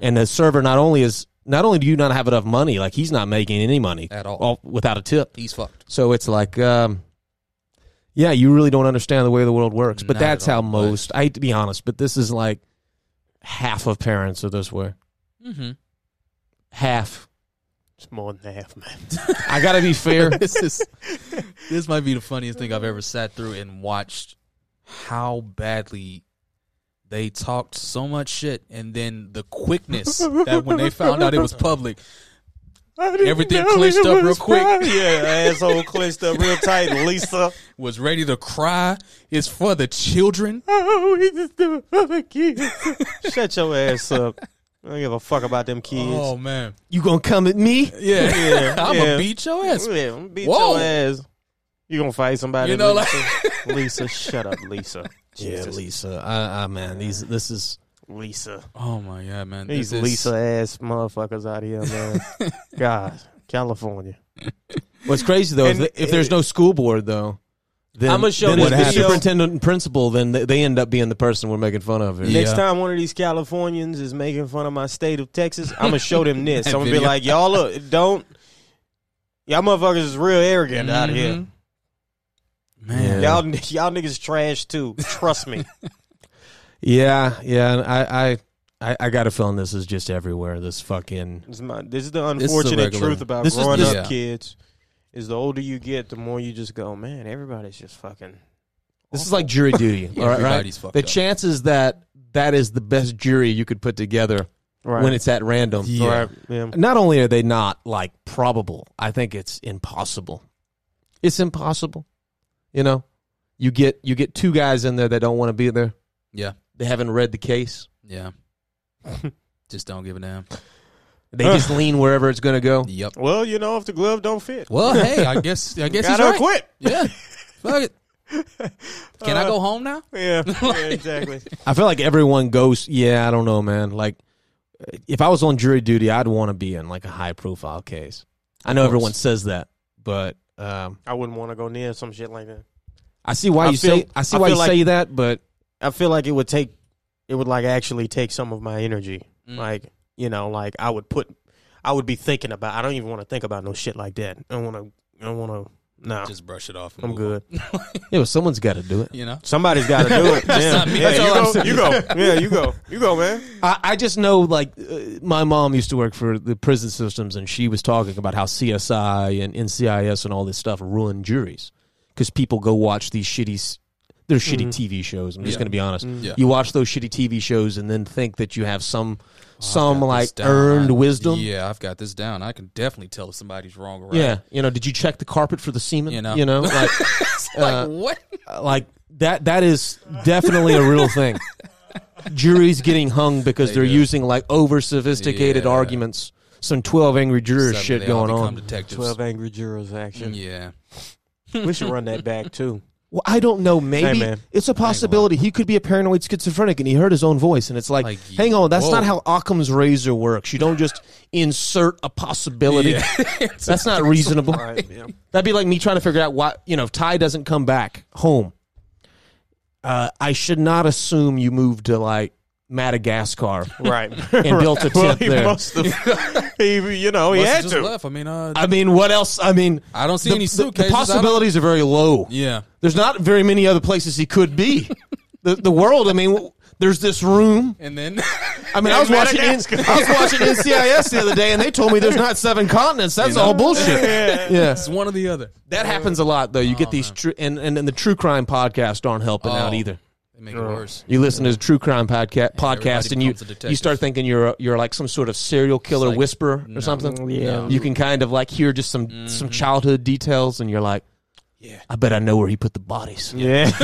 [SPEAKER 3] And the server not only is not only do you not have enough money, like he's not making any money
[SPEAKER 1] At all.
[SPEAKER 3] without a tip.
[SPEAKER 1] He's fucked.
[SPEAKER 3] So it's like, um, yeah, you really don't understand the way the world works. But
[SPEAKER 1] Not
[SPEAKER 3] that's how
[SPEAKER 1] all,
[SPEAKER 3] most. I hate to be honest, but this is like half of parents are this way.
[SPEAKER 1] Mm-hmm.
[SPEAKER 3] Half.
[SPEAKER 2] It's more than half, man.
[SPEAKER 3] I got to be fair.
[SPEAKER 1] this is this might be the funniest thing I've ever sat through and watched how badly they talked so much shit and then the quickness that when they found out it was public everything clinched up real quick
[SPEAKER 2] yeah, asshole clenched up real tight. Lisa,
[SPEAKER 1] was ready to cry it's for the children Oh, we just do for the kids.
[SPEAKER 2] shut your ass up. I don't give a fuck about them kids.
[SPEAKER 1] Oh man.
[SPEAKER 3] You gonna come at me?
[SPEAKER 1] Yeah.
[SPEAKER 2] Yeah,
[SPEAKER 1] I'm
[SPEAKER 2] yeah.
[SPEAKER 1] gonna beat your ass.
[SPEAKER 2] Yeah, I'm beat
[SPEAKER 1] Whoa.
[SPEAKER 2] your ass. You gonna fight somebody?
[SPEAKER 1] You know,
[SPEAKER 2] Lisa? Lisa, shut up, Lisa.
[SPEAKER 3] Yeah, Lisa. I, I man, these this is
[SPEAKER 2] Lisa.
[SPEAKER 1] Oh my god, man.
[SPEAKER 2] These
[SPEAKER 1] This is-
[SPEAKER 2] Lisa ass motherfuckers out here, man. God, California.
[SPEAKER 3] what's crazy though. is
[SPEAKER 2] And-
[SPEAKER 3] that if there's no school board though, then,
[SPEAKER 2] I'ma show
[SPEAKER 3] then
[SPEAKER 2] this
[SPEAKER 3] the superintendent and principal. Then they, they end up being the person we're making fun of.
[SPEAKER 1] Yeah.
[SPEAKER 2] Next time one of these Californians is making fun of my state of Texas, I'm gonna show them this. I'm gonna be like, y'all look, don't. Y'all motherfuckers is real arrogant out mm-hmm.
[SPEAKER 1] here. Man.
[SPEAKER 2] Y'all, y'all niggas trash too. Trust me.
[SPEAKER 3] Yeah, yeah. And I, I, I, I got a feeling this is just everywhere. This fucking
[SPEAKER 2] This is, my, this is the
[SPEAKER 1] This is a
[SPEAKER 2] unfortunate truth about
[SPEAKER 3] This is-
[SPEAKER 2] growing
[SPEAKER 3] this-
[SPEAKER 2] up,
[SPEAKER 1] Yeah.
[SPEAKER 2] kids. Is the older you get, the more you just go, man. Everybody's just fucking.
[SPEAKER 3] This is like jury duty.
[SPEAKER 1] Yeah,
[SPEAKER 3] all right, right?
[SPEAKER 1] everybody's fucked
[SPEAKER 3] The
[SPEAKER 1] up.
[SPEAKER 3] chances that that is the best jury you could put together
[SPEAKER 2] Right.
[SPEAKER 3] when it's at random.
[SPEAKER 1] Yeah.
[SPEAKER 2] Right. Yeah.
[SPEAKER 3] Not only are they not like probable, I think it's impossible. It's impossible. You know, you get you get two guys in there that don't want to be there.
[SPEAKER 1] Yeah.
[SPEAKER 3] They haven't read the case.
[SPEAKER 1] Yeah. Just don't give a damn.
[SPEAKER 3] They just lean wherever it's going to go.
[SPEAKER 1] Yep.
[SPEAKER 2] Well, you know, if the glove don't fit,
[SPEAKER 1] Well, hey, I guess I guess he's
[SPEAKER 2] gotta
[SPEAKER 1] right.
[SPEAKER 2] quit.
[SPEAKER 1] Yeah. Fuck it. Can I go home now?
[SPEAKER 2] Yeah, yeah, exactly.
[SPEAKER 3] I feel like everyone goes, yeah, I don't know, man. Like, if I was on jury duty, I'd want to be in like a high profile case. I know everyone says that, but um,
[SPEAKER 2] I wouldn't want to go near some shit like that.
[SPEAKER 3] I see why
[SPEAKER 2] I
[SPEAKER 3] you
[SPEAKER 2] feel-
[SPEAKER 3] say I see
[SPEAKER 2] I
[SPEAKER 3] why
[SPEAKER 2] feel
[SPEAKER 3] you
[SPEAKER 2] like-
[SPEAKER 3] say that. But
[SPEAKER 2] I feel like it would take, it would like actually take some of my energy.
[SPEAKER 1] Mm.
[SPEAKER 2] Like you know, like I would put, I would be thinking about. I don't even want to think about no shit like that. I don't want to. I don't want to. No,
[SPEAKER 1] Just brush it off. and
[SPEAKER 2] I'm good.
[SPEAKER 1] on.
[SPEAKER 3] yeah, well, someone's got to do it.
[SPEAKER 1] You know.
[SPEAKER 2] Somebody's got to do it. yeah,
[SPEAKER 1] not me.
[SPEAKER 2] yeah
[SPEAKER 1] That's
[SPEAKER 2] you
[SPEAKER 1] all I'm
[SPEAKER 2] go. You go. Yeah, you go. You go, man.
[SPEAKER 3] I, I just know, like, uh, my mom used to work for the prison systems, and she was talking about how CSI and NCIS and all this stuff ruin juries because people go watch these shitty, s- they're shitty TV shows. I'm just
[SPEAKER 1] Yeah.
[SPEAKER 3] going to be honest.
[SPEAKER 1] Yeah.
[SPEAKER 3] You watch those shitty TV shows and then think that you have some, some like
[SPEAKER 1] down.
[SPEAKER 3] earned wisdom.
[SPEAKER 1] Yeah, I've got this down. I can definitely tell if somebody's wrong or right.
[SPEAKER 3] Yeah, you know, did you check the carpet for the semen?
[SPEAKER 1] You know.
[SPEAKER 3] you know, like,
[SPEAKER 1] like
[SPEAKER 3] uh,
[SPEAKER 1] what?
[SPEAKER 3] like that. That is definitely a real thing. Juries getting hung because
[SPEAKER 1] They
[SPEAKER 3] they are
[SPEAKER 1] do.
[SPEAKER 3] using like over sophisticated
[SPEAKER 1] Yeah.
[SPEAKER 3] arguments. Some twelve angry jurors
[SPEAKER 1] Suddenly
[SPEAKER 3] shit
[SPEAKER 1] they all
[SPEAKER 3] going
[SPEAKER 1] become
[SPEAKER 3] on.
[SPEAKER 1] Detectives.
[SPEAKER 2] Twelve angry jurors action.
[SPEAKER 1] Yeah.
[SPEAKER 2] We should run that back too.
[SPEAKER 3] Well, I don't know. Maybe
[SPEAKER 2] man.
[SPEAKER 3] it's a possibility. He could be a paranoid schizophrenic, and he heard his own voice, and it's like,
[SPEAKER 1] Like,
[SPEAKER 3] hang on, that's
[SPEAKER 1] whoa.
[SPEAKER 3] not how Occam's razor works. You don't just insert a possibility. that's not reasonable. That'd be like me trying to figure out why you know if Ty doesn't come back home. Uh, I should not assume you moved to like Madagascar
[SPEAKER 2] Right.
[SPEAKER 3] and built a tent
[SPEAKER 2] well, he
[SPEAKER 3] there.
[SPEAKER 2] must have. he, you know, he
[SPEAKER 1] Must have
[SPEAKER 2] had
[SPEAKER 1] just
[SPEAKER 2] to.
[SPEAKER 1] left. I mean, uh,
[SPEAKER 3] I mean, what else? I mean,
[SPEAKER 1] I don't see
[SPEAKER 3] the,
[SPEAKER 1] any
[SPEAKER 3] the- the
[SPEAKER 1] suitcases. I don't-
[SPEAKER 3] possibilities are very low.
[SPEAKER 1] Yeah.
[SPEAKER 3] There's not very many other places he could be. the the world. I mean, there's this room.
[SPEAKER 1] And then
[SPEAKER 3] I mean, I was watching N- I was watching NCIS the other day, and they told me there's not seven continents. That's
[SPEAKER 1] You know?
[SPEAKER 3] all bullshit. yeah.
[SPEAKER 1] it's one or the other.
[SPEAKER 3] That happens a lot, though. You get these true, and, and and the true crime podcasts aren't helping out
[SPEAKER 1] Oh.
[SPEAKER 3] either.
[SPEAKER 1] They make it worse.
[SPEAKER 3] You listen to the true crime podca-
[SPEAKER 1] everybody
[SPEAKER 3] podcast, and you
[SPEAKER 1] becomes a detective.
[SPEAKER 3] you start thinking you're a, you're like some sort of serial killer
[SPEAKER 1] like,
[SPEAKER 3] whisperer or something.
[SPEAKER 2] Yeah.
[SPEAKER 3] You can kind of like hear just some some childhood details, and you're like,
[SPEAKER 1] Yeah.
[SPEAKER 3] I bet I know where he put the bodies.
[SPEAKER 2] Yeah.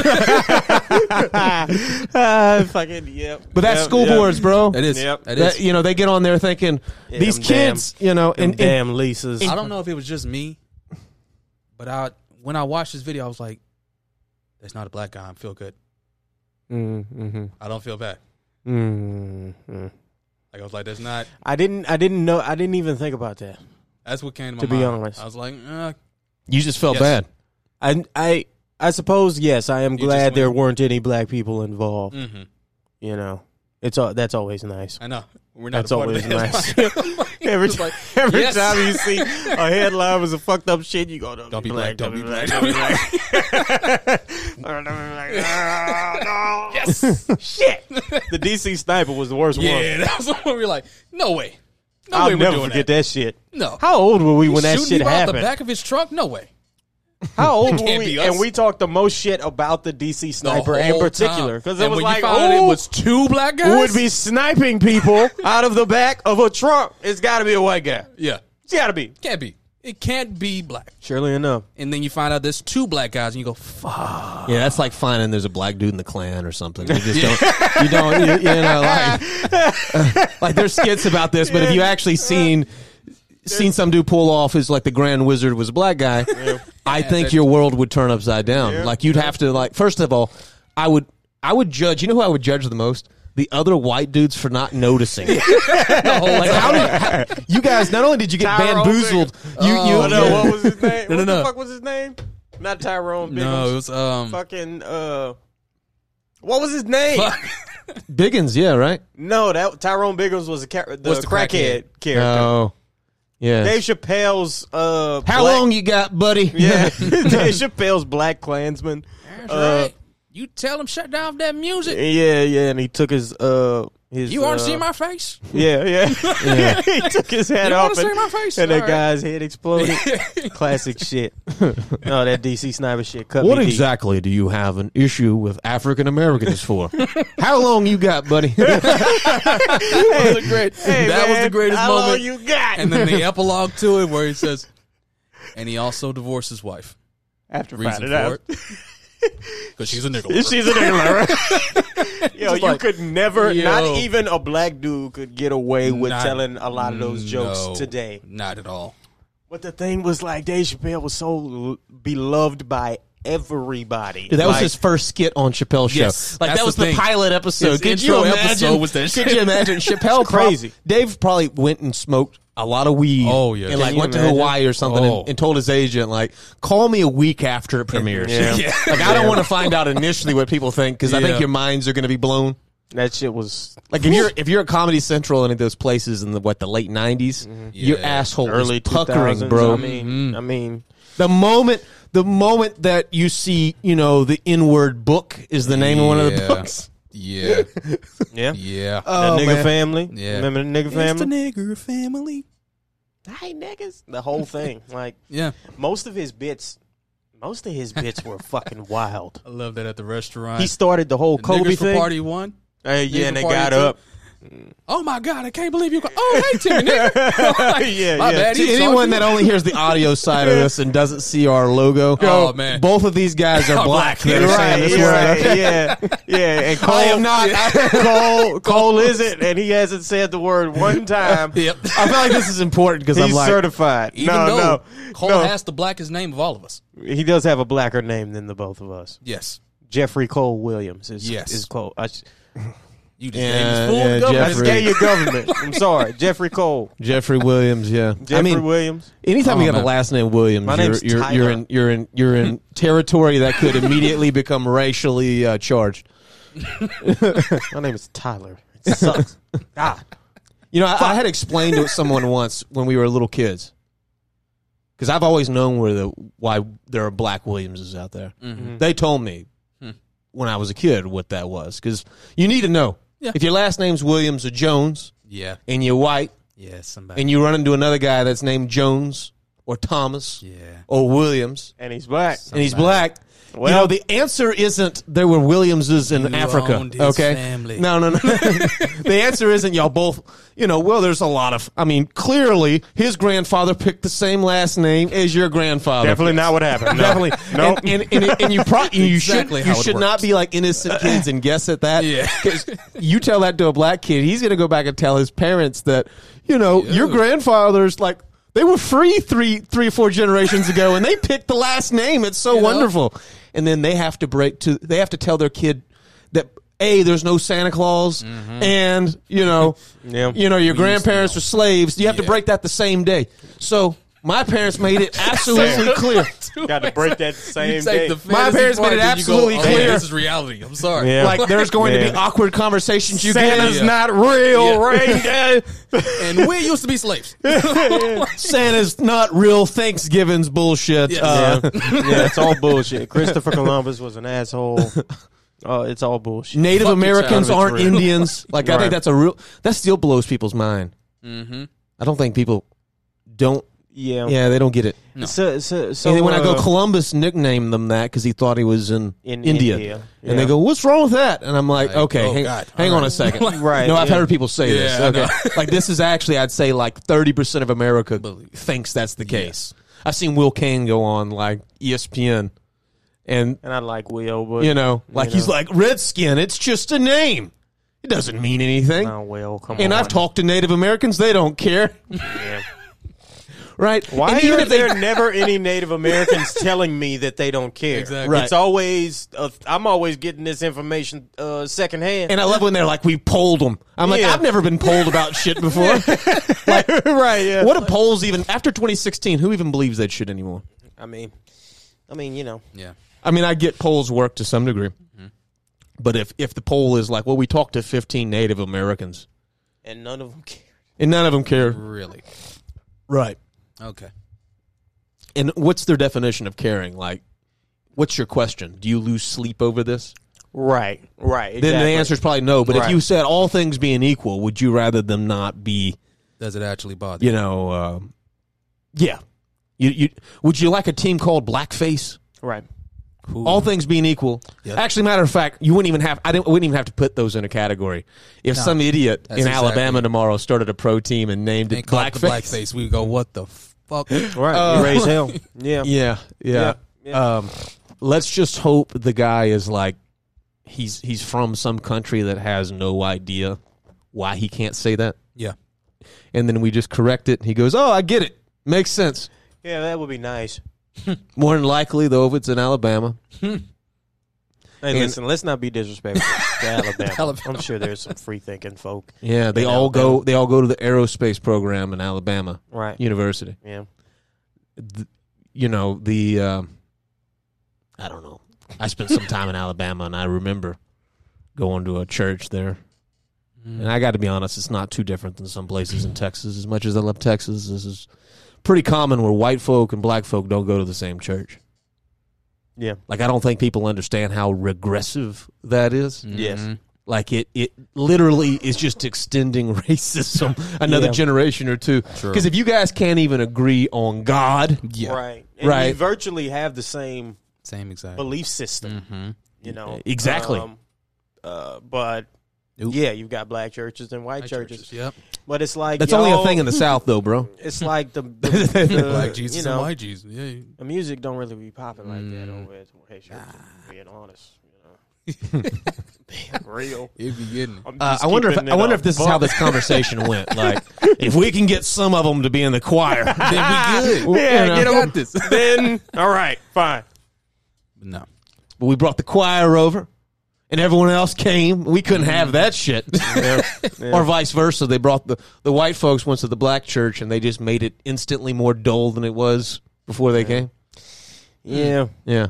[SPEAKER 2] Ah, fucking yep.
[SPEAKER 3] But that's
[SPEAKER 2] Yep,
[SPEAKER 3] school
[SPEAKER 2] yep.
[SPEAKER 3] boards, bro.
[SPEAKER 1] It is.
[SPEAKER 2] Yep.
[SPEAKER 1] It
[SPEAKER 3] That-
[SPEAKER 1] is.
[SPEAKER 3] you know, they get on there thinking
[SPEAKER 2] Yeah,
[SPEAKER 3] these
[SPEAKER 2] them
[SPEAKER 3] kids, you know,
[SPEAKER 2] Them
[SPEAKER 3] and, and
[SPEAKER 2] damn Lisas.
[SPEAKER 1] I don't know if it was just me, but I when I watched this video, I was like, "That's not a black guy. I feel good.
[SPEAKER 2] Mm-hmm.
[SPEAKER 1] I don't feel bad."
[SPEAKER 2] Mm-hmm.
[SPEAKER 1] Like I was like, "That's not."
[SPEAKER 2] I didn't. I didn't know. I didn't even think about that.
[SPEAKER 1] That's what came to my
[SPEAKER 2] To be
[SPEAKER 1] mind.
[SPEAKER 2] honest.
[SPEAKER 1] I was like, uh,
[SPEAKER 3] you just felt
[SPEAKER 1] Yes.
[SPEAKER 3] bad.
[SPEAKER 2] I. I. I suppose yes. I am
[SPEAKER 1] You
[SPEAKER 2] glad there weren't any black people involved.
[SPEAKER 1] hmm
[SPEAKER 2] You know, it's all. That's always nice.
[SPEAKER 1] I know we're not
[SPEAKER 2] That's
[SPEAKER 1] a part
[SPEAKER 2] always
[SPEAKER 1] of
[SPEAKER 2] nice. every time,
[SPEAKER 1] like,
[SPEAKER 2] every
[SPEAKER 1] yes.
[SPEAKER 2] time you see a headline with a fucked up shit, you go, "Don't,
[SPEAKER 1] Don't
[SPEAKER 2] be black,
[SPEAKER 1] black,
[SPEAKER 2] don't be black, don't be
[SPEAKER 1] black."
[SPEAKER 2] black." Don't be black. Ah, no. Yes, shit. The DC sniper was the worst one.
[SPEAKER 1] yeah, that was the one we were like, "No way, no way
[SPEAKER 2] I'll
[SPEAKER 1] we're
[SPEAKER 2] never forget
[SPEAKER 1] that.
[SPEAKER 2] that. shit.
[SPEAKER 1] No,
[SPEAKER 2] How old were we when that shit happened?
[SPEAKER 1] the back of his trunk? No way.
[SPEAKER 2] How old were we? And we talked the most shit about the DC
[SPEAKER 1] The
[SPEAKER 2] sniper in
[SPEAKER 1] whole
[SPEAKER 2] particular
[SPEAKER 1] time.
[SPEAKER 2] because it
[SPEAKER 1] And
[SPEAKER 2] was
[SPEAKER 1] when
[SPEAKER 2] like,
[SPEAKER 1] you found out it
[SPEAKER 2] who
[SPEAKER 1] was two black guys.
[SPEAKER 2] would be sniping people out of the back of a truck. It's got to be a white guy.
[SPEAKER 1] yeah,
[SPEAKER 2] It's got to be.
[SPEAKER 1] can't be.
[SPEAKER 10] It can't be black.
[SPEAKER 2] Surely enough.
[SPEAKER 10] And then you find out there's two black guys, and you go, "Fuck."
[SPEAKER 3] Yeah, that's like finding there's a black dude in the clan or something. You just don't, you don't, you, you know, like, like there's skits about this, but if you actually seen seen some dude pull off his like the Grand Wizard was a black guy, I think your world would turn upside down. Like you'd have to like first of all, I would I would judge. You know who I would judge the most? The other white dudes for not noticing. like how did how, you guys? Not only did you get
[SPEAKER 2] Tyrone
[SPEAKER 3] bamboozled, you you
[SPEAKER 2] Oh, no, what was his name?
[SPEAKER 10] No, no,
[SPEAKER 2] what
[SPEAKER 10] no.
[SPEAKER 2] the fuck was his name? Not Tyrone Biggums.
[SPEAKER 10] No, it was um.
[SPEAKER 2] fucking uh what was his name?
[SPEAKER 3] Biggins, yeah, right?
[SPEAKER 2] No, that Tyrone Biggums was a char- the,
[SPEAKER 10] the
[SPEAKER 2] crackhead,
[SPEAKER 10] crackhead.
[SPEAKER 2] character.
[SPEAKER 3] Oh, yeah.
[SPEAKER 2] Dave Chappelle's uh
[SPEAKER 3] How
[SPEAKER 2] black-
[SPEAKER 3] long you got, buddy?
[SPEAKER 2] Yeah, Dave Chappelle's Black Klansman.
[SPEAKER 10] That's
[SPEAKER 2] Uh,
[SPEAKER 10] right. You tell him shut down that music.
[SPEAKER 2] Yeah, yeah, and he took his uh his
[SPEAKER 10] You want
[SPEAKER 2] uh,
[SPEAKER 10] to see my face?
[SPEAKER 2] Yeah, yeah. he took his hat
[SPEAKER 10] You
[SPEAKER 2] off
[SPEAKER 10] wanna see my face?
[SPEAKER 2] and that
[SPEAKER 10] All right.
[SPEAKER 2] guy's head exploded. Classic shit. No, that DC sniper shit cut
[SPEAKER 3] What
[SPEAKER 2] me deep.
[SPEAKER 3] exactly do you have an issue with African Americans for? How long you got, buddy?
[SPEAKER 10] that was a great.
[SPEAKER 2] Hey,
[SPEAKER 10] that was the greatest
[SPEAKER 2] how long
[SPEAKER 10] moment.
[SPEAKER 2] you got?
[SPEAKER 10] and then the epilogue to it where he says, and he also divorced his wife.
[SPEAKER 2] After
[SPEAKER 10] Reason
[SPEAKER 2] finding
[SPEAKER 10] for
[SPEAKER 2] out.
[SPEAKER 10] it. Because she's a nigga.
[SPEAKER 2] She's a nigga, right? Yo,
[SPEAKER 10] Just
[SPEAKER 2] you
[SPEAKER 10] like,
[SPEAKER 2] could never,
[SPEAKER 10] yo.
[SPEAKER 2] not even a black dude could get away with
[SPEAKER 10] Not-
[SPEAKER 2] telling a lot of those jokes
[SPEAKER 10] no,
[SPEAKER 2] today.
[SPEAKER 10] Not at all.
[SPEAKER 2] But the thing was like Dave Chappelle was so l- beloved by everybody.
[SPEAKER 3] that was his first skit on Chappelle's show.
[SPEAKER 10] Yes,
[SPEAKER 3] like that was
[SPEAKER 10] the
[SPEAKER 3] the, pilot episode.
[SPEAKER 10] His
[SPEAKER 3] could you
[SPEAKER 10] intro
[SPEAKER 3] imagine?
[SPEAKER 10] episode was that
[SPEAKER 3] Could you imagine Chappelle? prob-
[SPEAKER 2] crazy.
[SPEAKER 3] Dave probably went and smoked a lot of weed.
[SPEAKER 10] Oh, yeah.
[SPEAKER 3] and like
[SPEAKER 2] you
[SPEAKER 3] went to? Hawaii or something
[SPEAKER 10] Oh.
[SPEAKER 3] and, and told his agent like, call me a week after it premieres.
[SPEAKER 2] Yeah.
[SPEAKER 3] Like I don't want to find out initially what people think because I think your minds are going to be blown.
[SPEAKER 2] that shit was
[SPEAKER 3] Like if you're if you're at Comedy Central and in those places in the what the late 90s mm-hmm. your
[SPEAKER 10] Yeah.
[SPEAKER 3] asshole
[SPEAKER 2] early
[SPEAKER 3] is puckering,
[SPEAKER 2] 2000s.
[SPEAKER 3] bro.
[SPEAKER 2] I mean, I mean,
[SPEAKER 3] The moment the moment that you see, you know, the N-word book is the name of one of the books.
[SPEAKER 10] Yeah.
[SPEAKER 2] yeah.
[SPEAKER 10] Yeah.
[SPEAKER 3] Oh,
[SPEAKER 2] that nigga
[SPEAKER 3] man.
[SPEAKER 2] family.
[SPEAKER 10] Yeah.
[SPEAKER 2] Remember the nigga family?
[SPEAKER 10] nigger family.
[SPEAKER 2] Hey niggas. The whole thing. Like
[SPEAKER 10] Yeah.
[SPEAKER 2] most of his bits most of his bits were fucking wild.
[SPEAKER 10] I love that at the restaurant.
[SPEAKER 2] He started the whole
[SPEAKER 10] The
[SPEAKER 2] Kobe
[SPEAKER 10] Niggers for
[SPEAKER 2] thing.
[SPEAKER 10] party one.
[SPEAKER 2] Hey, yeah, and they got
[SPEAKER 10] two.
[SPEAKER 2] up.
[SPEAKER 10] Oh my god, I can't believe you. Go- oh hey Timmy, nigga.
[SPEAKER 2] yeah,
[SPEAKER 10] My
[SPEAKER 2] yeah.
[SPEAKER 10] bad.
[SPEAKER 3] To
[SPEAKER 10] He
[SPEAKER 3] anyone
[SPEAKER 10] saw
[SPEAKER 3] that only hears the audio side of this and doesn't see our logo,
[SPEAKER 10] Oh, man.
[SPEAKER 3] both of these guys are black.
[SPEAKER 10] black.
[SPEAKER 3] that are saying
[SPEAKER 2] Right,
[SPEAKER 3] this
[SPEAKER 2] right, yeah, yeah, and Cole,
[SPEAKER 3] I am not.
[SPEAKER 2] Cole, Cole isn't, and he hasn't said the word one time.
[SPEAKER 10] Yep.
[SPEAKER 3] I feel like this is important because I'm like,
[SPEAKER 2] certified.
[SPEAKER 10] Even
[SPEAKER 2] no,
[SPEAKER 10] though
[SPEAKER 2] no,
[SPEAKER 10] Cole
[SPEAKER 2] no.
[SPEAKER 10] has the blackest name of all of us.
[SPEAKER 2] he does have a blacker name than the both of us.
[SPEAKER 10] Yes.
[SPEAKER 2] Jeffrey Cole Williams is
[SPEAKER 10] Yes.
[SPEAKER 2] is Cole. I, sh-
[SPEAKER 10] You just
[SPEAKER 3] Yeah,
[SPEAKER 10] gave us full
[SPEAKER 3] yeah,
[SPEAKER 10] government.
[SPEAKER 2] I just
[SPEAKER 3] Jeffrey.
[SPEAKER 2] gave you government. I'm sorry, Jeffrey Cole.
[SPEAKER 3] Jeffrey Williams. Yeah,
[SPEAKER 2] Jeffrey
[SPEAKER 3] I mean,
[SPEAKER 2] Williams.
[SPEAKER 3] anytime
[SPEAKER 10] Oh,
[SPEAKER 3] you got
[SPEAKER 10] man.
[SPEAKER 3] a last name Williams,
[SPEAKER 2] My
[SPEAKER 3] you're, you're, you're in you're in you're in territory that could immediately become racially uh, charged.
[SPEAKER 2] My name is Tyler. It sucks. God.
[SPEAKER 3] You know, I, I had explained to someone once when we were little kids, because I've always known where the why there are black Williamses out there.
[SPEAKER 10] Mm-hmm.
[SPEAKER 3] They told me
[SPEAKER 10] Hmm.
[SPEAKER 3] when I was a kid what that was, because you need to know
[SPEAKER 10] Yeah.
[SPEAKER 3] if your last name's Williams or Jones
[SPEAKER 10] Yeah.
[SPEAKER 3] and you're white
[SPEAKER 10] Yeah. Somebody.
[SPEAKER 3] and you run into another guy that's named Jones or Thomas
[SPEAKER 10] yeah.
[SPEAKER 3] or Williams
[SPEAKER 2] And he's black.
[SPEAKER 3] and he's black. You
[SPEAKER 2] Well-
[SPEAKER 3] know, the answer isn't there were Williamses in Africa. okay,
[SPEAKER 10] family.
[SPEAKER 3] no, no, no. the answer isn't y'all both. You know, well, there's a lot of. I mean, clearly his grandfather picked the same last name as your grandfather.
[SPEAKER 2] Definitely not what happened. No.
[SPEAKER 3] Definitely.
[SPEAKER 2] Nope.
[SPEAKER 3] And, and, and, and you pro- you
[SPEAKER 10] Exactly
[SPEAKER 3] should you should
[SPEAKER 10] works.
[SPEAKER 3] not be like innocent kids and guess at that.
[SPEAKER 10] Yeah.
[SPEAKER 3] you tell that to a black kid, he's going to go back and tell his parents that you know your grandfather's like. They were free three, three or four generations ago, and they picked the last name. It's so
[SPEAKER 10] You know?
[SPEAKER 3] And then they have to break to. They have to tell their kid that a there's no Santa Claus, and you know,
[SPEAKER 2] Yeah.
[SPEAKER 3] you know your
[SPEAKER 10] Mm-hmm. We
[SPEAKER 3] grandparents are slaves. You have to break that the same day. So my parents made it absolutely clear.
[SPEAKER 2] Got to break that same
[SPEAKER 10] take
[SPEAKER 2] day.
[SPEAKER 3] My parents made it
[SPEAKER 10] then go,
[SPEAKER 3] absolutely
[SPEAKER 10] "Oh,
[SPEAKER 3] clear."
[SPEAKER 10] This is reality. I'm sorry.
[SPEAKER 2] Yeah.
[SPEAKER 3] Like there's going to be awkward conversations you
[SPEAKER 2] Santa's
[SPEAKER 3] get.
[SPEAKER 10] Yeah.
[SPEAKER 2] not real,
[SPEAKER 10] Yeah.
[SPEAKER 2] right?
[SPEAKER 10] And we used to be slaves.
[SPEAKER 3] Santa's not real Thanksgiving's bullshit.
[SPEAKER 10] Yes.
[SPEAKER 3] Uh,
[SPEAKER 2] yeah, it's all bullshit. Christopher Columbus was an asshole. Oh, it's all bullshit.
[SPEAKER 3] Native
[SPEAKER 10] Fuck
[SPEAKER 3] Americans aren't
[SPEAKER 10] real.
[SPEAKER 3] Indians. Like I think that's a real that still blows people's mind.
[SPEAKER 10] mm-hmm.
[SPEAKER 3] I don't think people don't
[SPEAKER 2] Yeah.
[SPEAKER 3] Yeah, they don't get it.
[SPEAKER 10] No.
[SPEAKER 2] So, so, so
[SPEAKER 3] and then when I go,
[SPEAKER 2] uh,
[SPEAKER 3] Columbus nicknamed them that because he thought he was in,
[SPEAKER 2] In
[SPEAKER 3] India.
[SPEAKER 2] India,
[SPEAKER 3] And they go, "What's wrong with that?" And I'm like,
[SPEAKER 10] Like,
[SPEAKER 3] "Okay,
[SPEAKER 10] oh,
[SPEAKER 3] hang,
[SPEAKER 10] God.
[SPEAKER 3] hang
[SPEAKER 10] All
[SPEAKER 3] on
[SPEAKER 10] right.
[SPEAKER 3] a second.
[SPEAKER 2] Right,
[SPEAKER 3] No, I've
[SPEAKER 2] yeah.
[SPEAKER 3] heard people say this.
[SPEAKER 10] Yeah, I
[SPEAKER 3] Okay, like this is actually, I'd say, like 30 percent of America
[SPEAKER 10] Believe.
[SPEAKER 3] thinks that's the case. I've seen Will Cain go on like ESPN, and
[SPEAKER 2] and I like Will, but
[SPEAKER 3] you know, like
[SPEAKER 2] you
[SPEAKER 3] he's
[SPEAKER 2] know.
[SPEAKER 3] like Redskin. It's just a name. It doesn't mean anything.
[SPEAKER 2] no, Will, come
[SPEAKER 3] and
[SPEAKER 2] on.
[SPEAKER 3] I've talked to Native Americans; they don't care,
[SPEAKER 2] Yeah.
[SPEAKER 3] right?
[SPEAKER 2] Why
[SPEAKER 3] And even
[SPEAKER 2] are
[SPEAKER 3] if they
[SPEAKER 2] there never any Native Americans telling me that they don't care?
[SPEAKER 10] Exactly.
[SPEAKER 3] Right.
[SPEAKER 2] It's always uh, I'm always getting this information uh, secondhand.
[SPEAKER 3] And I love when they're like, "We polled them." I'm like, "I've never been polled about shit before." like,
[SPEAKER 2] right? Yeah.
[SPEAKER 3] what do polls even after 2016? Who even believes that shit anymore?
[SPEAKER 2] I mean, I mean, you know,
[SPEAKER 10] Yeah.
[SPEAKER 3] I mean, I get polls work to some degree, but if if the poll is like, "Well, we talked to 15 Native Americans
[SPEAKER 2] and none of them care.
[SPEAKER 3] and none of them care,"
[SPEAKER 10] Really.
[SPEAKER 3] right?
[SPEAKER 10] Okay.
[SPEAKER 3] And what's their definition of caring? Like, what's your question? Do you lose sleep over this?
[SPEAKER 2] Right, right.
[SPEAKER 3] Then the answer is probably no. But if you said all things being equal, would you rather them not be?
[SPEAKER 10] Does it actually bother
[SPEAKER 3] You know, um, yeah. You, you would you like a team called Blackface?
[SPEAKER 2] right.
[SPEAKER 10] Cool.
[SPEAKER 3] All things being equal,
[SPEAKER 10] Yep.
[SPEAKER 3] actually, matter of fact, you wouldn't even have. I didn't. Wouldn't even have to put those in a category. If
[SPEAKER 10] No,
[SPEAKER 3] some idiot in
[SPEAKER 10] exactly-
[SPEAKER 3] Alabama tomorrow started a pro team and named
[SPEAKER 10] and
[SPEAKER 3] it
[SPEAKER 10] call it the
[SPEAKER 3] Blackface,
[SPEAKER 10] blackface. We would go, what the fuck?
[SPEAKER 2] Right.
[SPEAKER 3] Uh,
[SPEAKER 2] you raise hell. Yeah.
[SPEAKER 3] yeah, yeah.
[SPEAKER 2] Yeah,
[SPEAKER 3] Um, let's just hope the guy is like he's he's from some country that has no idea why he can't say that,
[SPEAKER 10] Yeah.
[SPEAKER 3] and then we just correct it. He goes, "Oh, I get it. Makes sense."
[SPEAKER 2] Yeah, that would be nice.
[SPEAKER 3] More than likely, though, if it's in Alabama,
[SPEAKER 2] Hey,
[SPEAKER 3] And-
[SPEAKER 2] listen, let's not be disrespectful to Alabama.
[SPEAKER 10] Alabama.
[SPEAKER 2] I'm sure there's some free thinking folk.
[SPEAKER 3] yeah, they
[SPEAKER 2] In
[SPEAKER 3] all go. They all go to the aerospace program in Alabama
[SPEAKER 2] Right.
[SPEAKER 3] University.
[SPEAKER 2] Yeah.
[SPEAKER 3] th- you know the um, I don't know. I spent some time in Alabama, and I remember going to a church there. And I got to be honest, it's not too different than some places in Texas. As much as I love Texas, this is pretty common where white folk and black folk don't go to the same church.
[SPEAKER 2] Yeah.
[SPEAKER 3] Like I don't think people understand how regressive that is.
[SPEAKER 2] Yes.
[SPEAKER 10] Mhm.
[SPEAKER 3] Like it, it literally is just extending racism another
[SPEAKER 2] Yeah.
[SPEAKER 3] generation or two.
[SPEAKER 10] True.
[SPEAKER 3] Because if you guys can't even agree on God,
[SPEAKER 10] Yeah.
[SPEAKER 2] Right. And
[SPEAKER 3] Right.
[SPEAKER 2] We virtually have the same
[SPEAKER 10] Same exact.
[SPEAKER 2] belief system.
[SPEAKER 10] Mm-hmm.
[SPEAKER 2] You know.
[SPEAKER 3] Exactly.
[SPEAKER 2] Um, uh, but
[SPEAKER 10] Nope.
[SPEAKER 2] yeah, you've got black churches and white churches.
[SPEAKER 10] Yep.
[SPEAKER 2] But it's like
[SPEAKER 3] that's only a thing in the South, though, bro.
[SPEAKER 2] It's like the, the, the
[SPEAKER 10] Black Jesus
[SPEAKER 2] you know,
[SPEAKER 10] and white Jesus. Yeah.
[SPEAKER 2] the music don't really be popping like that
[SPEAKER 10] Mm.
[SPEAKER 2] over at Hey churches. Being honest, you know, being real.
[SPEAKER 10] It'd be getting.
[SPEAKER 2] I'm
[SPEAKER 3] Uh, I wonder if I wonder if this is how this conversation went. Like, if we can get some of them to be in the choir,
[SPEAKER 10] then we good.
[SPEAKER 2] Yeah,
[SPEAKER 3] you know.
[SPEAKER 2] get 'em.
[SPEAKER 10] got this.
[SPEAKER 2] then all right, fine.
[SPEAKER 10] no.
[SPEAKER 3] but we brought the choir over, and everyone else came. We couldn't have that shit. Or vice versa. They brought the the white folks went to the black church, and they just made it instantly more dull than it was before they came.
[SPEAKER 2] Yeah,
[SPEAKER 3] Yeah,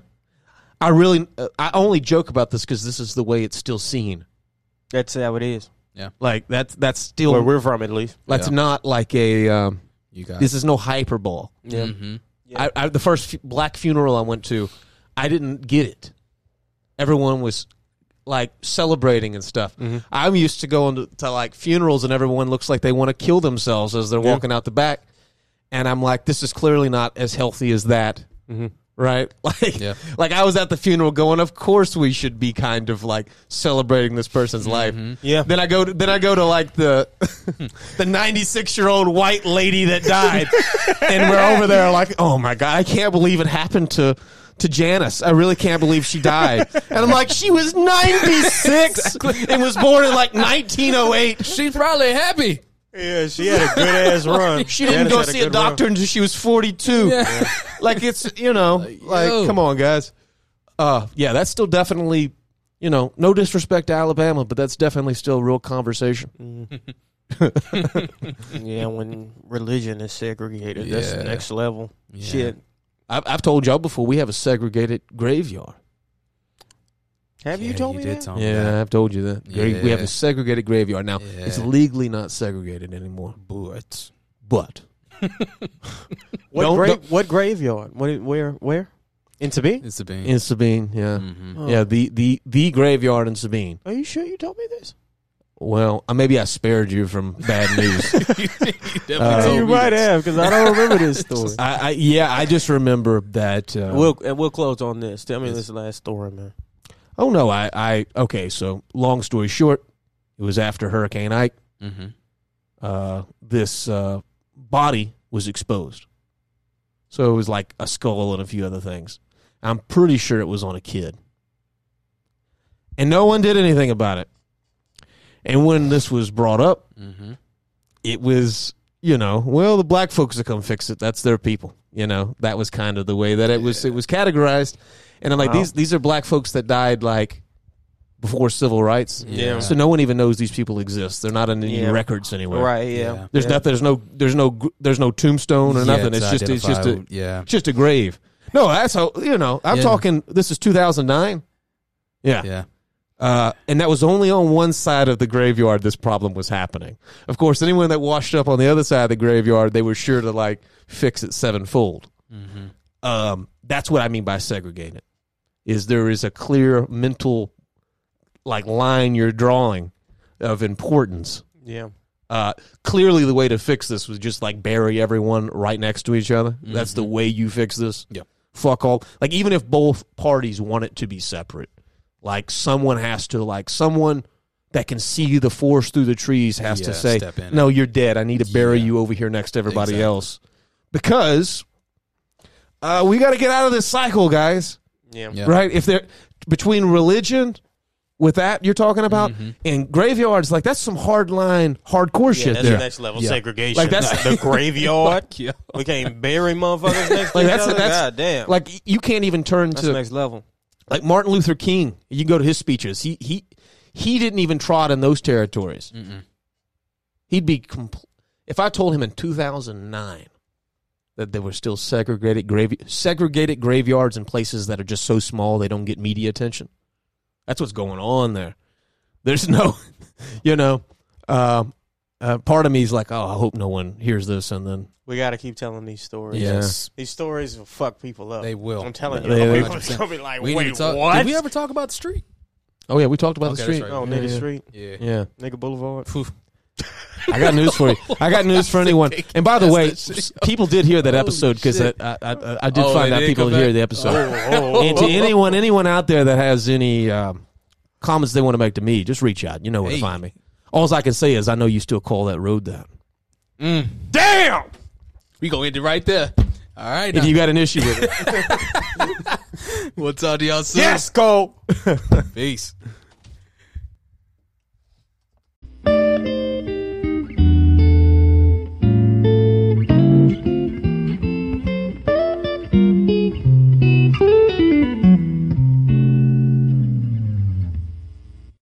[SPEAKER 3] I really uh, I only joke about this because this is the way it's still seen.
[SPEAKER 2] that's how it is. Yeah.
[SPEAKER 3] Like that's that's still
[SPEAKER 2] Where we're from, at least.
[SPEAKER 3] that's
[SPEAKER 10] Yeah.
[SPEAKER 3] not like a. Um,
[SPEAKER 10] You got
[SPEAKER 3] this is no hyperbole.
[SPEAKER 2] Yeah.
[SPEAKER 10] hmm
[SPEAKER 3] I, I, the first fu- black funeral I went to, I didn't get it. Everyone was like celebrating and stuff. Mm-hmm. I'm used to going to, to like funerals and everyone looks like they want to kill themselves as they're walking out the back, and I'm like, this is clearly not as healthy as that. Mm-hmm. Right, like,
[SPEAKER 10] Yeah.
[SPEAKER 3] like I was at the funeral going. Of course, we should be kind of like celebrating this person's life. Mm-hmm.
[SPEAKER 2] Yeah.
[SPEAKER 3] Then I go. To, then I go to like the the 96 year old white lady that died, and we're over there like, oh my god, I can't believe it happened to to Janice. I really can't believe she died. And I'm like, she was 96 and was born in like 1908.
[SPEAKER 10] She's probably happy.
[SPEAKER 2] Yeah, she had a good ass run.
[SPEAKER 3] She didn't
[SPEAKER 2] Janice
[SPEAKER 3] go
[SPEAKER 2] had
[SPEAKER 3] see a
[SPEAKER 2] good run.
[SPEAKER 3] doctor until she was 42.
[SPEAKER 10] Yeah.
[SPEAKER 3] Like it's you know, like
[SPEAKER 10] yo.
[SPEAKER 3] come on, guys. Uh, yeah, that's still definitely, you know, no disrespect to Alabama, but that's definitely still real conversation.
[SPEAKER 2] Yeah, when religion is segregated, that's the
[SPEAKER 10] Yeah.
[SPEAKER 2] next level.
[SPEAKER 10] Yeah.
[SPEAKER 2] Shit.
[SPEAKER 3] I've, I've told y'all before we have a segregated graveyard.
[SPEAKER 2] Have you
[SPEAKER 10] Yeah,
[SPEAKER 2] told
[SPEAKER 10] you
[SPEAKER 2] me
[SPEAKER 10] did
[SPEAKER 2] that?
[SPEAKER 10] tell me
[SPEAKER 3] yeah,
[SPEAKER 10] that.
[SPEAKER 3] I've told you that. Gra- We have
[SPEAKER 10] Yeah.
[SPEAKER 3] a segregated graveyard now. It's
[SPEAKER 10] Yeah.
[SPEAKER 3] legally not segregated anymore,
[SPEAKER 10] But
[SPEAKER 3] but
[SPEAKER 2] What,
[SPEAKER 3] Don't-
[SPEAKER 2] gra-
[SPEAKER 3] don't-
[SPEAKER 2] what graveyard? What? Where? Where? In Sabine?
[SPEAKER 10] it's Sabine.
[SPEAKER 3] in Sabine, yeah,
[SPEAKER 10] Mhm.
[SPEAKER 2] Oh.
[SPEAKER 3] yeah, the the the graveyard in Sabine.
[SPEAKER 2] Are you sure you told me this?
[SPEAKER 3] Well, uh, maybe I spared you from bad news.
[SPEAKER 10] Definitely
[SPEAKER 3] Uh,
[SPEAKER 10] told
[SPEAKER 2] you
[SPEAKER 10] me
[SPEAKER 2] might
[SPEAKER 10] this.
[SPEAKER 2] have because I don't remember this story.
[SPEAKER 3] I, I yeah, I just remember that. Uh,
[SPEAKER 2] we'll and we'll close on this. Tell me this last story, man.
[SPEAKER 3] oh no, I, I okay. So long story short, it was after Hurricane Ike.
[SPEAKER 10] Mhm.
[SPEAKER 3] Uh, this uh, body was exposed, so it was like a skull and a few other things. I'm pretty sure it was on a kid, and no one did anything about it. And when this was brought up,
[SPEAKER 10] Mhm.
[SPEAKER 3] it was you know well the black folks that come fix it that's their people you know that was kind of the way that it was it was categorized and i'm like
[SPEAKER 2] Wow.
[SPEAKER 3] these these are black folks that died like before civil rights
[SPEAKER 2] Yeah.
[SPEAKER 3] so no one even knows these people exist they're not in any
[SPEAKER 2] Yeah.
[SPEAKER 3] records anywhere
[SPEAKER 2] Right? Yeah.
[SPEAKER 10] Yeah.
[SPEAKER 3] there's
[SPEAKER 2] yeah.
[SPEAKER 3] nothing there's no there's no there's no tombstone or
[SPEAKER 10] Yeah,
[SPEAKER 3] nothing it's just it's just a
[SPEAKER 10] yeah.
[SPEAKER 3] just a grave no that's how you know i'm
[SPEAKER 10] Yeah.
[SPEAKER 3] talking this is 2009 yeah
[SPEAKER 10] Yeah.
[SPEAKER 3] Uh, and that was only on one side of the graveyard this problem was happening. Of course, anyone that washed up on the other side of the graveyard, they were sure to like fix it sevenfold. Um, that's what I mean by segregated. Is there is a clear mental like line you're drawing of importance.
[SPEAKER 2] Yeah.
[SPEAKER 3] Uh, clearly, the way to fix this was just like bury everyone right next to each other. That's the way you fix this.
[SPEAKER 10] Yep.
[SPEAKER 3] Fuck all. Like even if both parties want it to be separate, like someone has to like someone that can see the forest through the trees has to say, "No, you're dead. I need to bury
[SPEAKER 10] Yeah.
[SPEAKER 3] you over here next to everybody
[SPEAKER 10] Exactly.
[SPEAKER 3] else," because uh, we got to get out of this cycle, guys
[SPEAKER 2] Yeah.
[SPEAKER 10] Yeah.
[SPEAKER 3] right? If they're between religion, with that you're talking about,
[SPEAKER 10] Mm-hmm.
[SPEAKER 3] and graveyards, like that's some hard line, hardcore
[SPEAKER 2] Yeah,
[SPEAKER 3] shit
[SPEAKER 2] that's
[SPEAKER 3] there.
[SPEAKER 2] next level
[SPEAKER 10] Yeah.
[SPEAKER 2] segregation.
[SPEAKER 3] Like, that's-
[SPEAKER 2] the graveyard.
[SPEAKER 10] Yeah.
[SPEAKER 2] We can't bury motherfuckers next to
[SPEAKER 3] Like
[SPEAKER 2] each
[SPEAKER 3] that's
[SPEAKER 2] other.
[SPEAKER 3] that's
[SPEAKER 2] God damn.
[SPEAKER 3] like you can't even turn
[SPEAKER 2] that's
[SPEAKER 3] to
[SPEAKER 2] next level.
[SPEAKER 3] Like Martin Luther King. You can go to his speeches. He he he didn't even trot in those territories. He'd be compl- if I told him in 2009 that there were still segregated grave segregated graveyards in places that are just so small they don't get media attention. That's what's going on there. There's no, you know, um, uh, part of me is like, oh, I hope no one hears this, and then
[SPEAKER 2] We got to keep telling these stories.
[SPEAKER 10] Yes.
[SPEAKER 2] These stories will fuck people up.
[SPEAKER 10] They will.
[SPEAKER 2] I'm telling you.
[SPEAKER 3] They- they-
[SPEAKER 2] people are gonna be like,
[SPEAKER 10] We
[SPEAKER 2] wait,
[SPEAKER 10] didn't talk,
[SPEAKER 2] what?
[SPEAKER 10] Did we ever talk about the street?
[SPEAKER 3] oh yeah, we talked about
[SPEAKER 10] Okay,
[SPEAKER 3] the
[SPEAKER 10] that's
[SPEAKER 3] street.
[SPEAKER 10] right.
[SPEAKER 2] Oh,
[SPEAKER 3] yeah,
[SPEAKER 2] Nigga
[SPEAKER 3] yeah.
[SPEAKER 2] Street,
[SPEAKER 10] Yeah.
[SPEAKER 3] Yeah,
[SPEAKER 2] Nigga Boulevard.
[SPEAKER 3] I got news for you. I got news for anyone. And by the way, s- people did hear that
[SPEAKER 10] Oh,
[SPEAKER 3] episode because I. I, I, I did
[SPEAKER 10] Oh,
[SPEAKER 3] find
[SPEAKER 10] they
[SPEAKER 3] out
[SPEAKER 10] did
[SPEAKER 3] people
[SPEAKER 10] come
[SPEAKER 3] hear
[SPEAKER 10] back?
[SPEAKER 3] the episode.
[SPEAKER 2] Oh,
[SPEAKER 3] and to anyone, anyone out there that has any um, comments they want to make to me, just reach out. You know where
[SPEAKER 10] Hey.
[SPEAKER 3] to find me. All I can say is I know you still call that road that.
[SPEAKER 2] Damn.
[SPEAKER 10] We gonna end it right there. All right.
[SPEAKER 3] If
[SPEAKER 10] now.
[SPEAKER 3] you got an issue with it.
[SPEAKER 10] We'll talk to y'all soon.
[SPEAKER 2] Yes, go.
[SPEAKER 10] Peace.